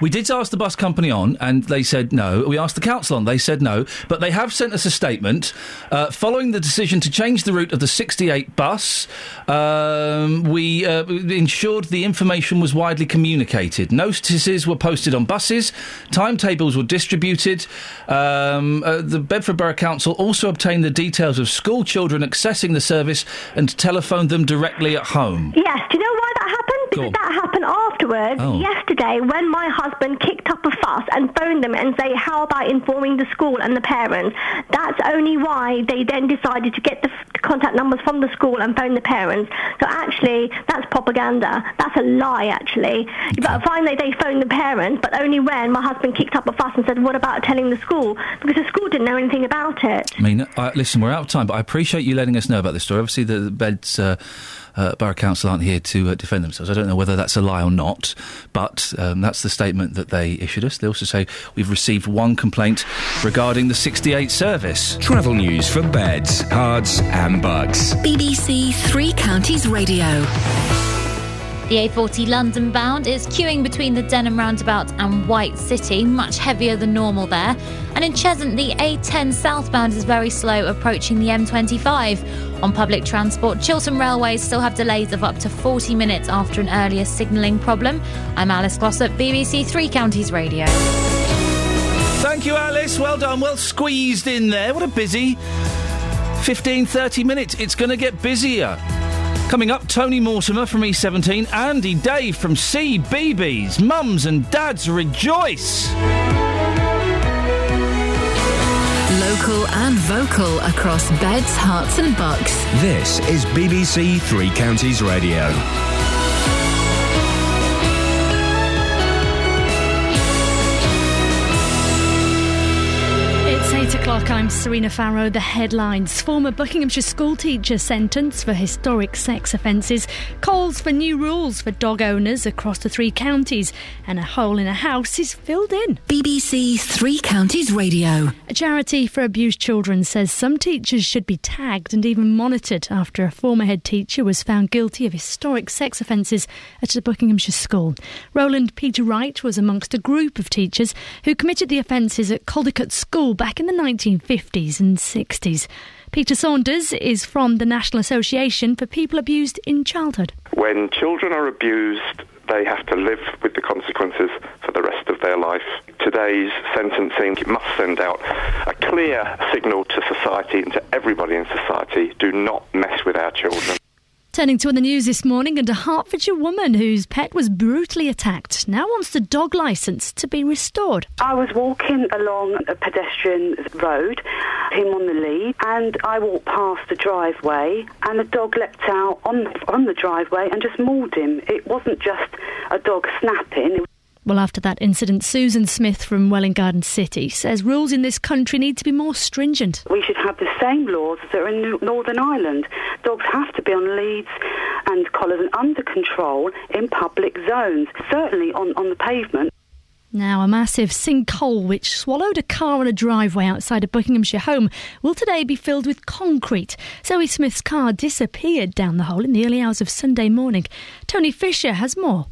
We did ask the bus company on, and they said no. We asked the council on, they said no. But they have sent us a statement uh, following the decision to change the route of the 68 bus. Um, we uh, ensured the information was widely communicated. Notices were posted on buses. Timetables were distributed. Um, uh, the Bedford Borough Council also obtained the details of school children accessing the service and telephoned them directly at home. Yes, do you know why that happened? Because that happened afterwards, Oh. yesterday, when my husband kicked up a fuss and phoned them and say, how about informing the school and the parents? That's only why they then decided to get the contact numbers from the school and phone the parents. So actually, that's propaganda. That's a lie, actually. But finally, they phoned the parents, but only when my husband kicked up a fuss and said, what about telling the school? Because the school didn't know anything about it. I mean, uh, listen, we're out of time, but I appreciate you letting us know about this story. Obviously, the, the Beds uh, uh, Borough Council aren't here to uh, defend themselves. I don't know whether that's a lie or not, but um, that's the statement that they issued us. They also say we've received one complaint regarding the 68 service. Travel news for beds, cards, and bugs. BBC Three Counties Radio. The A40 London bound is queuing between the Denham roundabout and White City, much heavier than normal there. And in Cheshunt, the A10 southbound is very slow approaching the M25. On public transport, Chiltern Railways still have delays of up to 40 minutes after an earlier signalling problem. I'm Alice Glossop, BBC Three Counties Radio. Thank you, Alice. Well done. Well squeezed in there. What a busy 15, 30 minutes. It's going to get busier. Coming up, Tony Mortimer from E17, Andy Day from CBeebies. Mums and dads rejoice. Local and vocal across beds, herts, and bucks. This is BBC Three Counties Radio. O'clock. I'm Serena Farrow. The headlines. Former Buckinghamshire schoolteacher sentenced for historic sex offences. Calls for new rules for dog owners across the three counties. And a hole in a house is filled in. BBC Three Counties Radio. A charity for abused children says some teachers should be tagged and even monitored after a former head teacher was found guilty of historic sex offences at a Buckinghamshire school. Roland Peter Wright was amongst a group of teachers who committed the offences at Caldicott School back in the 1950s and 60s. Peter Saunders is from the National Association for People Abused in Childhood. When children are abused, they have to live with the consequences for the rest of their life. Today's sentencing must send out a clear signal to society and to everybody in society do not mess with our children. Turning to the news this morning, and a Hertfordshire woman whose pet was brutally attacked now wants the dog licence to be restored. I was walking along a pedestrian road, him on the lead, and I walked past the driveway, and the dog leapt out on on the driveway and just mauled him. It wasn't just a dog snapping. It Well, after that incident, Susan Smith from Welwyn Garden City says rules in this country need to be more stringent. we should have the same laws that are in Northern Ireland. Dogs have to be on leads and collars and under control in public zones, certainly on, on the pavement. Now, a massive sinkhole which swallowed a car on a driveway outside a Buckinghamshire home will today be filled with concrete. Zoe Smith's car disappeared down the hole in the early hours of Sunday morning. Tony Fisher has more.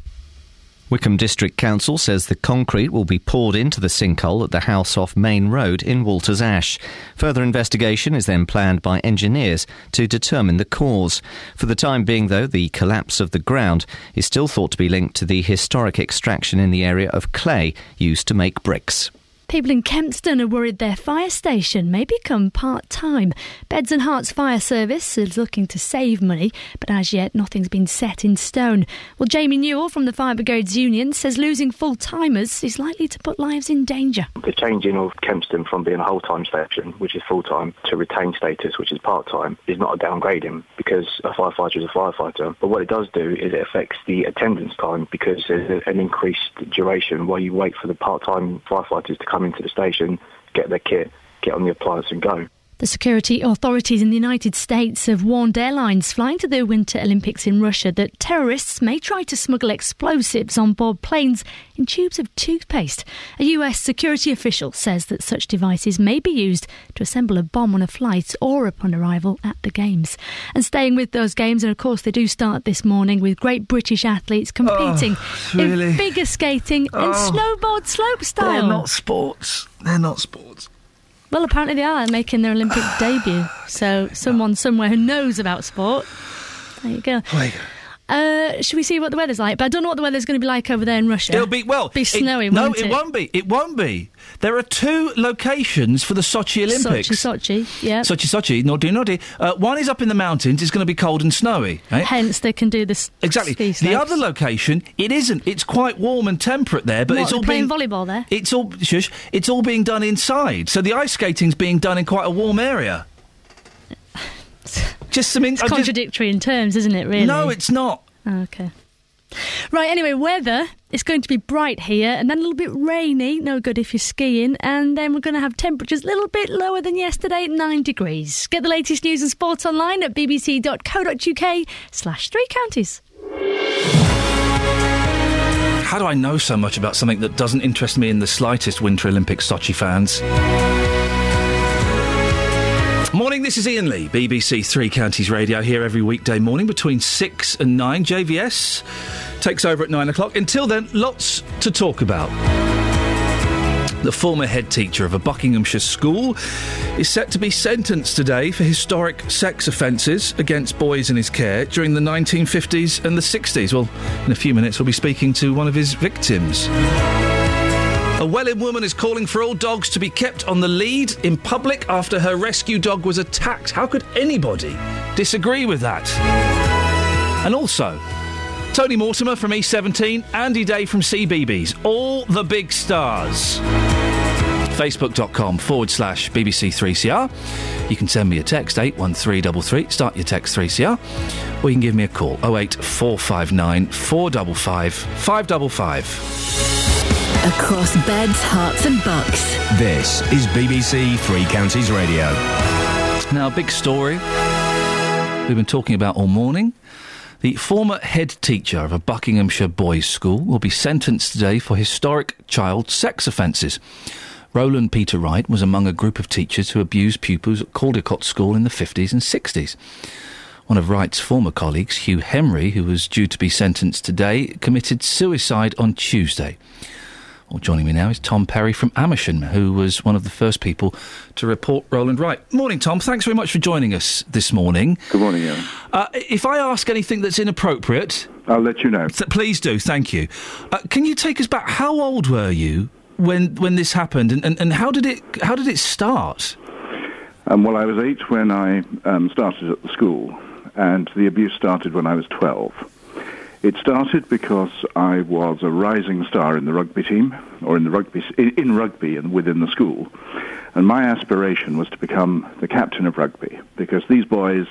Wycombe District Council says the concrete will be poured into the sinkhole at the house off Main Road in Walters Ash. Further investigation is then planned by engineers to determine the cause. For the time being, though, the collapse of the ground is still thought to be linked to the historic extraction in the area of clay used to make bricks. People in Kempston are worried their fire station may become part time. Beds and Herts Fire Service is looking to save money, but as yet nothing's been set in stone. Well, Jamie Newell from the Fire Brigades Union says losing full timers is likely to put lives in danger. The changing of Kempston from being a whole time station, which is full time, to retain status, which is part time, is not a downgrading because a firefighter is a firefighter. But what it does do is it affects the attendance time because there's an increased duration while you wait for the part time firefighters to come into the station, get their kit, get on the appliance and go. The security authorities in the United States have warned airlines flying to the Winter Olympics in Russia that terrorists may try to smuggle explosives on board planes in tubes of toothpaste. A US security official says that such devices may be used to assemble a bomb on a flight or upon arrival at the Games. And staying with those Games, and of course they do start this morning with great British athletes competing Oh, really? in figure skating and Oh. snowboard slopestyle. They're not sports. They're not sports. Well, apparently they are making their Olympic (sighs) debut. So someone somewhere who knows about sport. There you go. Uh, should we see what the weather's like? But I don't know what the weather's going to be like over there in Russia. It'll be well. Be it- snowy. no, won't it, it won't be. It won't be. There are two locations for the Sochi Olympics. Sochi, Sochi, yeah. Sochi, Sochi, noddy, noddy. Uh, one is up in the mountains. It's going to be cold and snowy. eh? Hence, they can do this. Exactly. ski The other location, it isn't. It's quite warm and temperate there, but What, it's all playing being volleyball there. it's all shush. It's all being done inside. So the ice skating's being done in quite a warm area. (laughs) Just some. In- It's I just- contradictory in terms, isn't it? Really? No, it's not. Oh, okay. Right, anyway, weather. It's going to be bright here and then a little bit rainy, no good if you're skiing. And then we're going to have temperatures a little bit lower than yesterday at 9 degrees. Get the latest news and sports online at bbc.co.uk slash three counties. How do I know so much about something that doesn't interest me in the slightest, Winter Olympic Sochi fans? Morning, this is Iain Lee, BBC Three Counties Radio, here every weekday morning between 6 and 9. JVS takes over at 9 o'clock. Until then, lots to talk about. The former head teacher of a Buckinghamshire school is set to be sentenced today for historic sex offences against boys in his care during the 1950s and the 60s. Well, in a few minutes, we'll be speaking to one of his victims. A Welwyn woman is calling for all dogs to be kept on the lead in public after her rescue dog was attacked. How could anybody disagree with that? And also, Tony Mortimer from E17, Andy Day from CBeebies, all the big stars. Facebook.com forward slash BBC3CR. You can send me a text 81333, start your text 3CR, or you can give me a call 08459 455 555. Across beds, herts, and bucks. This is BBC Three Counties Radio. Now, big story we've been talking about all morning. The former head teacher of a Buckinghamshire boys' school will be sentenced today for historic child sex offences. Roland Peter Wright was among a group of teachers who abused pupils at Caldicott School in the 50s and 60s. One of Wright's former colleagues, Hugh Henry, who was due to be sentenced today, committed suicide on Tuesday. Well, joining me now is Tom Perry from Amersham, who was one of the first people to report Roland Wright. Morning, Tom. Thanks very much for joining us this morning. Good morning, Iain. Uh, if I ask anything that's inappropriate, I'll let you know. th- please do. Thank you. Uh, can you take us back? How old were you when when this happened, and, and, and how did it how did it start? Um, well, I was eight when I um, started at the school, and the abuse started when I was 12. It started because I was a rising star in the rugby team, or in the rugby in, rugby and within the school, and my aspiration was to become the captain of rugby because these boys,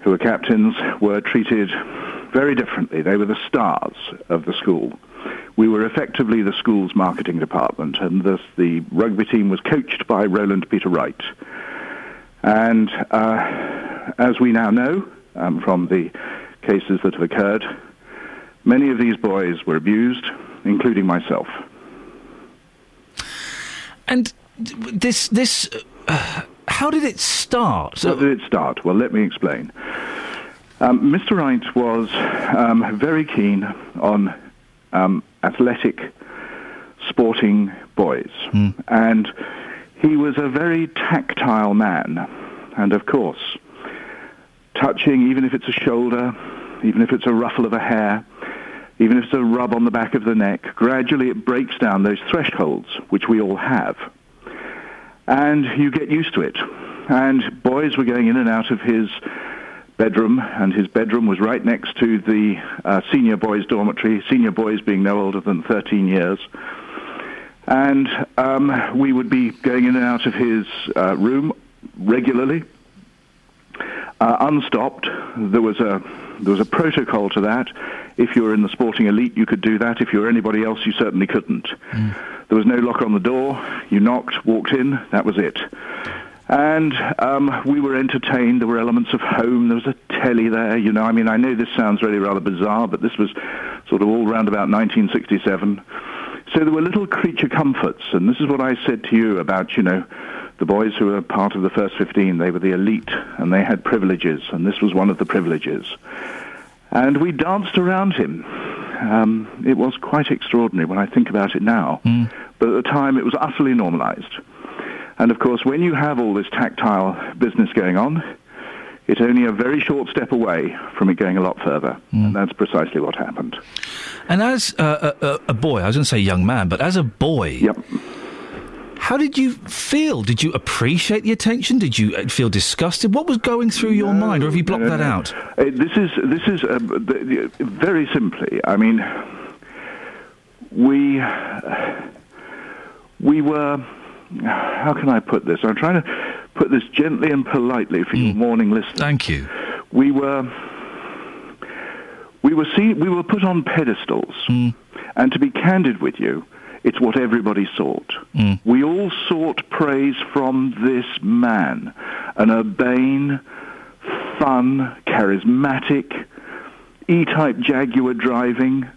who were captains, were treated very differently. They were the stars of the school. We were effectively the school's marketing department, and the, the rugby team was coached by Roland Peter Wright. And uh, as we now know um, from the cases that have occurred, many of these boys were abused, including myself. And this this uh, how did it start? How did it start? Well, let me explain. Um, Mr. Wright was um, very keen on um, athletic, sporting boys, and he was a very tactile man. And of course, touching, even if it's a shoulder, even if it's a ruffle of a hair, even if it's a rub on the back of the neck, gradually it breaks down those thresholds, which we all have. And you get used to it. And boys were going in and out of his bedroom, and his bedroom was right next to the uh, senior boys' dormitory, senior boys being no older than 13 years. And um, we would be going in and out of his uh, room regularly, uh, unstopped. There was a there was a protocol to that. If you were in the sporting elite, you could do that. If you were anybody else, you certainly couldn't. There was no lock on the door. You knocked, walked in. That was it. And um, we were entertained. There were elements of home. There was a telly there. You know, I mean, I know this sounds really rather bizarre, but this was sort of all round about 1967. So there were little creature comforts, and this is what I said to you about, you know, the boys who were part of the first 15. They were the elite, and they had privileges, and this was one of the privileges. And we danced around him. Um, it was quite extraordinary when I think about it now, but at the time it was utterly normalized. And of course, when you have all this tactile business going on, it's only a very short step away from it going a lot further. And that's precisely what happened. And as uh, a, a, a boy, I was going to say young man, but as a boy, how did you feel? Did you appreciate the attention? Did you uh, feel disgusted? What was going through your mind, or have you blocked no, that out? Uh, this is this is uh, the, the, very simply. I mean, we we were. How can I put this? I'm trying to put this gently and politely for your morning listeners. Thank you. We were we were seen, we were put on pedestals, and to be candid with you, it's what everybody sought. We all sought praise from this man, an urbane, fun, charismatic, E-type Jaguar driving,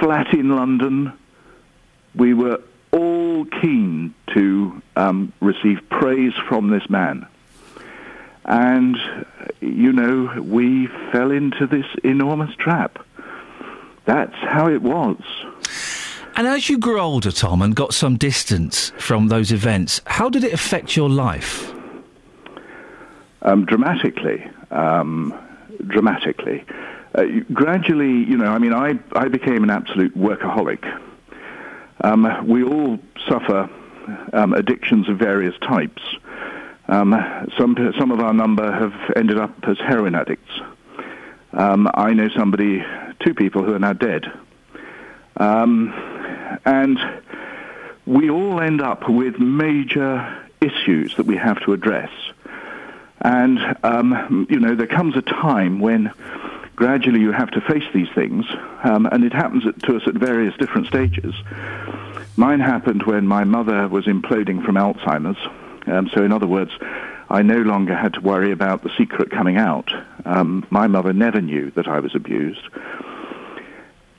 flat in London. We were all keen to um, receive praise from this man. And, you know, we fell into this enormous trap. That's how it was. And as you grew older, Tom, and got some distance from those events, how did it affect your life? um, dramatically, um, dramatically. Uh, gradually, you know, I mean, I, I became an absolute workaholic. Um, we all suffer um, addictions of various types. Um, some, some of our number have ended up as heroin addicts. Um, I know somebody, two people who are now dead. Um, and we all end up with major issues that we have to address. And, um, you know, there comes a time when gradually you have to face these things, um, and it happens to us at various different stages. Mine happened when my mother was imploding from Alzheimer's. Um, so, in other words, I no longer had to worry about the secret coming out. Um, my mother never knew that I was abused.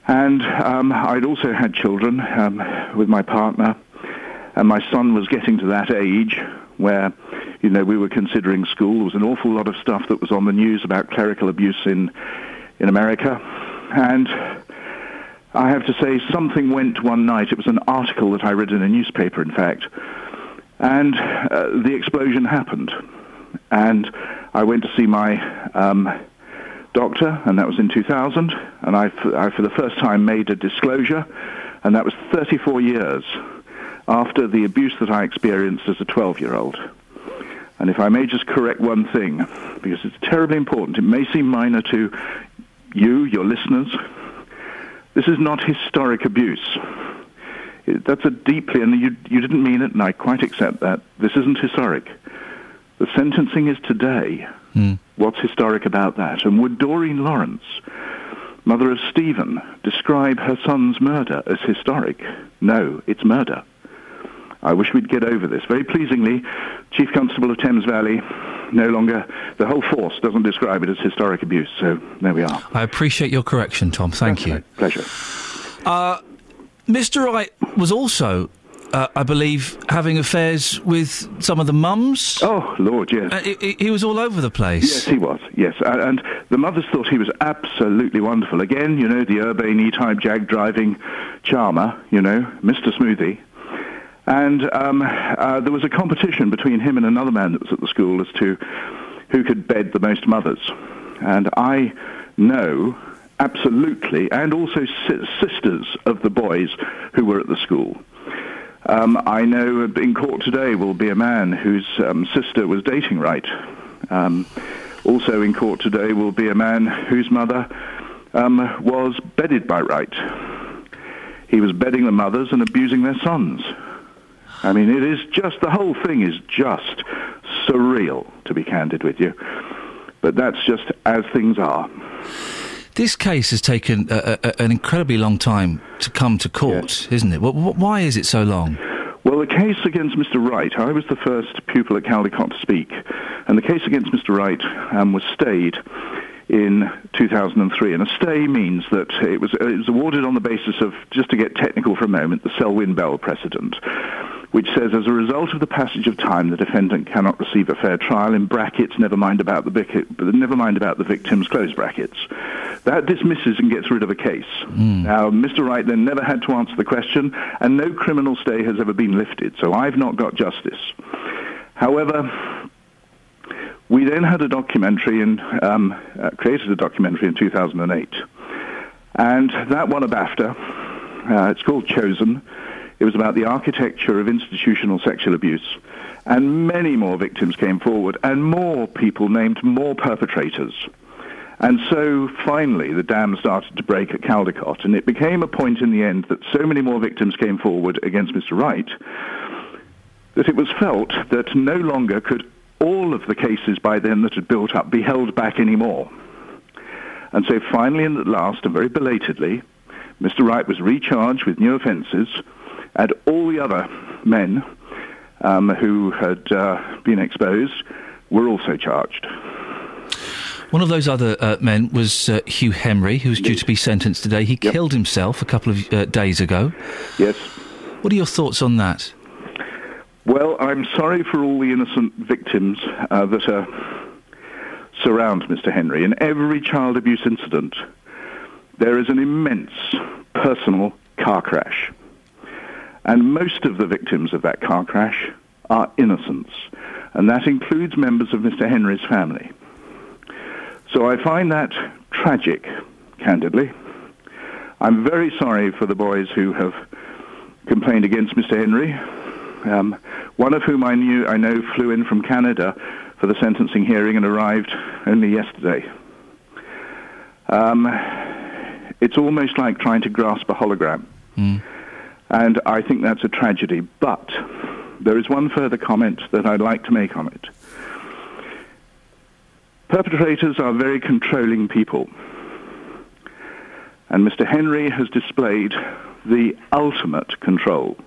And um, I'd also had children um, with my partner, and my son was getting to that age where, you know, we were considering school. There was an awful lot of stuff that was on the news about clerical abuse in in America, and I have to say something went one night. It was an article that I read in a newspaper, in fact, and uh, the explosion happened, and I went to see my um, doctor, and that was in 2000, and I, for the first time, made a disclosure, and that was 34 years after the abuse that I experienced as a 12-year-old. And if I may just correct one thing, because it's terribly important, it may seem minor to you, your listeners, this is not historic abuse. It- That's a deeply, and you, you didn't mean it, and I quite accept that. This isn't historic. The sentencing is today. What's historic about that? And would Doreen Lawrence, mother of Stephen, describe her son's murder as historic? No, it's murder. I wish we'd get over this. Very pleasingly, Chief Constable of Thames Valley no longer, the whole force doesn't describe it as historic abuse, so there we are. I appreciate your correction, Tom. Thank you. Pleasure. Uh, Mr. Wright was also, uh, I believe, having affairs with some of the mums. Oh, Lord, yes. Uh, he- he, was all over the place. Yes, he was. Yes, and, and the mothers thought he was absolutely wonderful. Again, you know, the urbane E-type jag driving charmer. You know, Mr. Smoothie. And um, uh, there was a competition between him and another man that was at the school as to who could bed the most mothers. And I know absolutely, and also si- sisters of the boys who were at the school. Um, I know in court today will be a man whose um, sister was dating Wright. Um, also in court today will be a man whose mother um, was bedded by Wright. He was bedding the mothers and abusing their sons. I mean, it is just, the whole thing is just surreal, to be candid with you. But that's just as things are. This case has taken a, a, an incredibly long time to come to court, isn't it? Wh- wh- why is it so long? Well, the case against Mr. Wright, I was the first pupil at Caldicott to speak, and the case against Mr. Wright um, was stayed in 2003. And a stay means that it was, it was awarded on the basis of, just to get technical for a moment, the Selwyn-Bell precedent, which says as a result of the passage of time, the defendant cannot receive a fair trial. In brackets, never mind about the never mind about the victims. Close brackets. That dismisses and gets rid of a case. Now, Mr. Wright then never had to answer the question, and no criminal stay has ever been lifted. So I've not got justice. However, we then had a documentary and um, uh, created a documentary in 2008, and that won a BAFTA. Uh, it's called Chosen. It was about the architecture of institutional sexual abuse, and many more victims came forward, and more people named more perpetrators. And so finally, the dam started to break at Caldicott, and it became a point in the end that so many more victims came forward against Mr. Wright that it was felt that no longer could all of the cases by then that had built up be held back anymore. And so finally and at last, and very belatedly, Mr. Wright was recharged with new offences, and all the other men um, who had uh, been exposed were also charged. One of those other uh, men was uh, Hugh Henry, who was due to be sentenced today. He killed himself a couple of uh, days ago. Yes. What are your thoughts on that? Well, I'm sorry for all the innocent victims uh, that uh, surround Mr. Henry. In every child abuse incident, there is an immense personal car crash. And most of the victims of that car crash are innocents. And that includes members of Mr. Henry's family. So I find that tragic, candidly. I'm very sorry for the boys who have complained against Mr. Henry. Um, one of whom I knew, I know, flew in from Canada for the sentencing hearing and arrived only yesterday. Um, it's almost like trying to grasp a hologram. And I think that's a tragedy. But there is one further comment that I'd like to make on it. Perpetrators are very controlling people. And Mr. Henry has displayed the ultimate control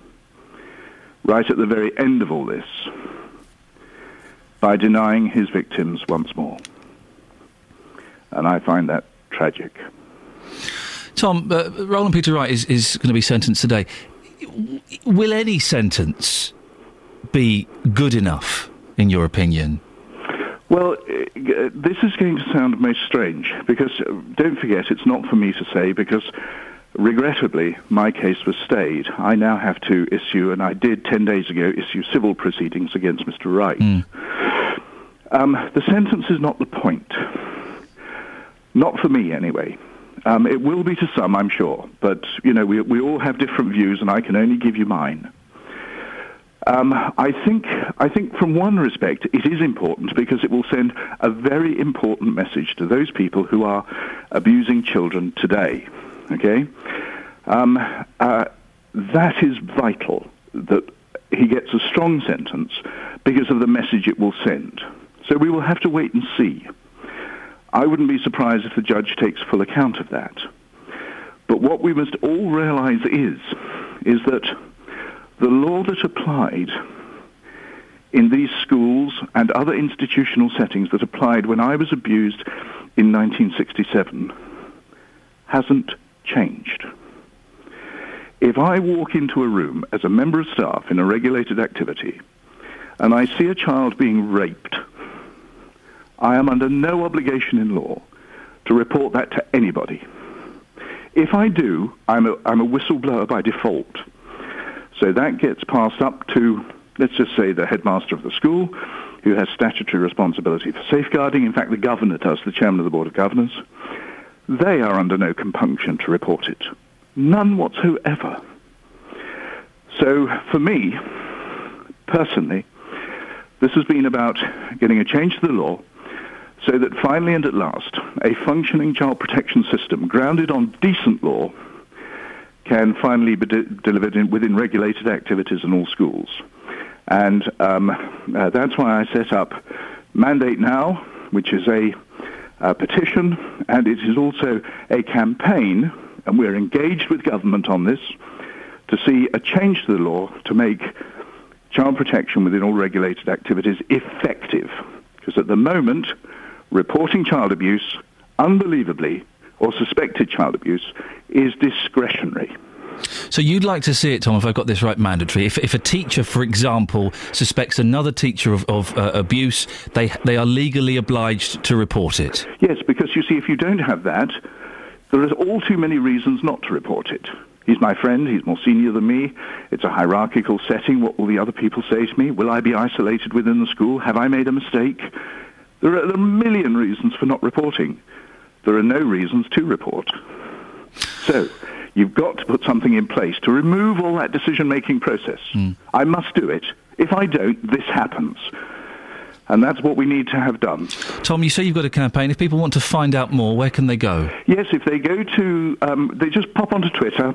right at the very end of all this by denying his victims once more. And I find that tragic. Tom, uh, Roland Peter Wright is, is going to be sentenced today. Will any sentence be good enough, in your opinion? Well, uh, this is going to sound most strange because uh, don't forget, it's not for me to say because regrettably my case was stayed. I now have to issue, and I did 10 days ago, issue civil proceedings against Mr. Wright. Um, the sentence is not the point. Not for me, anyway. Um, it will be to some, I'm sure, but you know we we all have different views, and I can only give you mine. Um, I think I think from one respect it is important because it will send a very important message to those people who are abusing children today. Okay, um, uh, that is vital that he gets a strong sentence because of the message it will send. So we will have to wait and see. I wouldn't be surprised if the judge takes full account of that. But what we must all realize is, is that the law that applied in these schools and other institutional settings that applied when I was abused in 1967 hasn't changed. If I walk into a room as a member of staff in a regulated activity and I see a child being raped, I am under no obligation in law to report that to anybody. If I do, I'm a, I'm a whistleblower by default. So that gets passed up to, let's just say, the headmaster of the school, who has statutory responsibility for safeguarding. In fact, the governor does, the chairman of the Board of Governors. they are under no compunction to report it. None whatsoever. So for me, personally, this has been about getting a change to the law so that finally and at last, a functioning child protection system grounded on decent law can finally be de- delivered in, within regulated activities in all schools. And um, uh, that's why I set up Mandate Now, which is a, a petition, and it is also a campaign, and we're engaged with government on this, to see a change to the law to make child protection within all regulated activities effective. Because at the moment, reporting child abuse, unbelievably, or suspected child abuse, is discretionary. So you'd like to see it, Tom, if I've got this right, mandatory. If, if a teacher, for example, suspects another teacher of, of uh, abuse, they, they are legally obliged to report it. Yes, because you see, if you don't have that, there are all too many reasons not to report it. He's my friend, he's more senior than me. It's a hierarchical setting. What will the other people say to me? Will I be isolated within the school? Have I made a mistake? There are, there are a million reasons for not reporting. There are no reasons to report. So, you've got to put something in place to remove all that decision-making process. I must do it. If I don't, this happens. And that's what we need to have done. Tom, you say you've got a campaign. If people want to find out more, where can they go? Yes, if they go to, um, they just pop onto Twitter,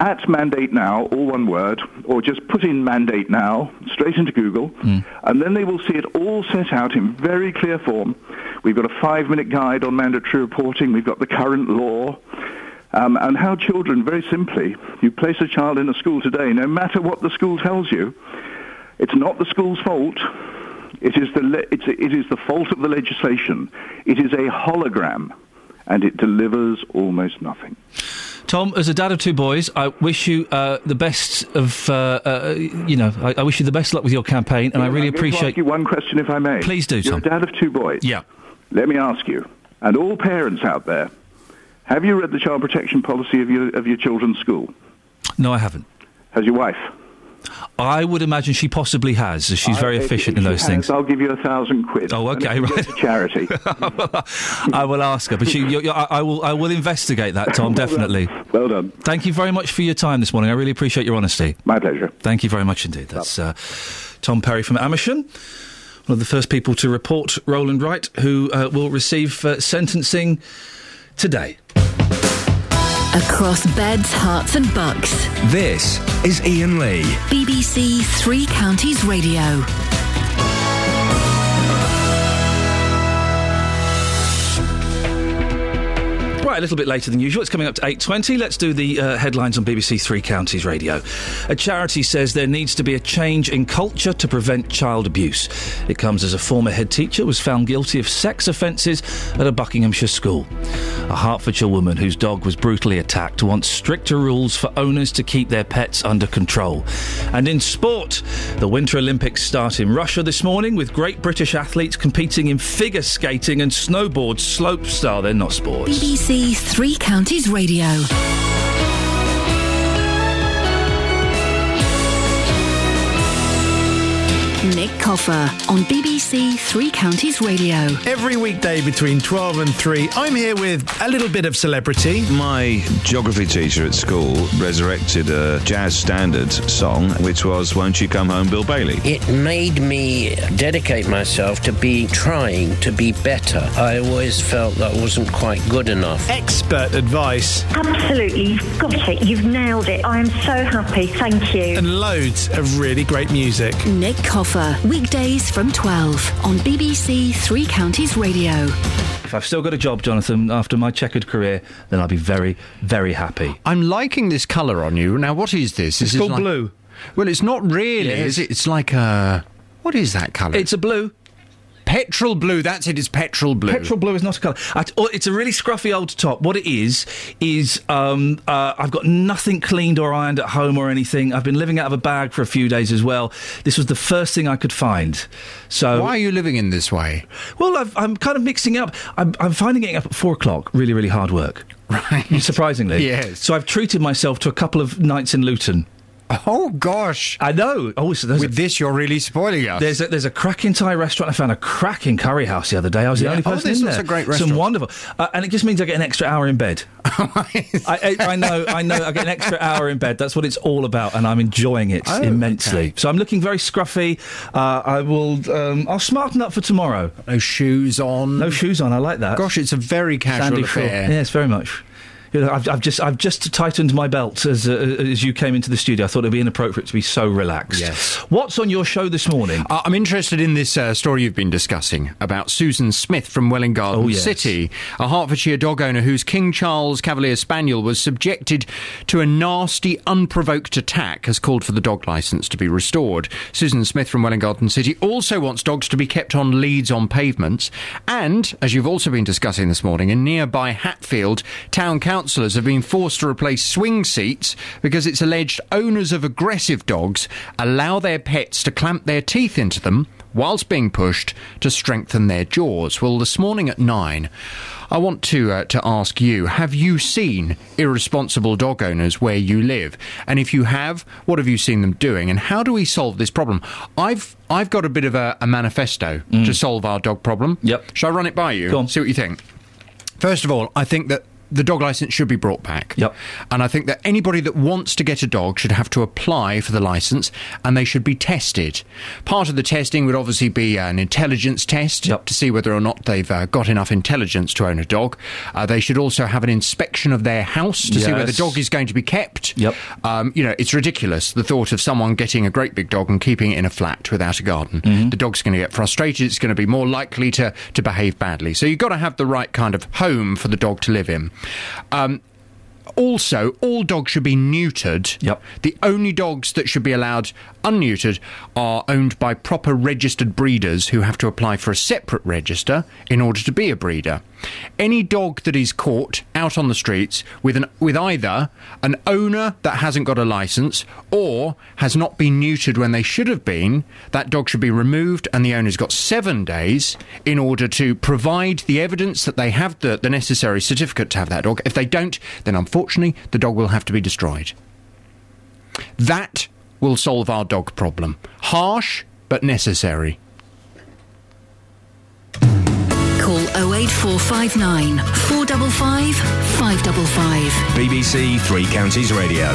at Mandate Now, all one word, or just put in Mandate Now straight into Google, and then they will see it all set out in very clear form. We've got a five-minute guide on mandatory reporting. We've got the current law. Um, and how children, very simply, you place a child in a school today, no matter what the school tells you, it's not the school's fault. It is the, le- it's, it is the fault of the legislation. It is a hologram, and it delivers almost nothing. Tom, as a dad of two boys, I wish you uh, the best of, uh, uh, you know, I, I wish you the best luck with your campaign, and I really I'm to appreciate. ask you one question, if I may. Please do, You're Tom. a dad of two boys. Yeah. Let me ask you, and all parents out there, have you read the child protection policy of your of your children's school? No, I haven't. Has your wife? I would imagine she possibly has, as she's I- very efficient in those has, things. I'll give you a thousand quid. Oh, okay, right. to (laughs) charity. I will ask her, but she, you you I, will. I will investigate that, Tom. (laughs) Definitely. Well done. Thank you very much for your time this morning. I really appreciate your honesty. My pleasure. Thank you very much indeed. That's uh, Tom Perry from Amersham, one of the first people to report Roland Wright, who uh, will receive uh, sentencing today. Across beds, herts, and bucks. This is Iain Lee. BBC Three Counties Radio. Right, a little bit later than usual. It's coming up to 8.20. Let's do the uh, headlines on BBC Three Counties Radio. A charity says there needs to be a change in culture to prevent child abuse. It comes as a former head teacher was found guilty of sex offences at a Buckinghamshire school. A Hertfordshire woman whose dog was brutally attacked wants stricter rules for owners to keep their pets under control. And in sport, the Winter Olympics start in Russia this morning with great British athletes competing in figure skating and snowboard slopestyle. They're not sports. BBC Three Counties Radio. Nick Coffer on BBC Three Counties Radio. Every weekday between 12 and 3, I'm here with a little bit of celebrity. My geography teacher at school resurrected a jazz standard song, which was Won't You Come Home, Bill Bailey? It made me dedicate myself to be trying to be better. I always felt that wasn't quite good enough. Expert advice. Absolutely, you've got it. You've nailed it. I am so happy. Thank you. And loads of really great music. Nick Coffer, weekdays from 12 on BBC Three Counties Radio. If I've still got a job, Jonathan, after my checkered career, then I'll be very, very happy. I'm liking this colour on you. Now, what is this? It's Is called like- blue. Well, it's not really, Yes. is it? It's like a. What is that colour? It's a blue. Petrol blue. That's it. It's petrol blue. Petrol blue is not a colour. I- oh, It's a really scruffy old top. What it is is um, uh, I've got nothing cleaned or ironed at home or anything. I've been living out of a bag for a few days as well. This was the first thing I could find. So Why are you living in this way? Well, I've, I'm kind of mixing up. I'm, I'm finding getting up at four o'clock really, really hard work. Right. Surprisingly. (laughs) Yes. So I've treated myself to a couple of nights in Luton. Oh gosh! I know. Oh, so With a, this, you're really spoiling us. there's a, there's a cracking Thai restaurant. I found a cracking curry house the other day. I was the Yeah. only Oh, person there's in lots there. of great Some wonderful, uh, and it just means I get an extra hour in bed. (laughs) I, I, I know, I know. I get an extra hour in bed. That's what it's all about, and I'm enjoying it Oh, immensely. okay. So I'm looking very scruffy. Uh, I will. Um, I'll smarten up for tomorrow. no shoes on. No shoes on. I like that. Gosh, it's a very casual Sandy affair. Yes, very much. You know, I've, I've just I've just tightened my belt as uh, as you came into the studio. I thought it'd be inappropriate to be so relaxed. Yes. What's on your show this morning? Uh, I'm interested in this uh, story you've been discussing about Susan Smith from Welwyn Garden Oh, yes. City, a Hertfordshire dog owner whose King Charles Cavalier Spaniel was subjected to a nasty, unprovoked attack, has called for the dog licence to be restored. Susan Smith from Welwyn Garden City also wants dogs to be kept on leads on pavements. And, as you've also been discussing this morning, in nearby Hatfield, town councillors have been forced to replace swing seats because it's alleged owners of aggressive dogs allow their pets to clamp their teeth into them whilst being pushed to strengthen their jaws. Well, this morning at nine, I want to uh, to ask you: Have you seen irresponsible dog owners where you live? And if you have, what have you seen them doing? And how do we solve this problem? I've I've got a bit of a, a manifesto to solve our dog problem. Yep. Shall I run it by you? Go on. See what you think. First of all, I think that the dog license should be brought back. Yep. And I think that anybody that wants to get a dog should have to apply for the license and they should be tested. Part of the testing would obviously be an intelligence test Yep. to see whether or not they've uh, got enough intelligence to own a dog. Uh, they should also have an inspection of their house to see where the dog is going to be kept. Yep. Um, you know, it's ridiculous the thought of someone getting a great big dog and keeping it in a flat without a garden. Mm-hmm. The dog's going to get frustrated. It's going to be more likely to, to behave badly. So you've got to have the right kind of home for the dog to live in. Um, also, all dogs should be neutered. Yep. The only dogs that should be allowed unneutered are owned by proper registered breeders who have to apply for a separate register in order to be a breeder. Any dog that is caught out on the streets with an with either an owner that hasn't got a license or has not been neutered when they should have been, that dog should be removed and the owner's got 7 days in order to provide the evidence that they have the, the necessary certificate to have that dog. If they don't, then unfortunately the dog will have to be destroyed. That will solve our dog problem. Harsh, but necessary. Call 08459 455 555. BBC Three Counties Radio.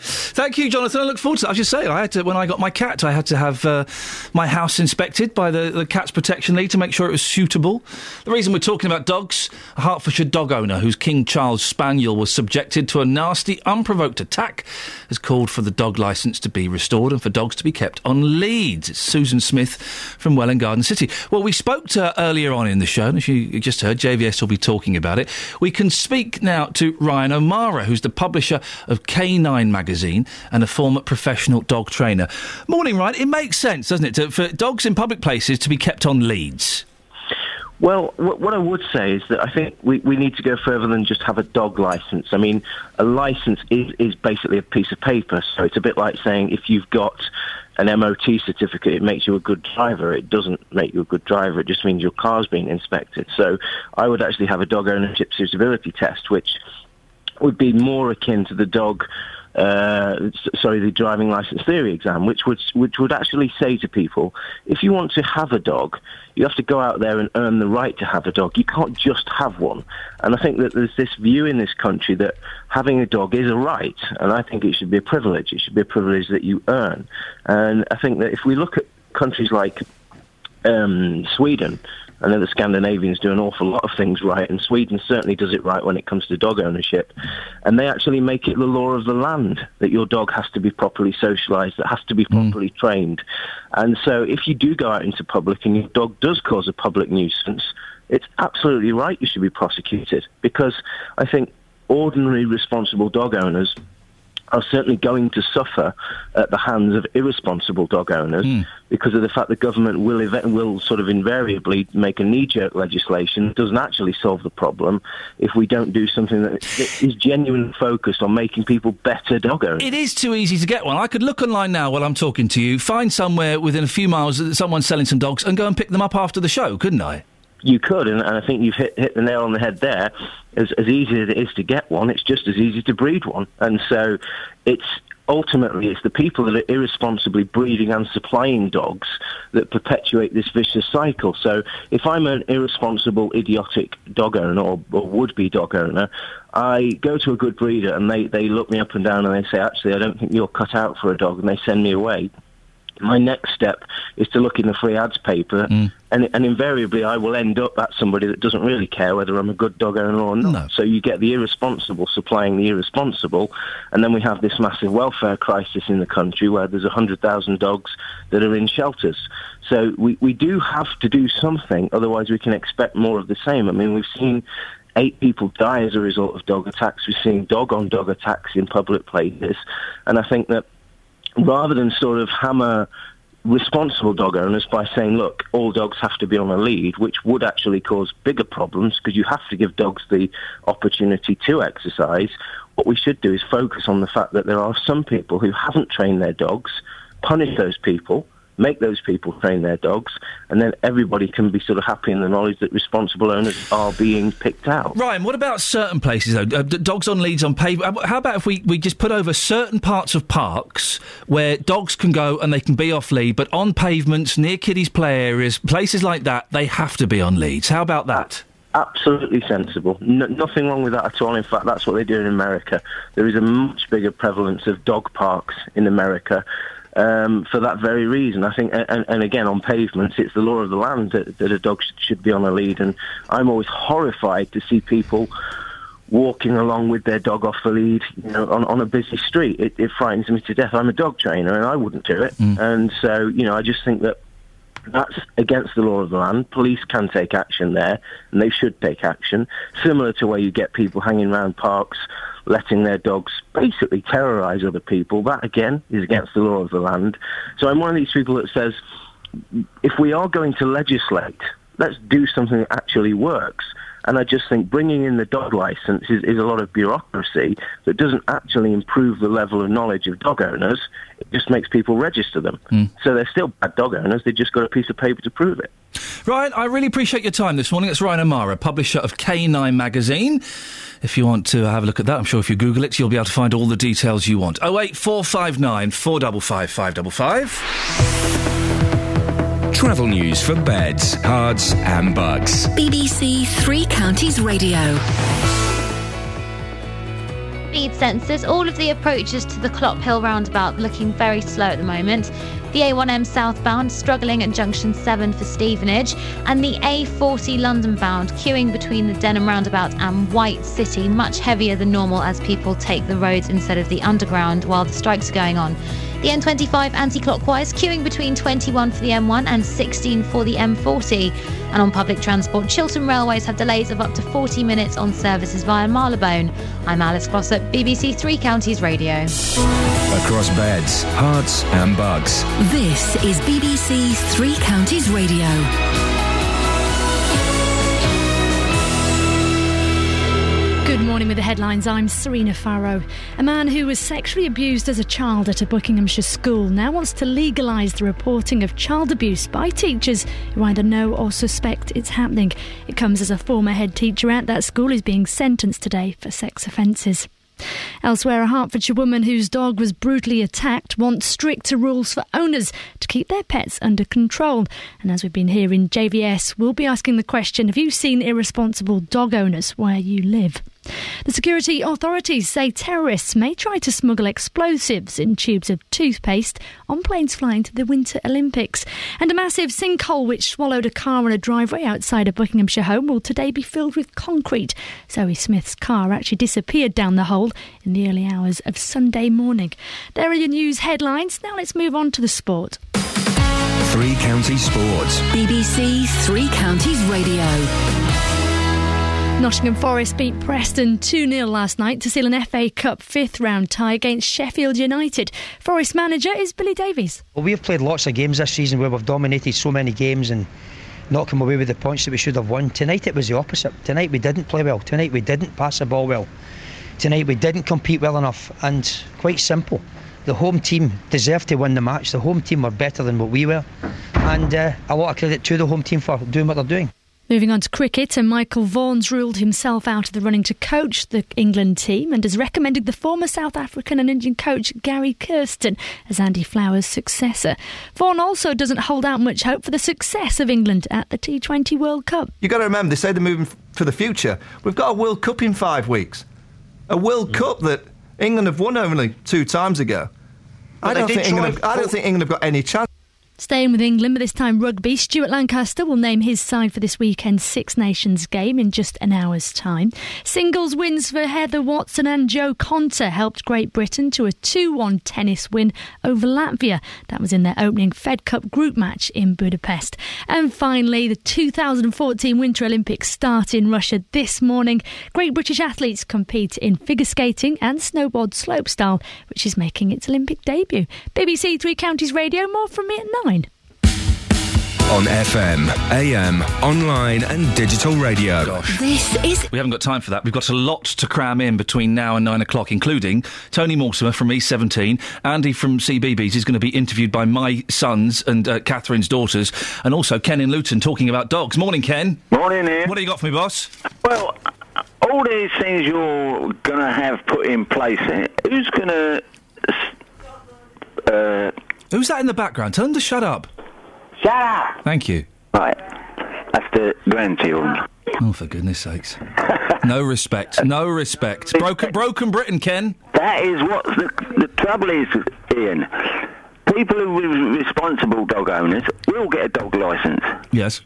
Thank you, Jonathan. I look forward to that. I should say, I had to when I got my cat, I had to have uh, my house inspected by the, the Cats Protection League to make sure it was suitable. The reason we're talking about dogs, a Hertfordshire dog owner whose King Charles Spaniel was subjected to a nasty, unprovoked attack, has called for the dog licence to be restored and for dogs to be kept on leads. It's Susan Smith from Welwyn Garden City. Well, we spoke to her earlier on in the show, and as you just heard, JVS will be talking about it. We can speak now to Ryan O'Meara, who's the publisher of K9 magazine and a former professional dog trainer. Morning, Ryan. It makes sense, doesn't it, to, for dogs in public places to be kept on leads? Well, what, I would say is that I think we, we need to go further than just have a dog license. I mean, a license is, is basically a piece of paper. So it's a bit like saying if you've got an MOT certificate, it makes you a good driver. It doesn't make you a good driver. It just means your car's being inspected. So I would actually have a dog ownership suitability test, which would be more akin to the dog uh, sorry, the driving license theory exam, which would which would actually say to people, if you want to have a dog, you have to go out there and earn the right to have a dog. You can't just have one. And I think that there's this view in this country that having a dog is a right, and I think it should be a privilege. It should be a privilege that you earn. And I think that if we look at countries like um, Sweden. I know the Scandinavians do an awful lot of things right, and Sweden certainly does it right when it comes to dog ownership. And they actually make it the law of the land that your dog has to be properly socialised, that has to be mm. properly trained. And so if you do go out into public and your dog does cause a public nuisance, it's absolutely right you should be prosecuted because I think ordinary responsible dog owners are certainly going to suffer at the hands of irresponsible dog owners hmm. because of the fact the government will ev- will sort of invariably make a knee-jerk legislation that doesn't actually solve the problem if we don't do something that that is genuinely focused on making people better dog owners. It is too easy to get one. I could look online now while I'm talking to you, find somewhere within a few miles that someone's selling some dogs, and go and pick them up after the show, couldn't I? You could, and, and I think you've hit, hit the nail on the head there. As, as easy as it is to get one, it's just as easy to breed one. And so it's ultimately it's the people that are irresponsibly breeding and supplying dogs that perpetuate this vicious cycle. So if I'm an irresponsible, idiotic dog owner or, or would-be dog owner, I go to a good breeder and they, they look me up and down and they say, actually, I don't think you're cut out for a dog, and they send me away my next step is to look in the free ads paper, Mm. and, and invariably I will end up at somebody that doesn't really care whether I'm a good dog owner or not. So you get the irresponsible supplying the irresponsible, and then we have this massive welfare crisis in the country where there's 100,000 dogs that are in shelters. So we, we do have to do something, otherwise we can expect more of the same. I mean, we've seen eight people die as a result of dog attacks. We've seen dog-on-dog attacks in public places, and I think that rather than sort of hammer responsible dog owners by saying, look, all dogs have to be on a lead, which would actually cause bigger problems because you have to give dogs the opportunity to exercise. What we should do is focus on the fact that there are some people who haven't trained their dogs, punish those people, make those people train their dogs, and then everybody can be sort of happy in the knowledge that responsible owners are being picked out. Ryan, what about certain places though? Uh, dogs on leads on pavement. How about if we, we just put over certain parts of parks where dogs can go and they can be off lead, but on pavements near kiddies' play areas, places like that, they have to be on leads. How about that? Absolutely sensible. No, nothing wrong with that at all. In fact, that's what they do in America. There is a much bigger prevalence of dog parks in America um, for that very reason. I think, and, and again, on pavements, it's the law of the land that, that a dog should, be on a lead. And I'm always horrified to see people walking along with their dog off the lead, you know, on, on a busy street. It, it frightens me to death. I'm a dog trainer, and I wouldn't do it. And so, you know, I just think that that's against the law of the land. Police can take action there, and they should take action. Similar to where you get people hanging around parks, letting their dogs basically terrorise other people. That again is against the law of the land. So I'm one of these people that says, if we are going to legislate, let's do something that actually works. And I just think bringing in the dog license is, is a lot of bureaucracy that doesn't actually improve the level of knowledge of dog owners. It just makes people register them. Hmm. So they're still bad dog owners. They've just got a piece of paper to prove it. Ryan, I really appreciate your time this morning. It's Ryan O'Meara, publisher of K9 Magazine. If you want to have a look at that, I'm sure if you Google it, you'll be able to find all the details you want. 08459 455 555. Travel news for beds, cards, and bucks. BBC Three Counties Radio. Speed sensors, all of the approaches to the Clophill roundabout looking very slow at the moment. The A1M southbound struggling at junction 7 for Stevenage, and the A40 London bound queuing between the Denham roundabout and White City, much heavier than normal as people take the roads instead of the underground while the strikes are going on. The M25 anti clockwise, queuing between 21 for the M1 and 16 for the M40. And on public transport, Chiltern Railways have delays of up to 40 minutes on services via Marylebone. I'm Alice Glossop, BBC Three Counties Radio. Across beds, herts, and bucks. This is BBC Three Counties Radio. Good morning with the headlines. I'm Serena Farrow. A man who was sexually abused as a child at a Buckinghamshire school now wants to legalise the reporting of child abuse by teachers who either know or suspect it's happening. It comes as a former head teacher at that school is being sentenced today for sex offences. Elsewhere, a Hertfordshire woman whose dog was brutally attacked wants stricter rules for owners to keep their pets under control. And as we've been hearing, JVS will be asking the question Have you seen irresponsible dog owners where you live? The security authorities say terrorists may try to smuggle explosives in tubes of toothpaste on planes flying to the Winter Olympics. And a massive sinkhole which swallowed a car on a driveway outside a Buckinghamshire home will today be filled with concrete. Zoe Smith's car actually disappeared down the hole in the early hours of Sunday morning. There are your news headlines. Now let's move on to the sport. Three Counties Sports. BBC Three Counties Radio. Nottingham Forest beat Preston 2 0 last night to seal an FA Cup fifth round tie against Sheffield United. Forest manager is Billy Davies. Well, we've played lots of games this season where we've dominated so many games and not come away with the points that we should have won. Tonight it was the opposite. Tonight we didn't play well. Tonight we didn't pass the ball well. Tonight we didn't compete well enough. And quite simple. The home team deserved to win the match. The home team were better than what we were. And uh, a lot of credit to the home team for doing what they're doing. Moving on to cricket, and Michael Vaughan's ruled himself out of the running to coach the England team and has recommended the former South African and Indian coach Gary Kirsten as Andy Flower's successor. Vaughan also doesn't hold out much hope for the success of England at the T20 World Cup. You've got to remember, they say they're moving for the future. We've got a World Cup in five weeks. A World Cup that England have won only two times ago. I don't, think England have, I don't think England have got any chance. Staying with England, but this time rugby, Stuart Lancaster will name his side for this weekend's Six Nations game in just an hour's time. Singles wins for Heather Watson and Jo Konta helped Great Britain to a 2 1 tennis win over Latvia. That was in their opening Fed Cup group match in Budapest. And finally, the 2014 Winter Olympics start in Russia this morning. Great British athletes compete in figure skating and snowboard slopestyle, which is making its Olympic debut. BBC Three Counties Radio, more from me at 9. On FM, AM, online, and digital radio. This is We haven't got time for that. We've got a lot to cram in between now and nine o'clock, including Tony Mortimer from E17, Andy from CBeebies is going to be interviewed by my sons and uh, Catherine's daughters, and also Ken in Luton talking about dogs. Morning, Ken. Morning, Iain. What do you got for me, boss? Well, all these things you're going to have put in place, eh, who's going to. Uh, Who's that in the background? Tell them to shut up. Shut up! Thank you. Right. That's the grandchildren. Oh, for goodness sakes. No (laughs) respect. No respect. Broken, broken Britain, Ken. That is what the, the trouble is, Iain. People who are responsible dog owners will get a dog licence. Yes.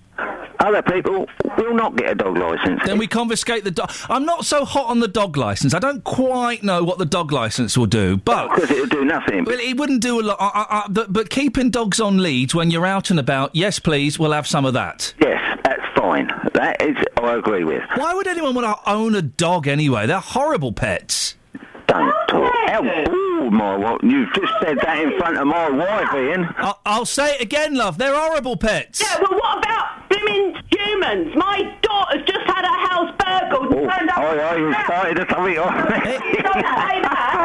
Other people will not get a dog licence. Then we confiscate the dog. I'm not so hot on the dog license. I don't quite know what the dog license will do, but because it'll do nothing. Well, it wouldn't do a lot. I, I, I, but, but keeping dogs on leads when you're out and about, yes, please, we'll have some of that. Yes, that's fine. That is, I agree with. Why would anyone want to own a dog anyway? They're horrible pets. Don't talk. Oh, my, what? You've just said that in front of my wife, Iain. I'll, I'll say it again, love. They're horrible pets. Yeah, well, what about blooming humans? My daughter's just had her house burgled and oh, turned up. Oh, yeah, you started to tell me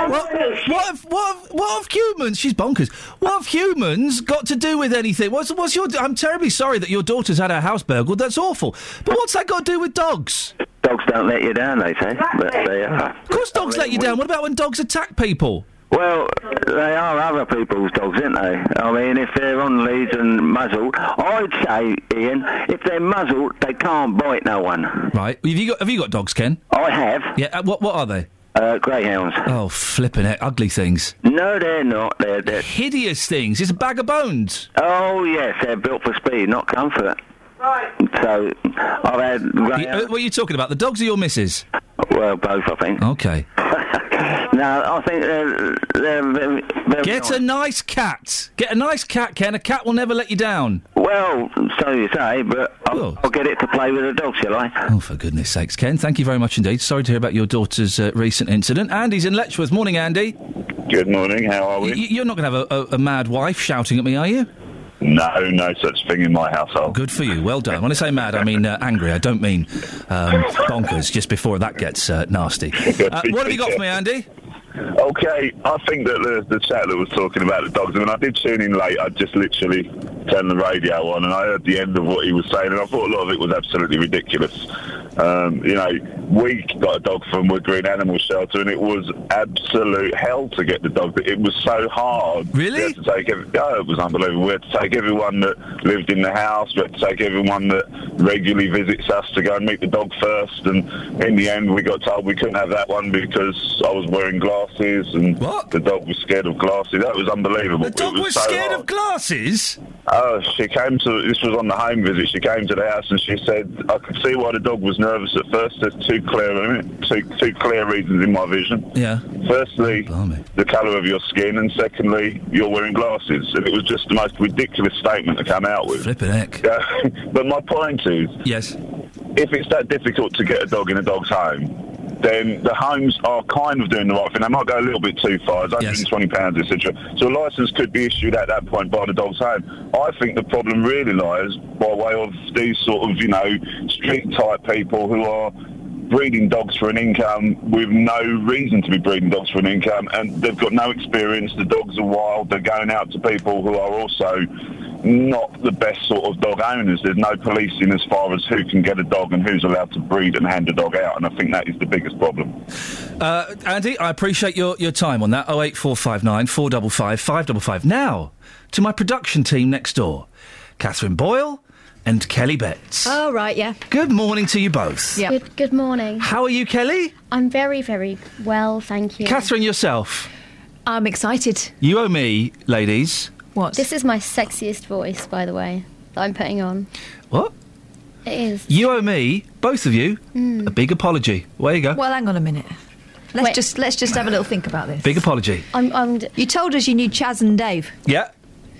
What, what, have, what, have, what have humans? She's bonkers. What have humans got to do with anything? What's, what's your? I'm terribly sorry that your daughter's had her house burgled. That's awful. But what's that got to do with dogs? Dogs don't let you down, they say. But they are. Of course, dogs let you down. What about when dogs attack people? Well, they are other people's dogs, aren't they? I mean, if they're on leads and muzzled, I'd say, Iain, if they're muzzled, they can't bite no one. Right. Have you got Have you got dogs, Ken? I have. Yeah. uh, what What are they? Uh, greyhounds. Oh, flipping it! Ugly things. No, they're not. They're, they're hideous things. It's a bag of bones. Oh yes, they're built for speed, not comfort. Right. So I've had You- greyhounds. uh, what are you talking about? The dogs are your missus? Well, both, I think. Okay. (laughs) no, I think they're, they're very, very Get nice. a nice cat. Get a nice cat, Ken. A cat will never let you down. Well, so you say, but I'll, I'll get it to play with the dog, shall I? Oh, for goodness sakes, Ken. Thank you very much indeed. Sorry to hear about your daughter's uh, recent incident. Andy's in Letchworth. Morning, Andy. Good morning. How are we? Y- you're not going to have a, a, a mad wife shouting at me, are you? No, no such thing in my household. Good for you. Well done. When I say mad, I mean uh, angry. I don't mean um, bonkers. Just before that gets uh, nasty. (laughs) Uh, what have you got for me, Andy? Okay, I think that the, the chat that was talking about the dogs, I mean, I did tune in late. I just literally turned the radio on and I heard the end of what he was saying, and I thought a lot of it was absolutely ridiculous. Um, you know, we got a dog from Wood Green Animal Shelter, and it was absolute hell to get the dog. It was so hard. Really? We had to take every, oh, it was unbelievable. We had to take everyone that lived in the house. We had to take everyone that regularly visits us to go and meet the dog first. And in the end, we got told we couldn't have that one because I was wearing glasses, and the dog was scared of glasses. That was unbelievable. The dog was so scared of glasses. Oh, she came to. This was on the home visit. She came to the house and she said, "I could see why the dog was nervous at first. There's two clear, two, two clear reasons in my vision. Yeah. Firstly, the colour of your skin, and secondly, you're wearing glasses. And it was just the most ridiculous statement to come out with. Flipping heck. Yeah. (laughs) but my point is, yes, if it's that difficult to get a dog in a dog's home. Then the homes are kind of doing the right thing. They might go a little bit too far. It's 120 pounds, etc. So a license could be issued at that point by the dog's home. I think the problem really lies by way of these sort of, you know, street type people who are breeding dogs for an income with no reason to be breeding dogs for an income, and they've got no experience. The dogs are wild. They're going out to people who are also not the best sort of dog owners. There's no policing as far as who can get a dog and who's allowed to breed and hand a dog out, and I think that is the biggest problem. Uh, Andy, I appreciate your, your time on that. 08459 455 555. Now, to my production team next door Catherine Boyle and Kelly Betts. Oh, right, yeah. Good morning to you both. Yeah. Good, good morning. How are you, Kelly? I'm very, very well, thank you. Catherine, yourself. I'm excited. You owe me, ladies. What? This is my sexiest voice, by the way, that I'm putting on. What? It is. You owe me, both of you, Mm. a big apology. Where you go? Well, hang on a minute. Let's Wait. just let's just have a little think about this. Big apology. I'm, I'm d- You told us you knew Chas and Dave. Yeah.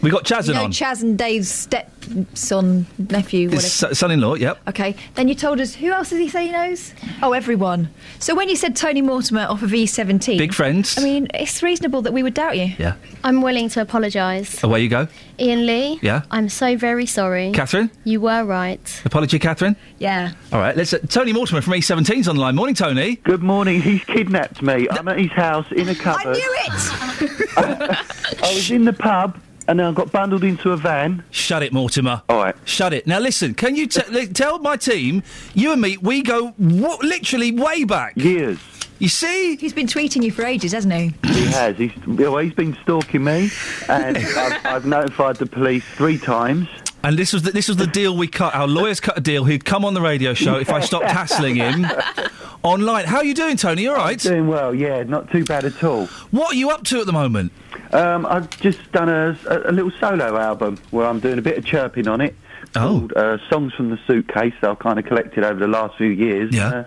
We got Chazin you know on. Chas and Dave's stepson, nephew, whatever. Son- son-in-law, yep. Okay. Then you told us who else does he say he knows? Oh, everyone. So when you said Tony Mortimer off of E17, Big friends. I mean, it's reasonable that we would doubt you. Yeah. I'm willing to apologise. Away you go. Iain Lee, Yeah. I'm so very sorry. Catherine? You were right. Apology, Catherine. Yeah. All right, let's. Uh, Tony Mortimer from E17's on the line. Morning, Tony. Good morning. He's kidnapped me. I'm at his house in a cupboard. I knew it! (laughs) I was in the pub and then I got bundled into a van. Shut it, Mortimer. All right. Shut it. Now listen. Can you t- li- tell my team, you and me, we go w- literally way back. Years. You see? He's been tweeting you for ages, hasn't he? He has. He's, well, he's been stalking me, and (laughs) I've, I've notified the police three times. And this was the, this was the deal we cut. Our lawyers cut a deal. He'd come on the radio show if I stopped hassling him (laughs) online. How are you doing, Tony? All right? Doing well, yeah, not too bad at all. What are you up to at the moment? Um, I've just done a, a, a little solo album where I'm doing a bit of chirping on it. Oh. Called, uh, Songs from the Suitcase that I've kind of collected over the last few years. Yeah. Uh,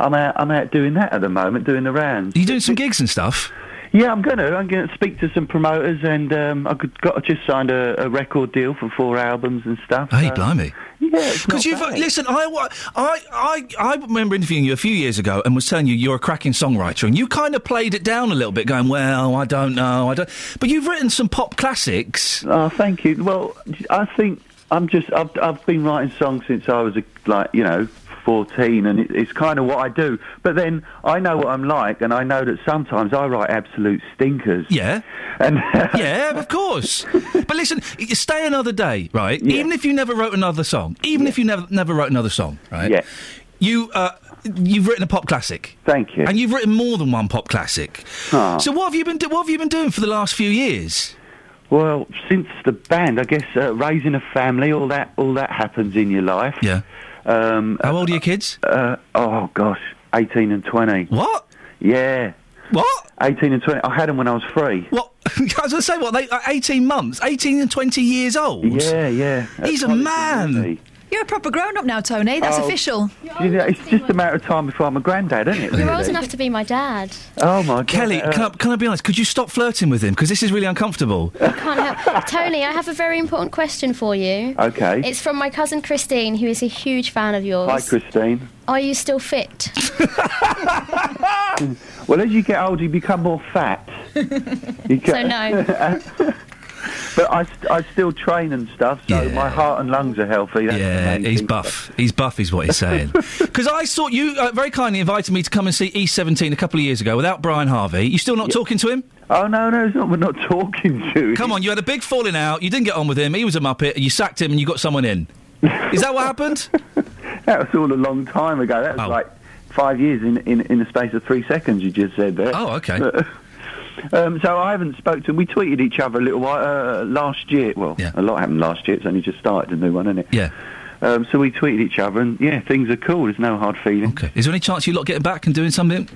I'm out, I'm out doing that at the moment, doing the rounds. Are you doing some gigs and stuff? Yeah, I'm gonna. I'm gonna speak to some promoters, and um, I could, got just signed a, a record deal for four albums and stuff. Hey, so- blimey. Yeah, Because you've bad. listen, I, I, I, I remember interviewing you a few years ago and was telling you you're a cracking songwriter, and you kind of played it down a little bit, going, "Well, I don't know, I don't." But you've written some pop classics. Oh, thank you. Well, I think I'm just. I've I've been writing songs since I was a, like you know. 14 and it, it's kind of what I do but then I know what I'm like and I know that sometimes I write absolute stinkers Yeah. and (laughs) yeah, (laughs) of course. But listen, stay another day, right? Even if you never wrote another song, even if you never never wrote another song, right? Yeah. You uh, you've written a pop classic. Thank you. And you've written more than one pop classic. Ah. So what have you been do- what have you been doing for the last few years? Well, since the band, I guess uh, raising a family, all that, all that happens in your life. Yeah. Um, How old are your kids? Uh, oh gosh, eighteen and twenty. What? Yeah. What? Eighteen and twenty. I had them when I was three. What? (laughs) I was going to say what? They uh, eighteen months, eighteen and twenty years old. Yeah, yeah. He's a man. You're a proper grown up now, Tony. That's Oh. official. You know, it's just a matter of time before I'm a granddad, isn't it? You're old enough to be my dad. Oh my God. Kelly, uh, can, I, can I be honest? Could you stop flirting with him? Because this is really uncomfortable. I can't help. (laughs) Tony, I have a very important question for you. Okay. It's from my cousin Christine, who is a huge fan of yours. Hi, Christine. Are you still fit? (laughs) Well, as you get older, you become more fat. (laughs) You So no. But I, st- I still train and stuff, so my heart and lungs are healthy. That's Yeah, he's buff. He's buff, is what he's saying. (laughs) Because I saw you uh, very kindly invited me to come and see E17 a couple of years ago without Brian Harvey. You still not talking to him? Oh no, no, it's not. We're not talking to. him. Come on, you had a big falling out. You didn't get on with him. He was a muppet. And you sacked him, and you got someone in. Is that what happened? (laughs) That was all a long time ago. That was Oh. like five years in, in in the space of three seconds. You just said that. Oh, okay. (laughs) um, so I haven't spoken to him. We tweeted each other a little while uh, last year. Well, a lot happened last year. It's only just started a new one, isn't it? Yeah. Um, so we tweeted each other, and yeah, things are cool. There's no hard feelings. Okay. Is there any chance you lot getting back and doing something?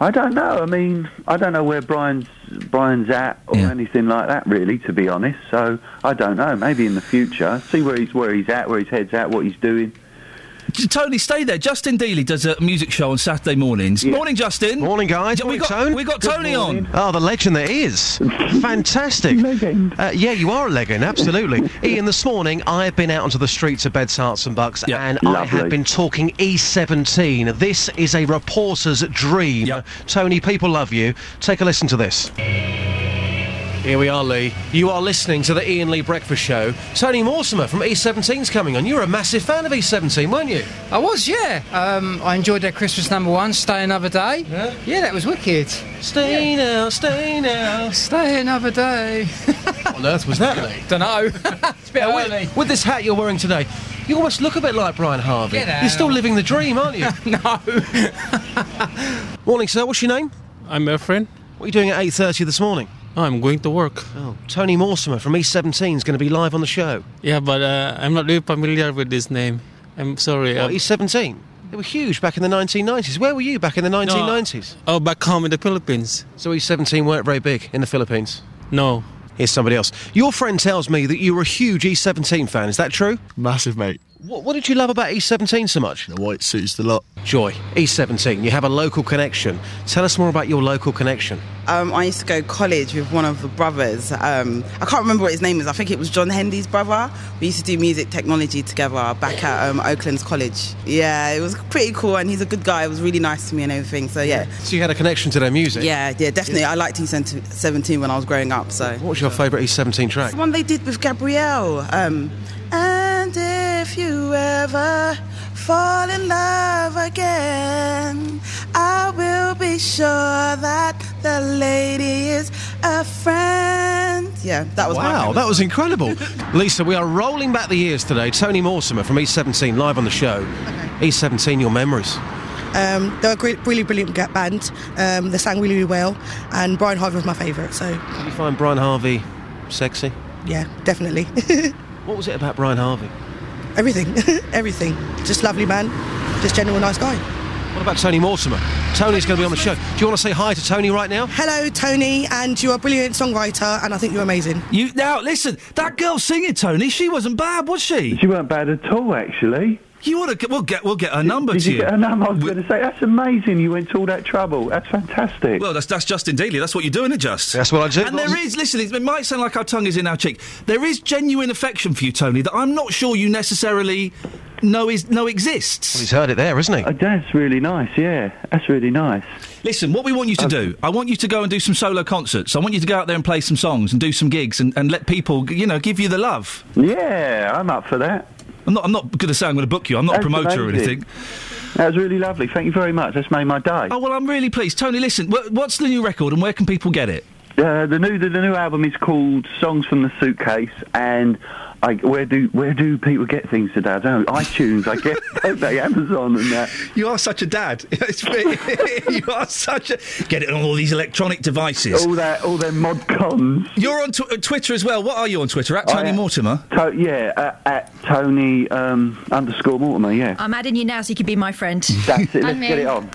I don't know. I mean, I don't know where Brian's Brian's at or anything like that, really. To be honest, so I don't know. Maybe in the future, see where he's where he's at, where his head's at, what he's doing. J- Tony, stay there. Justin Dealey does a music show on Saturday mornings. Morning, Justin. Morning, guys. we Morning, got Tone. we got Good Tony morning. on. Oh, the legend that is. Fantastic. (laughs) legend. Uh, yeah, you are a legend, absolutely. (laughs) Iain, this morning I've been out onto the streets of Beds, Herts and Bucks and I have been talking E17. This is a reporter's dream. Tony, people love you. Take a listen to this. Here we are, Lee. You are listening to the Iain Lee Breakfast Show. Tony Mortimer from E17's coming on. You're a massive fan of E17, weren't you? I was, yeah. Um, I enjoyed their Christmas number one, Stay Another Day. Yeah, yeah that was wicked. Stay now, stay now. Stay another day. (laughs) What on earth was that, Lee? (laughs) Don't know. (laughs) it's a bit with, early. with this hat you're wearing today, you almost look a bit like Brian Harvey. Get out. You're still living the dream, aren't you? no. Morning, sir. What's your name? I'm Efren. What are you doing at 8.30 this morning? I'm going to work. Oh, Tony Mortimer from E17 is going to be live on the show. Yeah, but uh, I'm not really familiar with this name. I'm sorry. What, uh, East 17? They were huge back in the 1990s. Where were you back in the 1990s? oh, back home in the Philippines. So E17 weren't very big in the Philippines? No. Here's somebody else. Your friend tells me that you were a huge E17 fan. Is that true? Massive, mate. What, what did you love about East 17 so much? The white suits, the lot. Joy, East 17, you have a local connection. Tell us more about your local connection. Um, I used to go college with one of the brothers. Um, I can't remember what his name is. I think it was John Hendy's brother. We used to do music technology together back at um, Oaklands college. Yeah, it was pretty cool, and he's a good guy. It was really nice to me and everything. So yeah, So you had a connection to their music? yeah, yeah, definitely. I liked East 17 when I was growing up. So What was your favourite East 17 track? the one they did with Gabrielle. Um, and if you ever fall in love again, I will be sure that the lady is a friend. Yeah, that was Wow, that was incredible. (laughs) Lisa, we are rolling back the years today. Tony Mortimer from E17 live on the show. E17, your memories. Um, they're a great, really brilliant band. Um, they sang really, really well, and Brian Harvey was my favourite. So, Did you find Brian Harvey sexy? yeah, definitely. (laughs) What was it about Brian Harvey? everything, (laughs) everything. Just lovely man, just genuine nice guy. What about Tony Mortimer? Tony's going to be on the show. Do you want to say hi to Tony right now? Hello, Tony, and you're a brilliant songwriter, and I think you're amazing. You now listen. That girl singing, Tony. She wasn't bad, was she? She weren't bad at all, actually. You want to? We'll get. We'll get her number Did to you get her number? I was going to say that's amazing. You went to all that trouble. That's fantastic. Well, that's that's Justin Dealey. That's what you're doing, it just. That's what I do. And there is, listen, it might sound like our tongue is in our cheek. There is genuine affection for you, Tony, that I'm not sure you necessarily know is know exists. he's heard it there, isn't he? Uh, that's really nice. Yeah, that's really nice. Listen, what we want you to do, I want you to go and do some solo concerts. I want you to go out there and play some songs and do some gigs and, and let people, you know, give you the love. Yeah, I'm up for that. I'm not. I'm not going to say I'm going to book you. I'm not That's a promoter or anything. That was really lovely. Thank you very much. That's made my day. Oh well, I'm really pleased, Tony. Listen, wh- what's the new record and where can people get it? Uh, the new the, the new album is called Songs from the Suitcase, and I, where do where do people get things today? I don't know. iTunes, I guess, (laughs) don't they? Amazon and that. You are such a dad. (laughs) It's- (laughs) you are such a get it on all these electronic devices. All that, all their mod cons. You're on tw- uh, Twitter as well. What are you on Twitter? At Tony I Mortimer. To- yeah, at, at Tony um, underscore Mortimer. Yeah, I'm adding you now so you can be my friend. that's it. Let's get it on.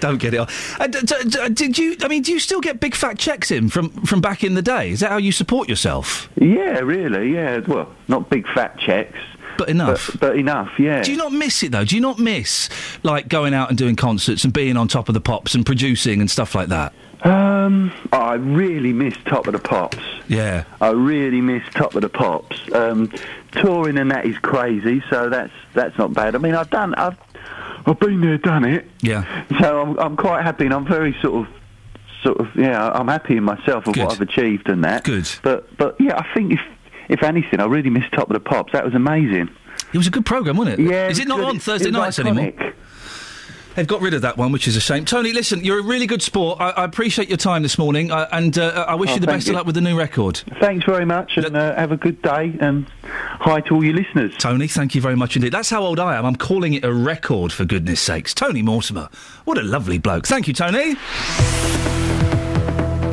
Don't get it on. Uh, d- d- d- did you? I mean, do you still get big fat checks in from from back in the day? Is that how you support yourself? Yeah, really. Yeah. Well, not big fat checks, but enough. But, but enough. Yeah. Do you not miss it though? Do you not miss like going out and doing concerts and being on top of the pops and producing and stuff like that? Um, I really miss Top of the Pops. Yeah. I really miss Top of the Pops. Um, touring and that is crazy, so that's that's not bad. I mean, I've done, I've, I've been there, done it. Yeah. So I'm, I'm quite happy, and I'm very sort of, sort of, yeah, I'm happy in myself of what I've achieved and that. Good. But, but yeah, I think if, if anything, I really miss Top of the Pops. That was amazing. It was a good program, wasn't it? Yeah. Is it not good. on Thursday nights anymore? They've got rid of that one, which is a shame. Tony, listen, you're a really good sport. I, I appreciate your time this morning, uh, and uh, I wish Oh, you the best you. of luck with the new record. Thanks very much, and uh, have a good day, and hi to all your listeners. Tony, thank you very much indeed. That's how old I am. I'm calling it a record, for goodness sakes. Tony Mortimer. What a lovely bloke. Thank you, Tony.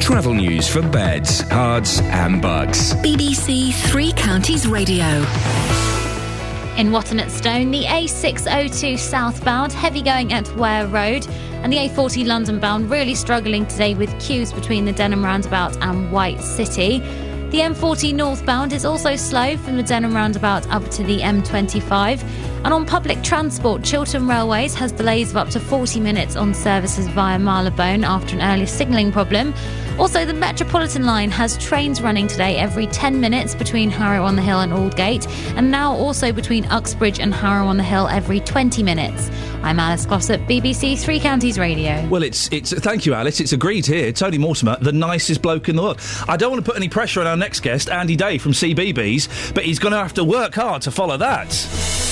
Travel news for beds, cards, and bugs. BBC Three Counties Radio. In Watton at Stone, the A602 southbound, heavy going at Ware Road, and the A40 London bound really struggling today with queues between the Denham roundabout and White City. The M40 northbound is also slow from the Denham roundabout up to the M25. And on public transport, Chiltern Railways has delays of up to 40 minutes on services via Marylebone after an early signalling problem. Also, the Metropolitan line has trains running today every 10 minutes between Harrow on the Hill and Aldgate, and now also between Uxbridge and Harrow on the Hill every 20 minutes. I'm Alice Glossop, BBC Three Counties Radio. Well, it's it's. Thank you, Alice. It's agreed here. Tony Mortimer, the nicest bloke in the world. I don't want to put any pressure on our next guest, Andy Day from CBeebies, but he's going to have to work hard to follow that.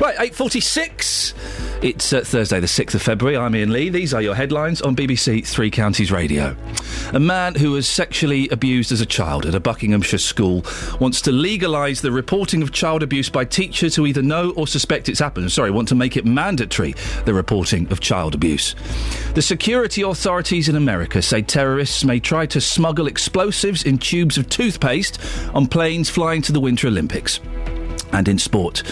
Right, eight forty-six. It's uh, Thursday, the 6th of February. I'm Iain Lee. These are your headlines on BBC Three Counties Radio. A man who was sexually abused as a child at a Buckinghamshire school wants to legalise the reporting of child abuse by teachers who either know or suspect it's happened. Sorry, want to make it mandatory, the reporting of child abuse. The security authorities in America say terrorists may try to smuggle explosives in tubes of toothpaste on planes flying to the Winter Olympics. And in sport,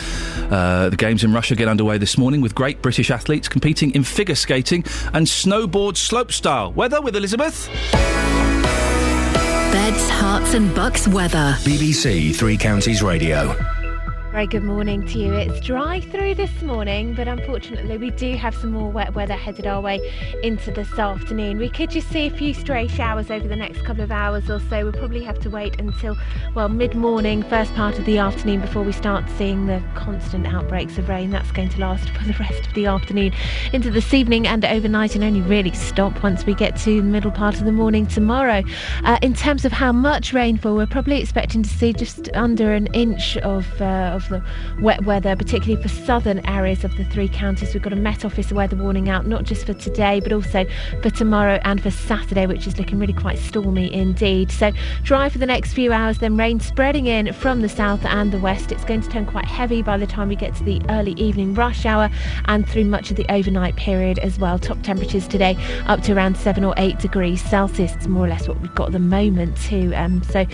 uh, the games in Russia get underway this morning with great British athletes competing in figure skating and snowboard slopestyle. Weather with Elizabeth. Beds, herts, and bucks weather. BBC Three Counties Radio. Very good morning to you. It's dry through this morning, but unfortunately, we do have some more wet weather headed our way into this afternoon. We could just see a few stray showers over the next couple of hours or so. We'll probably have to wait until, well, mid morning, first part of the afternoon before we start seeing the constant outbreaks of rain. That's going to last (laughs) for the rest of the afternoon into this evening and overnight, and only really stop once we get to the middle part of the morning tomorrow. Uh, in terms of how much rainfall, we're probably expecting to see just under an inch of. Uh, of the wet weather, particularly for southern areas of the three counties. We've got a Met Office weather warning out, not just for today, but also for tomorrow and for Saturday, which is looking really quite stormy indeed. So dry for the next few hours, then rain spreading in from the south and the west. It's going to turn quite heavy by the time we get to the early evening rush hour and through much of the overnight period as well. Top temperatures today up to around seven or eight degrees Celsius. It's more or less what we've got at the moment too. Um, so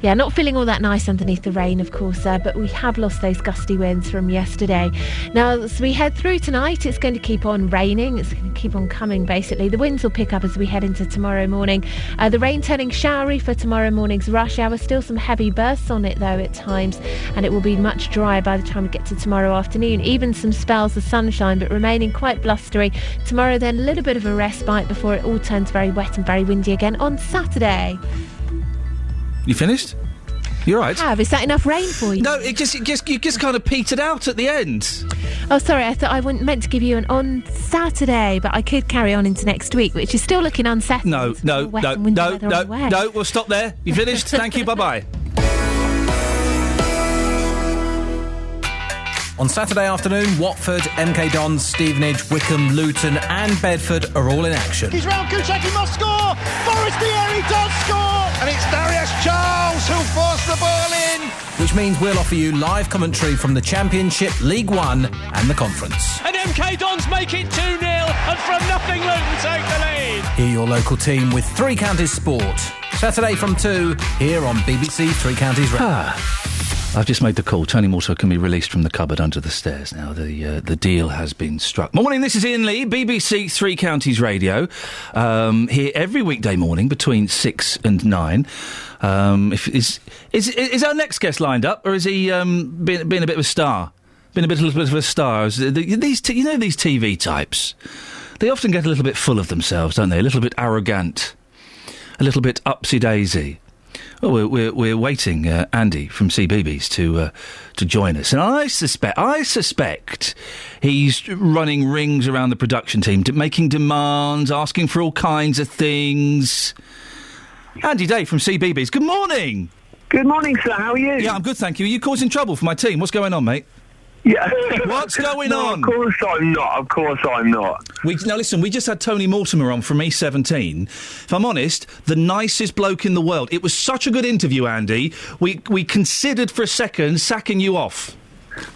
yeah, not feeling all that nice underneath the rain, of course, uh, but we have lost those gusty winds from yesterday. Now, as we head through tonight, it's going to keep on raining. It's going to keep on coming, basically. The winds will pick up as we head into tomorrow morning. Uh, the rain turning showery for tomorrow morning's rush hour. Still some heavy bursts on it, though, at times, and it will be much drier by the time we get to tomorrow afternoon. Even some spells of sunshine, but remaining quite blustery. Tomorrow, then, a little bit of a respite before it all turns very wet and very windy again on Saturday. You finished? You're right. Have is that enough rain for you? No, it just, it just, you just kind of petered out at the end. Oh, sorry. I thought I wasn't meant to give you an on Saturday, but I could carry on into next week, which is still looking unsettling. No, no, no, no, no, way. no. We'll stop there. You finished? Thank you. Bye bye. (laughs) On Saturday afternoon, Watford, MK Dons, Stevenage, Wycombe, Luton, and Bedford are all in action. He's round Kuchek, he must score! Boris Vieri does score! And it's Darius Charles who forced the ball in! Which means we'll offer you live commentary from the Championship, League One, and the Conference. And MK Dons make it 2 0, and from nothing, Luton take the lead! Hear your local team with Three Counties Sport. Saturday from 2, here on BBC Three Counties Radio. Ah. I've just made the call. Tony Morto can be released from the cupboard under the stairs now. The uh, the deal has been struck. Morning, this is Iain Lee, BBC Three Counties Radio. Um, here every weekday morning between six and nine. Um, if, is, is is our next guest lined up, or is he um, been, been a bit of a star? Been a bit, a little bit of a star. These t- you know these TV types. They often get a little bit full of themselves, don't they? A little bit arrogant, a little bit upsy daisy. Well, we're, we're, we're waiting uh, Andy from CBeebies to uh, to join us, and I suspect I suspect he's running rings around the production team, making demands, asking for all kinds of things. Andy Day from CBeebies. Good morning. Good morning, sir. How are you? Yeah, I'm good, thank you. Are you causing trouble for my team? What's going on, mate? Yeah. What's (laughs) going No, on? Of course I'm not. Of course I'm not. We, now listen, we just had Tony Mortimer on from E17. If I'm honest, the nicest bloke in the world. It was such a good interview, Andy. We we considered for a second sacking you off.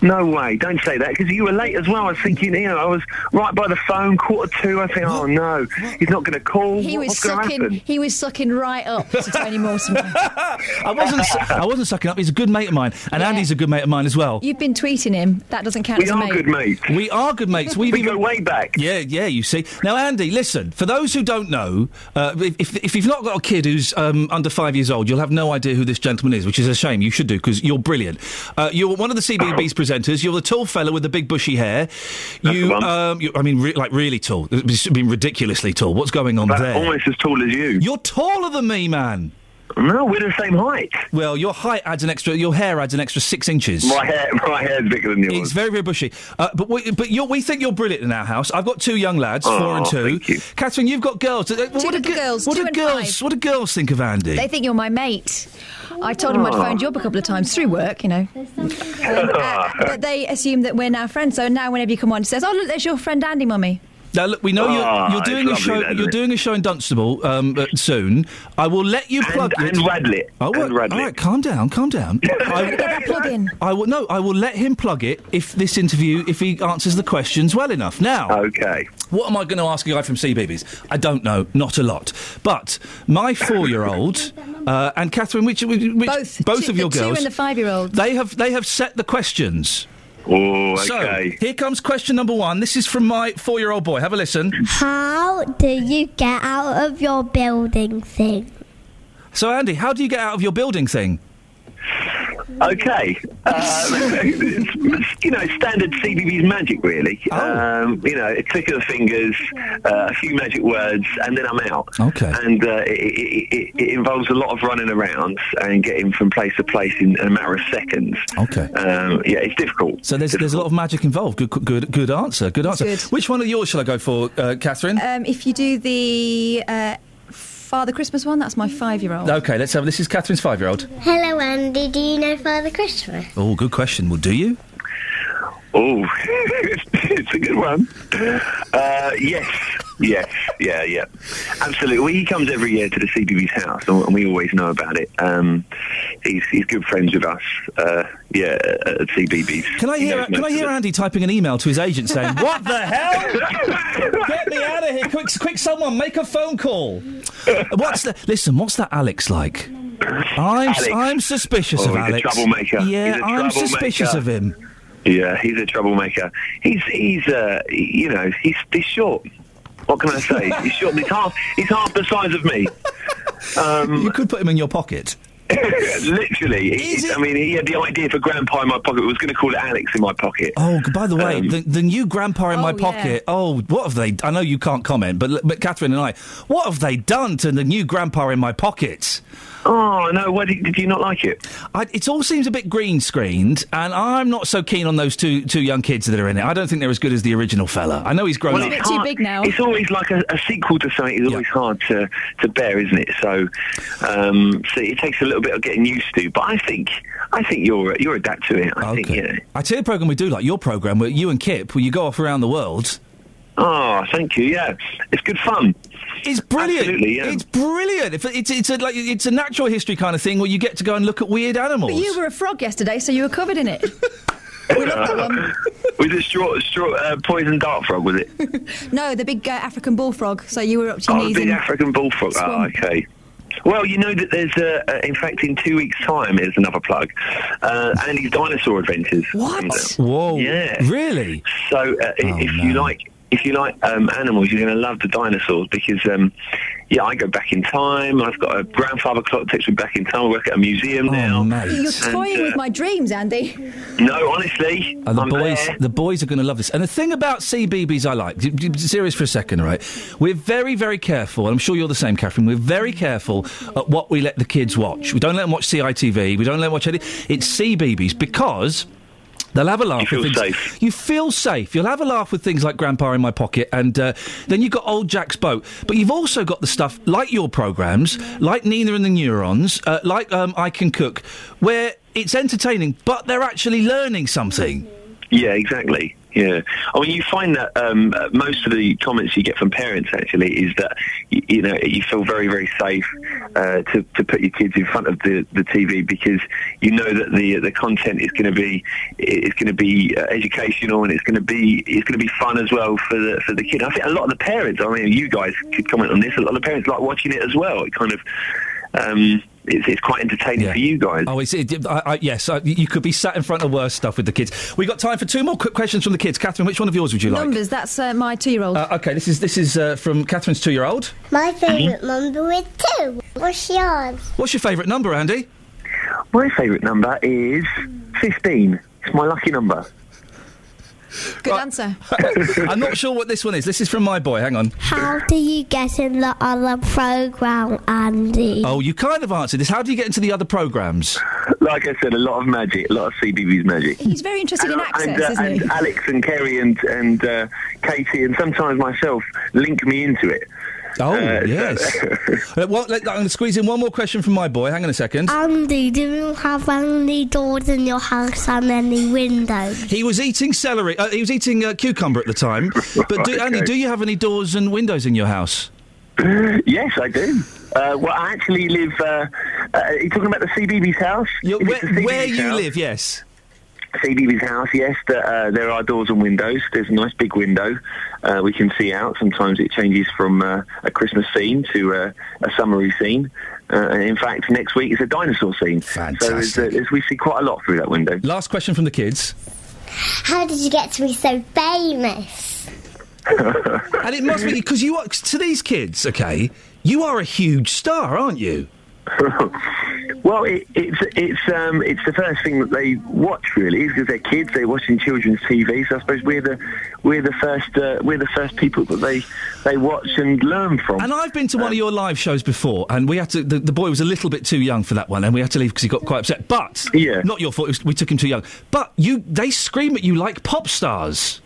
No way. Don't say that because you were late as well. I was thinking, you know, I was right by the phone, quarter two. I think, oh no, he's not going to call. He What- was What's going to sucking. happen? He was sucking right up to Tony Mortimer. (laughs) I wasn't. su- I wasn't sucking up. He's a good mate of mine, and Andy's a good mate of mine as well. You've been tweeting him. That doesn't count as a mate. mates. We are good mates. We've We even go way back. Yeah, yeah. You see. Now, Andy, listen. For those who don't know, uh, if, if if you've not got a kid who's um, under five years old, you'll have no idea who this gentleman is, which is a shame. You should do because you're brilliant. Uh, you're one of the CBeebies presenters. You're the tall fella with the big bushy hair. You, um, you I mean, re- like really tall. It's been ridiculously tall. What's going on About there? almost as tall as you. You're taller than me, man. No, we're the same height. Well, your height adds an extra. Your hair adds an extra six inches. My hair, my hair's bigger than yours. It's very, very bushy. Uh, but we, but you're, we think you're brilliant in our house. I've got two young lads, four Oh, and two. thank you. Catherine, you've got girls. Uh, Two what do little gi- girls, What two do and girls? five. What do girls think of Andy? They think you're my mate. I told them I'd Oh. phoned you up a couple of times through work, you know. (laughs) But they assume that we're now friends. So now, whenever you come on, it says, "Oh, look, there's your friend Andy, mummy." Now, look, we know Ah, you're, you're it's doing a lovely, show. that, isn't You're doing a show in Dunstable um, uh, soon. I will let you plug and it. Radlett. Oh, And well, Radlett. all right, calm down, calm down. (laughs) I, plug in. I will no. I will let him plug it if this interview, if he answers the questions well enough. Now, okay. What am I going to ask a guy from CBeebies? I don't know, not a lot. But my four-year-old (laughs) uh, and Catherine, which, which Both. both Two- of your the girls, Two and the five-year-old. they have they have set the questions. Oh, So here comes question number one. This is from my four-year-old boy. Have a listen. How do you get out of your building thing? So Andy, how do you get out of your building thing? Okay. Uh, it's, (laughs) you know, standard CBeebies magic, really. Oh. Um, you know, a click of the fingers, uh, a few magic words, and then I'm out. Okay. And uh, it, it, it, it involves a lot of running around and getting from place to place in a matter of seconds. Okay. Um, yeah, it's difficult. So there's there's a lot of magic involved. Good good good answer. Good answer. good. Which one of yours shall I go for, uh, Catherine? Um, if you do the uh, Father Christmas one, that's my five-year-old. Okay, let's have. This is Catherine's five-year-old. Hello, Andy. Do you know Father Christmas? Oh, good question. Well, do you? Oh, (laughs) it's a good one. Uh, yes, yes, yeah, yeah, absolutely. Well, he comes every year to the CBeebies house, and we always know about it. Um, he's he's good friends with us. Uh, yeah, at CBeebies. Can I hear knows Can I hear. Andy typing an email to his agent saying, (laughs) "What the hell? (laughs) Get me out of here! Quick, quick! Someone make a phone call." What's the? Listen, what's that Alex like? I'm Alex. I'm suspicious Oh, of he's a Alex. troublemaker. Yeah, I'm suspicious of him. Yeah, he's a troublemaker. He's he's uh, you know he's he's short. What can I say? (laughs) he's short. He's half he's half the size of me. Um, you could put him in your pocket. (laughs) Literally, He- I mean, he had the idea for Grandpa in my pocket. Was going to call it Alex in my pocket. Oh, by the way, Um, the, the new grandpa in my Oh, pocket. Oh, what have they? I know you can't comment, but but Catherine and I, what have they done to the new grandpa in my pocket? Oh no! Why did, did you not like it? I, it all seems a bit green screened, and I'm not so keen on those two two young kids that are in it. I don't think they're as good as the original fella. I know he's grown Well, up. it's hard- too big now. It's always like a, a sequel to something. is always hard to, to bear, isn't it? So, um, so it takes a little bit of getting used to. But I think I think you're you're adapt to it. I think you know. I tell you, a program we do like your program, where you and Kip, where you go off around the world. Oh, thank you. Yeah, it's good fun. It's brilliant. Absolutely, yeah. It's brilliant. It's it's a, like it's a natural history kind of thing where you get to go and look at weird animals. But you were a frog yesterday, so you were covered in it. (laughs) (laughs) we love that one. was it straw, straw, uh, poison dart frog? Was it? (laughs) No, the big uh, African bullfrog. So you were up to your Oh, knees big in. African bullfrog. Oh, okay. Well, you know that there's a, uh, in fact, in two weeks' time, there's another plug, uh, Andy's dinosaur adventures. What? Whoa! Yeah. Really? So, uh, i if you like, if you like um, animals, you're going to love the dinosaurs because, um, yeah, I go back in time. I've got a grandfather clock that takes me back in time. I work at a museum now. You're And, toying uh, with my dreams, Andy. No, honestly, And the I'm boys, there. the boys are going to love this. And the thing about CBeebies I like, d- d- serious for a second, right? We're very, very careful. and I'm sure you're the same, Catherine. We're very careful at what we let the kids watch. We don't let them watch CITV. We don't let them watch any. It's CBeebies because. They'll have a laugh. You feel safe. You feel safe. You'll have a laugh with things like Grandpa in My Pocket, and uh, then you've got Old Jack's Boat. But you've also got the stuff like your programs, like Nina and the Neurons, uh, like um, I Can Cook, where it's entertaining, but they're actually learning something. Yeah, exactly. Yeah, I mean, you find that um, most of the comments you get from parents actually is that you, you know you feel very, very safe uh, to, to put your kids in front of the, the TV because you know that the the content is going to be is going to be uh, educational and it's going to be it's going to be fun as well for the for the kid. I think a lot of the parents, I mean, you guys could comment on this. A lot of the parents like watching it as well. It kind of um, it's, it's quite entertaining for you guys. Oh, it's, it, I, I, yes, I, you could be sat in front of worse stuff with the kids. We've got time for two more quick questions from the kids. Catherine, which one of yours would you like? Numbers. That's uh, my two-year-old. Uh, okay, this is this is uh, from Catherine's two-year-old. My favourite number is two. What's yours? What's your favourite number, Andy? My favourite number is 15. It's my lucky number. Good answer. (laughs) I'm not sure what this one is. This is from my boy. Hang on. How do you get in the other program, Andy? Oh, you kind of answered this. How do you get into the other programs? Like I said, a lot of magic, a lot of CBeebies magic. He's very interested in access, and, uh, isn't he? Alex and Kerry and and uh, Katie and sometimes myself link me into it. Oh, Uh, yes. Uh, (laughs) well, let- I'm going to squeeze in one more question from my boy. Hang on a second. Andy, do you have any doors in your house and any windows? He was eating celery. Uh, he was eating uh, cucumber at the time. (laughs) But do, Andy, do you have any doors and windows in your house? (laughs) yes, I do. Uh, well, I actually live. Uh, uh, are you talking about the CBeebies house? You're- Is it where the CBeebies where you house? live, yes. CBeebies house, yes. The, uh, there are doors and windows. There's a nice big window uh, we can see out. Sometimes it changes from uh, a Christmas scene to uh, a summery scene. Uh, and in fact, next week is a dinosaur scene. Fantastic. So there's, uh, there's, we see quite a lot through that window. Last question from the kids. How did you get to be so famous? (laughs) and it must be because you are to these kids. Okay, you are a huge star, aren't you? (laughs) Well, it, it's it's um, it's the first thing that they watch really, because they're kids. They're watching children's TV. So I suppose we're the we're the first uh, we're the first people that they they watch and learn from. And I've been to one of your live shows before, and we had to. The, the boy was a little bit too young for that one, and we had to leave because he got quite upset. But yeah, not your fault. Was, we took him too young. But you, they scream at you like pop stars.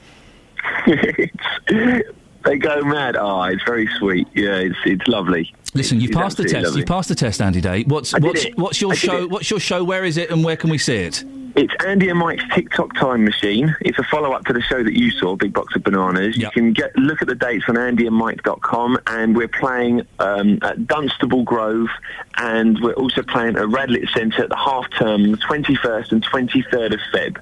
(laughs) they go mad. Oh, it's very sweet. Yeah, it's it's lovely. Listen, you've passed the test. lovely. You passed the test, Andy Day. What's what's what's your show? it. What's your show? Where is it, and where can we see it? It's Andy and Mike's TikTok Time Machine. It's a follow-up to the show that you saw, Big Box of Bananas. You can get look at the dates on andyandmike.com, and we're playing um, at Dunstable Grove, and we're also playing at Radlett Centre at the half term, the 21st and 23rd of Feb.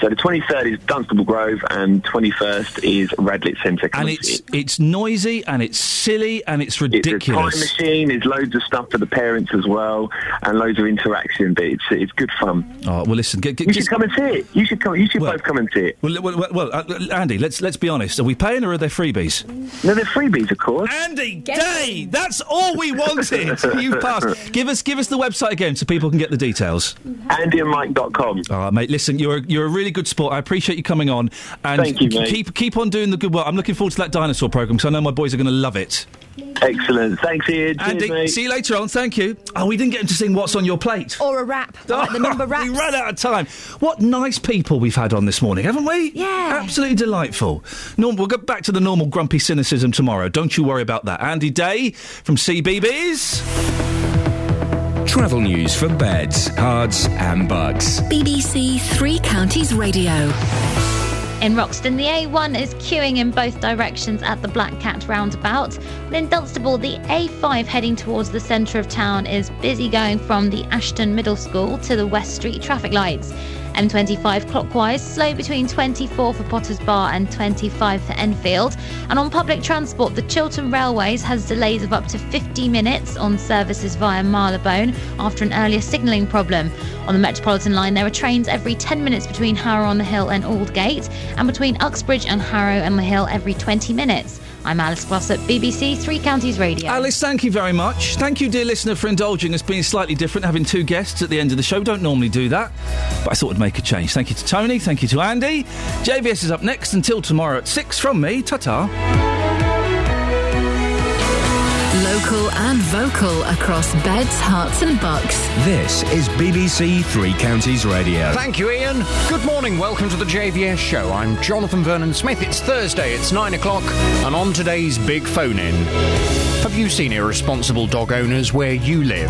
So the 23rd is Dunstable Grove, and 21st is Radlett Centre. Come And it's it's noisy and it's silly and it's It's a time ridiculous. machine. There's loads of stuff for the parents as well, and loads of interaction. But it's it's good fun. Oh well, listen. Get, get, you should come and see it. You should come. You should both come and see it. Well, well, well, well uh, Andy, let's let's be honest. Are we paying or are they freebies? No, they're freebies, of course. Andy Day, that's all we wanted. (laughs) You've passed. Give us give us the website again so people can get the details. AndyandMike.com. All right, mate. Listen, you're a, you're a really good sport. I appreciate you coming on. And Thank you, mate. keep keep on doing the good work. I'm looking forward to that dinosaur program because I know my boys are going to love it. Excellent. Thanks, Iain. Cheers, Andy, mate. see you later on. Thank you. Oh, we didn't get him to sing "What's on Your Plate." Or a rap, like the (laughs) number rap. we ran out of time. What nice people we've had on this morning, haven't we? Yeah. Absolutely delightful. Norm, we'll get back to the normal grumpy cynicism tomorrow. Don't you worry about that. Andy Day from CBeebies. Travel news for beds, cards, and bugs. BBC Three Counties Radio. In Roxton, the A1 is queuing in both directions at the Black Cat roundabout. And in Dunstable, the A5 heading towards the centre of town is busy going from the Ashton Middle School to the West Street traffic lights. M25 clockwise, slow between 24 for Potters Bar and 25 for Enfield. And on public transport, the Chiltern Railways has delays of up to 50 minutes on services via Marylebone after an earlier signalling problem. On the Metropolitan line, there are trains every 10 minutes between Harrow on the Hill and Aldgate, and between Uxbridge and Harrow on the Hill every 20 minutes. I'm Alice Glossop, BBC Three Counties Radio. Alice, thank you very much. Thank you, dear listener, for indulging us being slightly different, having two guests at the end of the show. Don't normally do that, but I thought I'd make a change. Thank you to Tony. Thank you to Andy. JVS is up next until tomorrow at six from me. Ta ta. Local and vocal across beds, herts, and bucks. This is BBC Three Counties Radio. Thank you, Iain. Good morning. Welcome to the JVS show. I'm Jonathan Vernon Smith. It's Thursday, it's nine o'clock, and on today's big phone in. Have you seen irresponsible dog owners where you live?